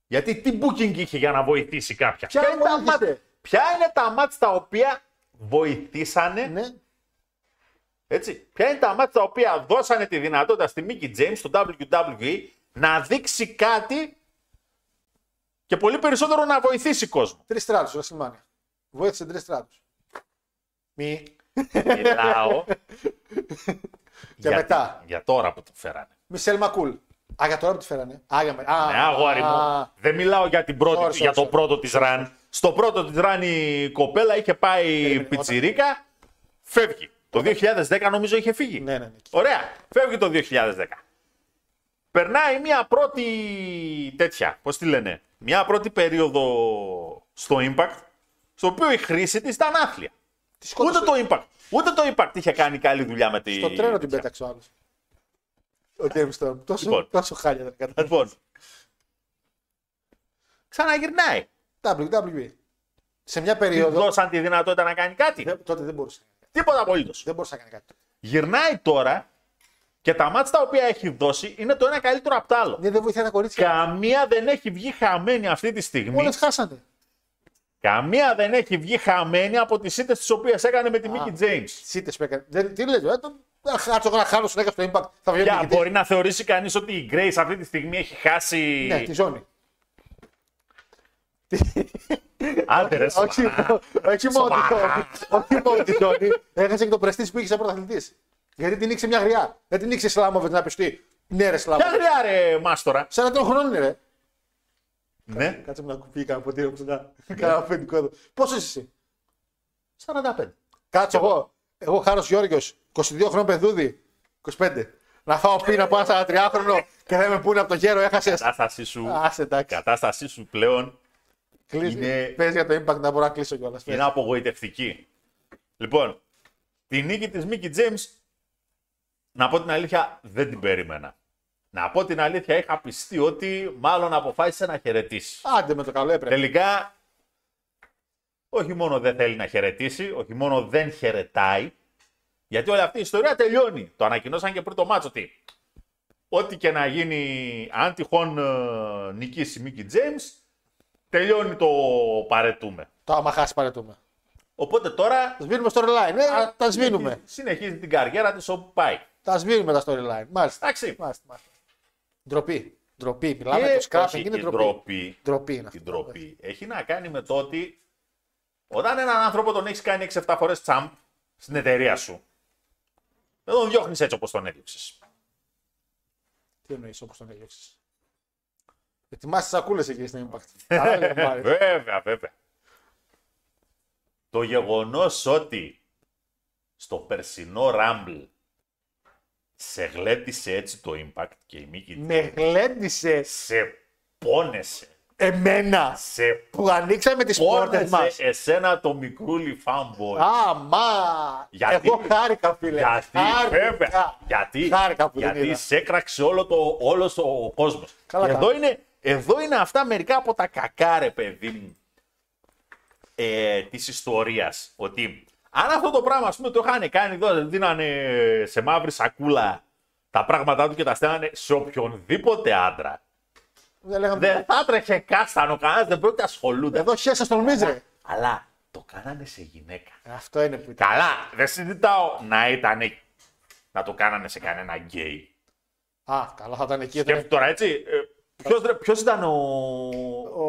Speaker 3: Γιατί τι booking είχε για να βοηθήσει κάποια;
Speaker 2: Ποια
Speaker 3: είναι τα
Speaker 2: βοήθησε;
Speaker 3: μάτς- ποια είναι τα μάτς τα οποία βοηθήσανε,
Speaker 2: Ναι,
Speaker 3: έτσι, ποια είναι τα μάτς τα οποία δώσανε τη δυνατότητα στη Mickey James στο WWE να δείξει κάτι και πολύ περισσότερο να βοηθήσει κόσμο.
Speaker 2: τρεις στράτους, WrestleMania. Βοήθησε τρεις στράτους. Μη.
Speaker 3: Μιλάω [laughs] για,
Speaker 2: μετά.
Speaker 3: για τώρα που το φέρανε.
Speaker 2: Μισελ Μακούλ. Α, για τώρα που τη φέρανε. Α, για με... α,
Speaker 3: Ναι, αγόρι
Speaker 2: α,
Speaker 3: μου. Δεν μιλάω για, την πρώτη,
Speaker 2: Sorry, sorry,
Speaker 3: για το
Speaker 2: sorry.
Speaker 3: πρώτο της ραν. Στο πρώτο της ραν η κοπέλα είχε πάει
Speaker 2: Περίμενε,
Speaker 3: πιτσιρίκα, φεύγει. Το 2010 νομίζω είχε φύγει.
Speaker 2: Ναι, ναι, ναι.
Speaker 3: Ωραία, φεύγει το 2010. Περνάει μια πρώτη τέτοια, πώς τη λένε, μια πρώτη περίοδο στο Impact, στο οποίο η χρήση της ήταν άθλια.
Speaker 2: Τη σκότωσε.
Speaker 3: Ούτε το Impact, ούτε το Impact είχε κάνει καλή δουλειά με τη...
Speaker 2: Στο τρένο την
Speaker 3: τέτοια.
Speaker 2: πέταξε ο άλλος. Ο James Storm. Τόσο,
Speaker 3: Λοιπόν.
Speaker 2: τόσο χάλια δεν κατάλαβα.
Speaker 3: Λοιπόν, ξαναγυρνάει.
Speaker 2: WWE. Σε μια
Speaker 3: Του
Speaker 2: περίοδο.
Speaker 3: δώσαν τη δυνατότητα να κάνει κάτι.
Speaker 2: δεν- τότε δεν μπορούσε.
Speaker 3: Τίποτα απολύτως.
Speaker 2: Δεν μπορούσε να κάνει κάτι.
Speaker 3: Γυρνάει τώρα και τα μάτια τα οποία έχει δώσει είναι το ένα καλύτερο από το άλλο.
Speaker 2: Ναι, δεν βοηθάει τα κορίτσια.
Speaker 3: Καμία δεν έχει βγει χαμένη αυτή τη στιγμή.
Speaker 2: Όλε χάσανε.
Speaker 3: Καμία δεν έχει βγει χαμένη από τις ήττε τις οποίες έκανε με τη Μίκη James.
Speaker 2: Σίτες που έκανε. Δεν, τι λέει, ε, το- να χάσω εγώ να χάνω συνέχεια στο impact. Θα βγαίνει
Speaker 3: Για
Speaker 2: νικητής.
Speaker 3: μπορεί να θεωρήσει κανείς ότι η Grace αυτή τη στιγμή έχει χάσει.
Speaker 2: Ναι, τη ζώνη.
Speaker 3: Άντε, ρε,
Speaker 2: όχι,
Speaker 3: σοβαρά.
Speaker 2: όχι μόνο τη ζώνη. Όχι μόνο τη ζώνη. Έχασε και το πρεστή που είχε σαν πρωταθλητής. Γιατί την νίξε μια γριά. Δεν την νίξε Σλάμοβετ να πιστεί. Ναι, ρε
Speaker 3: Ποια
Speaker 2: Σλάμοβετ.
Speaker 3: γριά, ρε, Μάστορα.
Speaker 2: 43 χρόνων είναι, ρε.
Speaker 3: Ναι,
Speaker 2: Κάτσε με να κουπεί κανένα ποτήρι μου να κάνω αφεντικό εδώ. Πόσο είσαι εσύ;
Speaker 3: 45.
Speaker 2: Κάτσε εγώ. Εγώ Χάρος Γιώργιος, 22 χρόνια παιδούδι. 25. Να φάω πίνα από ένα 43χρονο και δεν με πούνε από το γέρο, έχασες.
Speaker 3: Κατάστασή σου,
Speaker 2: Άσε εντάξει.
Speaker 3: κατάστασή σου πλέον
Speaker 2: Κλείσει.
Speaker 3: Είναι-
Speaker 2: Πες για το impact να μπορώ να κλείσω κιόλας.
Speaker 3: είναι απογοητευτική. Λοιπόν, τη νίκη της Μίκη James, να πω την αλήθεια, δεν την περίμενα. Να πω την αλήθεια, είχα πιστεί ότι μάλλον αποφάσισε να χαιρετήσει.
Speaker 2: Άντε με το καλό έπρεπε.
Speaker 3: Τελικά, όχι μόνο δεν θέλει να χαιρετήσει, όχι μόνο δεν χαιρετάει, γιατί όλη αυτή η ιστορία τελειώνει. Το ανακοινώσαν και πριν το μάτσο ότι ό,τι και να γίνει, αν τυχόν ε, νικήσει η Μίκη James, τελειώνει το παρετούμε.
Speaker 2: Το άμα χάσει παρετούμε.
Speaker 3: Οπότε τώρα
Speaker 2: Σβήνουμε storyline. Ε, τα σβήνουμε.
Speaker 3: συνεχίζει την καριέρα της όπου πάει.
Speaker 2: Τα σβήνουμε τα storyline. Μάλιστα.
Speaker 3: Εντάξει.
Speaker 2: Μάλιστα, μάλιστα. Ντροπή. Ντροπή. Μιλάμε
Speaker 3: Και
Speaker 2: το scrapping
Speaker 3: όχι,
Speaker 2: είναι
Speaker 3: η
Speaker 2: ντροπή.
Speaker 3: ντροπή,
Speaker 2: Ντροπή είναι
Speaker 3: η
Speaker 2: αυτό.
Speaker 3: ντροπή έχει να κάνει με το ότι όταν έναν άνθρωπο τον έχεις κάνει 6-7 φορές τσαμπ στην εταιρεία σου, δεν τον διώχνεις έτσι όπως τον έδιωξες.
Speaker 2: Τι εννοείς όπως τον έδιωξες; Ετοιμάσει τις σακούλες εκεί στην Impact. Καλά λέει ο Μάριος.
Speaker 3: βέβαια, βέβαια. Το γεγονός ότι στο περσινό Rumble σε γλέτησε έτσι το Impact και η Μίκη
Speaker 2: Με γλέντισες
Speaker 3: σε πόνεσε.
Speaker 2: εμένα
Speaker 3: Σε
Speaker 2: που ανοίξαμε τις πόρτες μας.
Speaker 3: πόνεσε εσένα το μικρούλι fanboy.
Speaker 2: Αμά!
Speaker 3: Γιατί-
Speaker 2: Εγώ χάρηκα, φίλε.
Speaker 3: Γιατί,
Speaker 2: Χάρηκα.
Speaker 3: βέβαια, γιατί,
Speaker 2: Χάρηκα που την
Speaker 3: γιατί
Speaker 2: είδα.
Speaker 3: σε έκραξε όλο το, όλος ο κόσμος.
Speaker 2: Καλά
Speaker 3: Και
Speaker 2: κάνεις.
Speaker 3: εδώ είναι, εδώ είναι αυτά μερικά από τα κακά, ρε παιδί μου, ε, της ιστορίας. Ότι αν αυτό το πράγμα, ας πούμε, το είχαν κάνει εδώ, δίνανε σε μαύρη σακούλα τα πράγματά του και τα στέλνανε σε οποιονδήποτε άντρα.
Speaker 2: Δεν λέγαμε.
Speaker 3: Δεν θα έτρεχε κάστανο κανένας, δεν πρόκειται να ασχολούνται.
Speaker 2: Εδώ χέσα στον Μίζρε.
Speaker 3: Αλλά το κάνανε σε γυναίκα.
Speaker 2: Αυτό είναι που ήταν.
Speaker 3: Καλά, δεν συζητάω να ήταν να το κάνανε σε κανένα γκέι.
Speaker 2: Α, καλά, θα ήταν εκεί.
Speaker 3: Και
Speaker 2: Ήταν...
Speaker 3: τώρα έτσι, ε, ποιος, ρε- ποιος ήταν ο,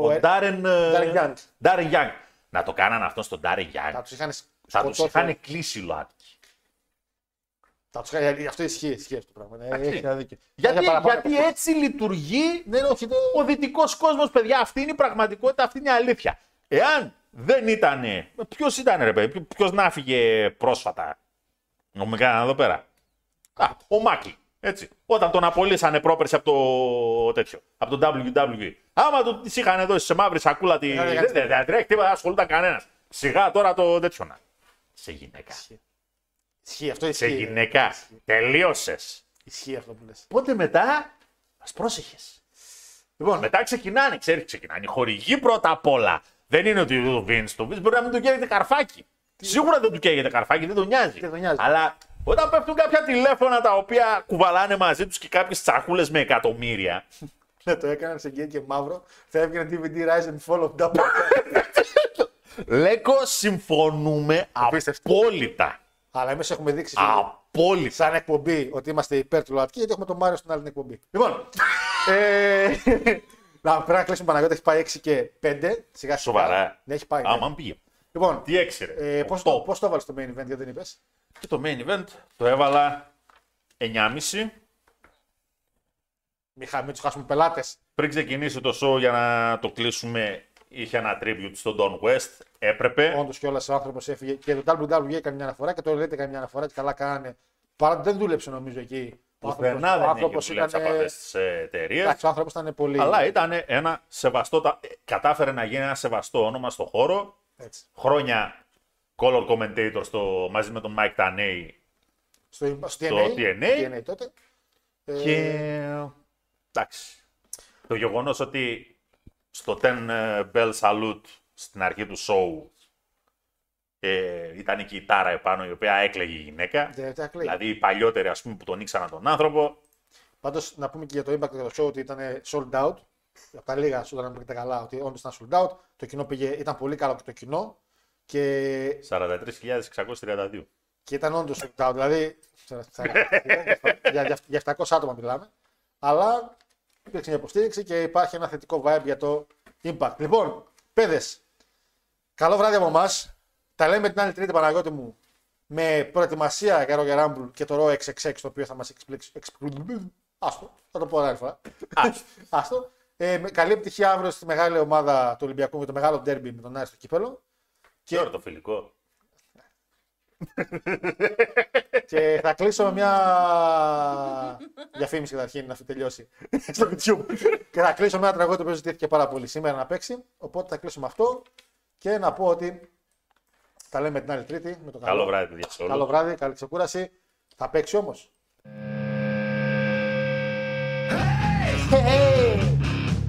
Speaker 3: ο,
Speaker 2: ε,
Speaker 3: Ντάρεν,
Speaker 2: Darren Young.
Speaker 3: Ντάρεν Young. Να το κάνανε αυτό στον Ντάρεν
Speaker 2: Θα
Speaker 3: Young.
Speaker 2: τους είχαν
Speaker 3: Θα τους
Speaker 2: σκοτώσει.
Speaker 3: είχαν κλείσει λάτκι.
Speaker 2: Θα τους είχαν- Αυτό ισχύει, ισχύει αυτό το πράγμα. Ε, Έχει ένα δίκιο.
Speaker 3: Γιατί,
Speaker 2: Είχε παραπάνω
Speaker 3: γιατί
Speaker 2: από-
Speaker 3: έτσι λειτουργεί
Speaker 2: Ναι, όχι, δεν-
Speaker 3: ο δυτικός κόσμος, παιδιά. Αυτή είναι η πραγματικότητα, αυτή είναι η αλήθεια. Εάν δεν ήταν. Ποιος ήταν, ρε παιδί, ποιος να φύγε πρόσφατα; Μου κάνανε εδώ πέρα. Α, ο Μάκλι. Έτσι. Όταν τον απολύσανε πρόπερση από το τέτοιο. Από το WWE. Άμα του τη είχαν δώσει σε μαύρη σακούλα τη.
Speaker 2: δεν
Speaker 3: Δεν
Speaker 2: κάνει
Speaker 3: δεν- δεν τρέχει τίποτα, δεν ασχολούνταν κανένας. Σιγά τώρα το τέτοιο να. Σε γυναίκα.
Speaker 2: Ισχύει αυτό,
Speaker 3: Σε
Speaker 2: ισχύει.
Speaker 3: γυναίκα. Τελείωσες.
Speaker 2: Ισχύει αυτό που λες.
Speaker 3: Οπότε μετά; Μας πρόσεχες.
Speaker 2: Λοιπόν,
Speaker 3: Μετά ξεκινάνε, ξέρεις, ξεκινάνε. Οι χορηγοί πρώτα απ' όλα. Δεν είναι ότι ο Vince το Vince μπορεί να μην του καίγεται καρφάκι. Σίγουρα δεν του καίγεται καρφάκι, δεν τον νοιάζει.
Speaker 2: Δεν τον νοιάζει.
Speaker 3: Αλλά όταν πέφτουν κάποια τηλέφωνα τα οποία κουβαλάνε μαζί τους και κάποιες τσακούλες με εκατομμύρια.
Speaker 2: ναι, το έκαναν σε γκέι και μαύρο. Θα έβγαινε DVD Rise and Fall of Double. [laughs]
Speaker 3: Λέκο, συμφωνούμε
Speaker 2: Απίστευτο.
Speaker 3: απόλυτα.
Speaker 2: Αλλά εμείς έχουμε δείξει φίλε,
Speaker 3: Απόλυτα.
Speaker 2: σαν εκπομπή ότι είμαστε υπέρ του ΛΟΑΤΚΙ γιατί έχουμε τον Μάριο στην άλλη εκπομπή. Λοιπόν, [laughs] ε, να, πρέπει να κλείσουμε Παναγιώτη, έχει πάει 6 και 5. Σιγά σιγά.
Speaker 3: Σοβαρά.
Speaker 2: Ναι, έχει πάει. ναι.
Speaker 3: Άμα πήγε.
Speaker 2: Λοιπόν,
Speaker 3: Τι έξερε.
Speaker 2: ε, πώς, το, πώς το έβαλες στο main event, γιατί δεν είπες;
Speaker 3: Και το main event το έβαλα 9,5.
Speaker 2: Μη, χα- μην τους χάσουμε πελάτες.
Speaker 3: Πριν ξεκινήσει το show για να το κλείσουμε, είχε ένα tribute στον Don West. Έπρεπε.
Speaker 2: Όντως κιόλα ο άνθρωπος έφυγε και το WWE έκανε μια αναφορά και το Elite έκανε μια αναφορά και καλά κάνανε. Παρά δεν δούλεψε νομίζω εκεί. Ο άνθρωπος-
Speaker 3: Πουθενά
Speaker 2: ο
Speaker 3: δεν
Speaker 2: άνθρωπος
Speaker 3: έχει δουλέψει
Speaker 2: ήταν,
Speaker 3: από αυτέ τι εταιρείες.
Speaker 2: Εντάξει, ο άνθρωπος ήταν πολύ.
Speaker 3: Αλλά ήταν ένα σεβαστό. τα- Κατάφερε να γίνει ένα σεβαστό όνομα στο χώρο.
Speaker 2: Έτσι.
Speaker 3: Χρόνια color commentator στο, μαζί με τον Mike Taney.
Speaker 2: Στο, στο
Speaker 3: Στο
Speaker 2: TNA,
Speaker 3: TNA.
Speaker 2: TNA τότε. Ε,
Speaker 3: Και εντάξει. Το γεγονός ότι στο 10 Bell Salute στην αρχή του show ε, ήταν και η Τάρα επάνω η οποία έκλαιγε η γυναίκα.
Speaker 2: δεν τα κλαίει.
Speaker 3: Δηλαδή οι παλιότεροι ας πούμε που τον ήξεραν τον άνθρωπο.
Speaker 2: Πάντως να πούμε και για το Impact και το show ότι ήταν sold out. Από τα λίγα σου να μου πείτε καλά ότι όντως ήταν sold out. Το κοινό πήγε, ήταν πολύ καλό και το κοινό. Και,
Speaker 3: 43.632.
Speaker 2: και ήταν όντως sold out. Δηλαδή. για, για, για 700 άτομα μιλάμε. Αλλά υπήρξε μια υποστήριξη και υπάρχει ένα θετικό vibe για το Impact. Λοιπόν, παιδες, καλό βράδυ από εμάς. Τα λέμε την άλλη Τρίτη Παναγιώτη μου με προετοιμασία για Roger Rumble και το Raw XXX το οποίο θα μας εξπλήξει. εξπλ- Άστο, θα το πω άλλη φορά. Άστο. Ε, με καλή επιτυχία αύριο στη μεγάλη ομάδα του Ολυμπιακού με το μεγάλο ντέρμπι με τον Άρη στο κύπελο.
Speaker 3: Και ώρα το φιλικό. [laughs]
Speaker 2: Και θα κλείσω με μια διαφήμιση καταρχήν να τελειώσει [laughs] στο YouTube. και θα κλείσω με ένα τραγούδι το οποίο ζητήθηκε πάρα πολύ σήμερα να παίξει. Οπότε θα κλείσω με αυτό και να πω ότι τα λέμε την άλλη Τρίτη με το καλό.
Speaker 3: Καλό βράδυ, παιδιά. σε όλους.
Speaker 2: Καλό βράδυ, καλή ξεκούραση. Θα παίξει όμως.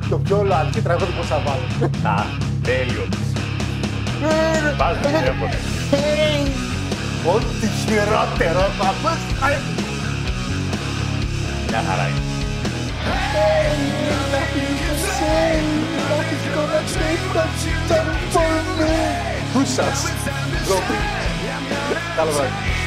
Speaker 2: Το πιο λαϊκό τραγούδι που θα βάλω.
Speaker 3: Α, τέλειο. Πας με τηλέφωνο.
Speaker 2: Ό,τι χειρότερο θα πας.
Speaker 3: Μια χαρά είναι.
Speaker 2: Who Γούσας. Καλό βράδυ.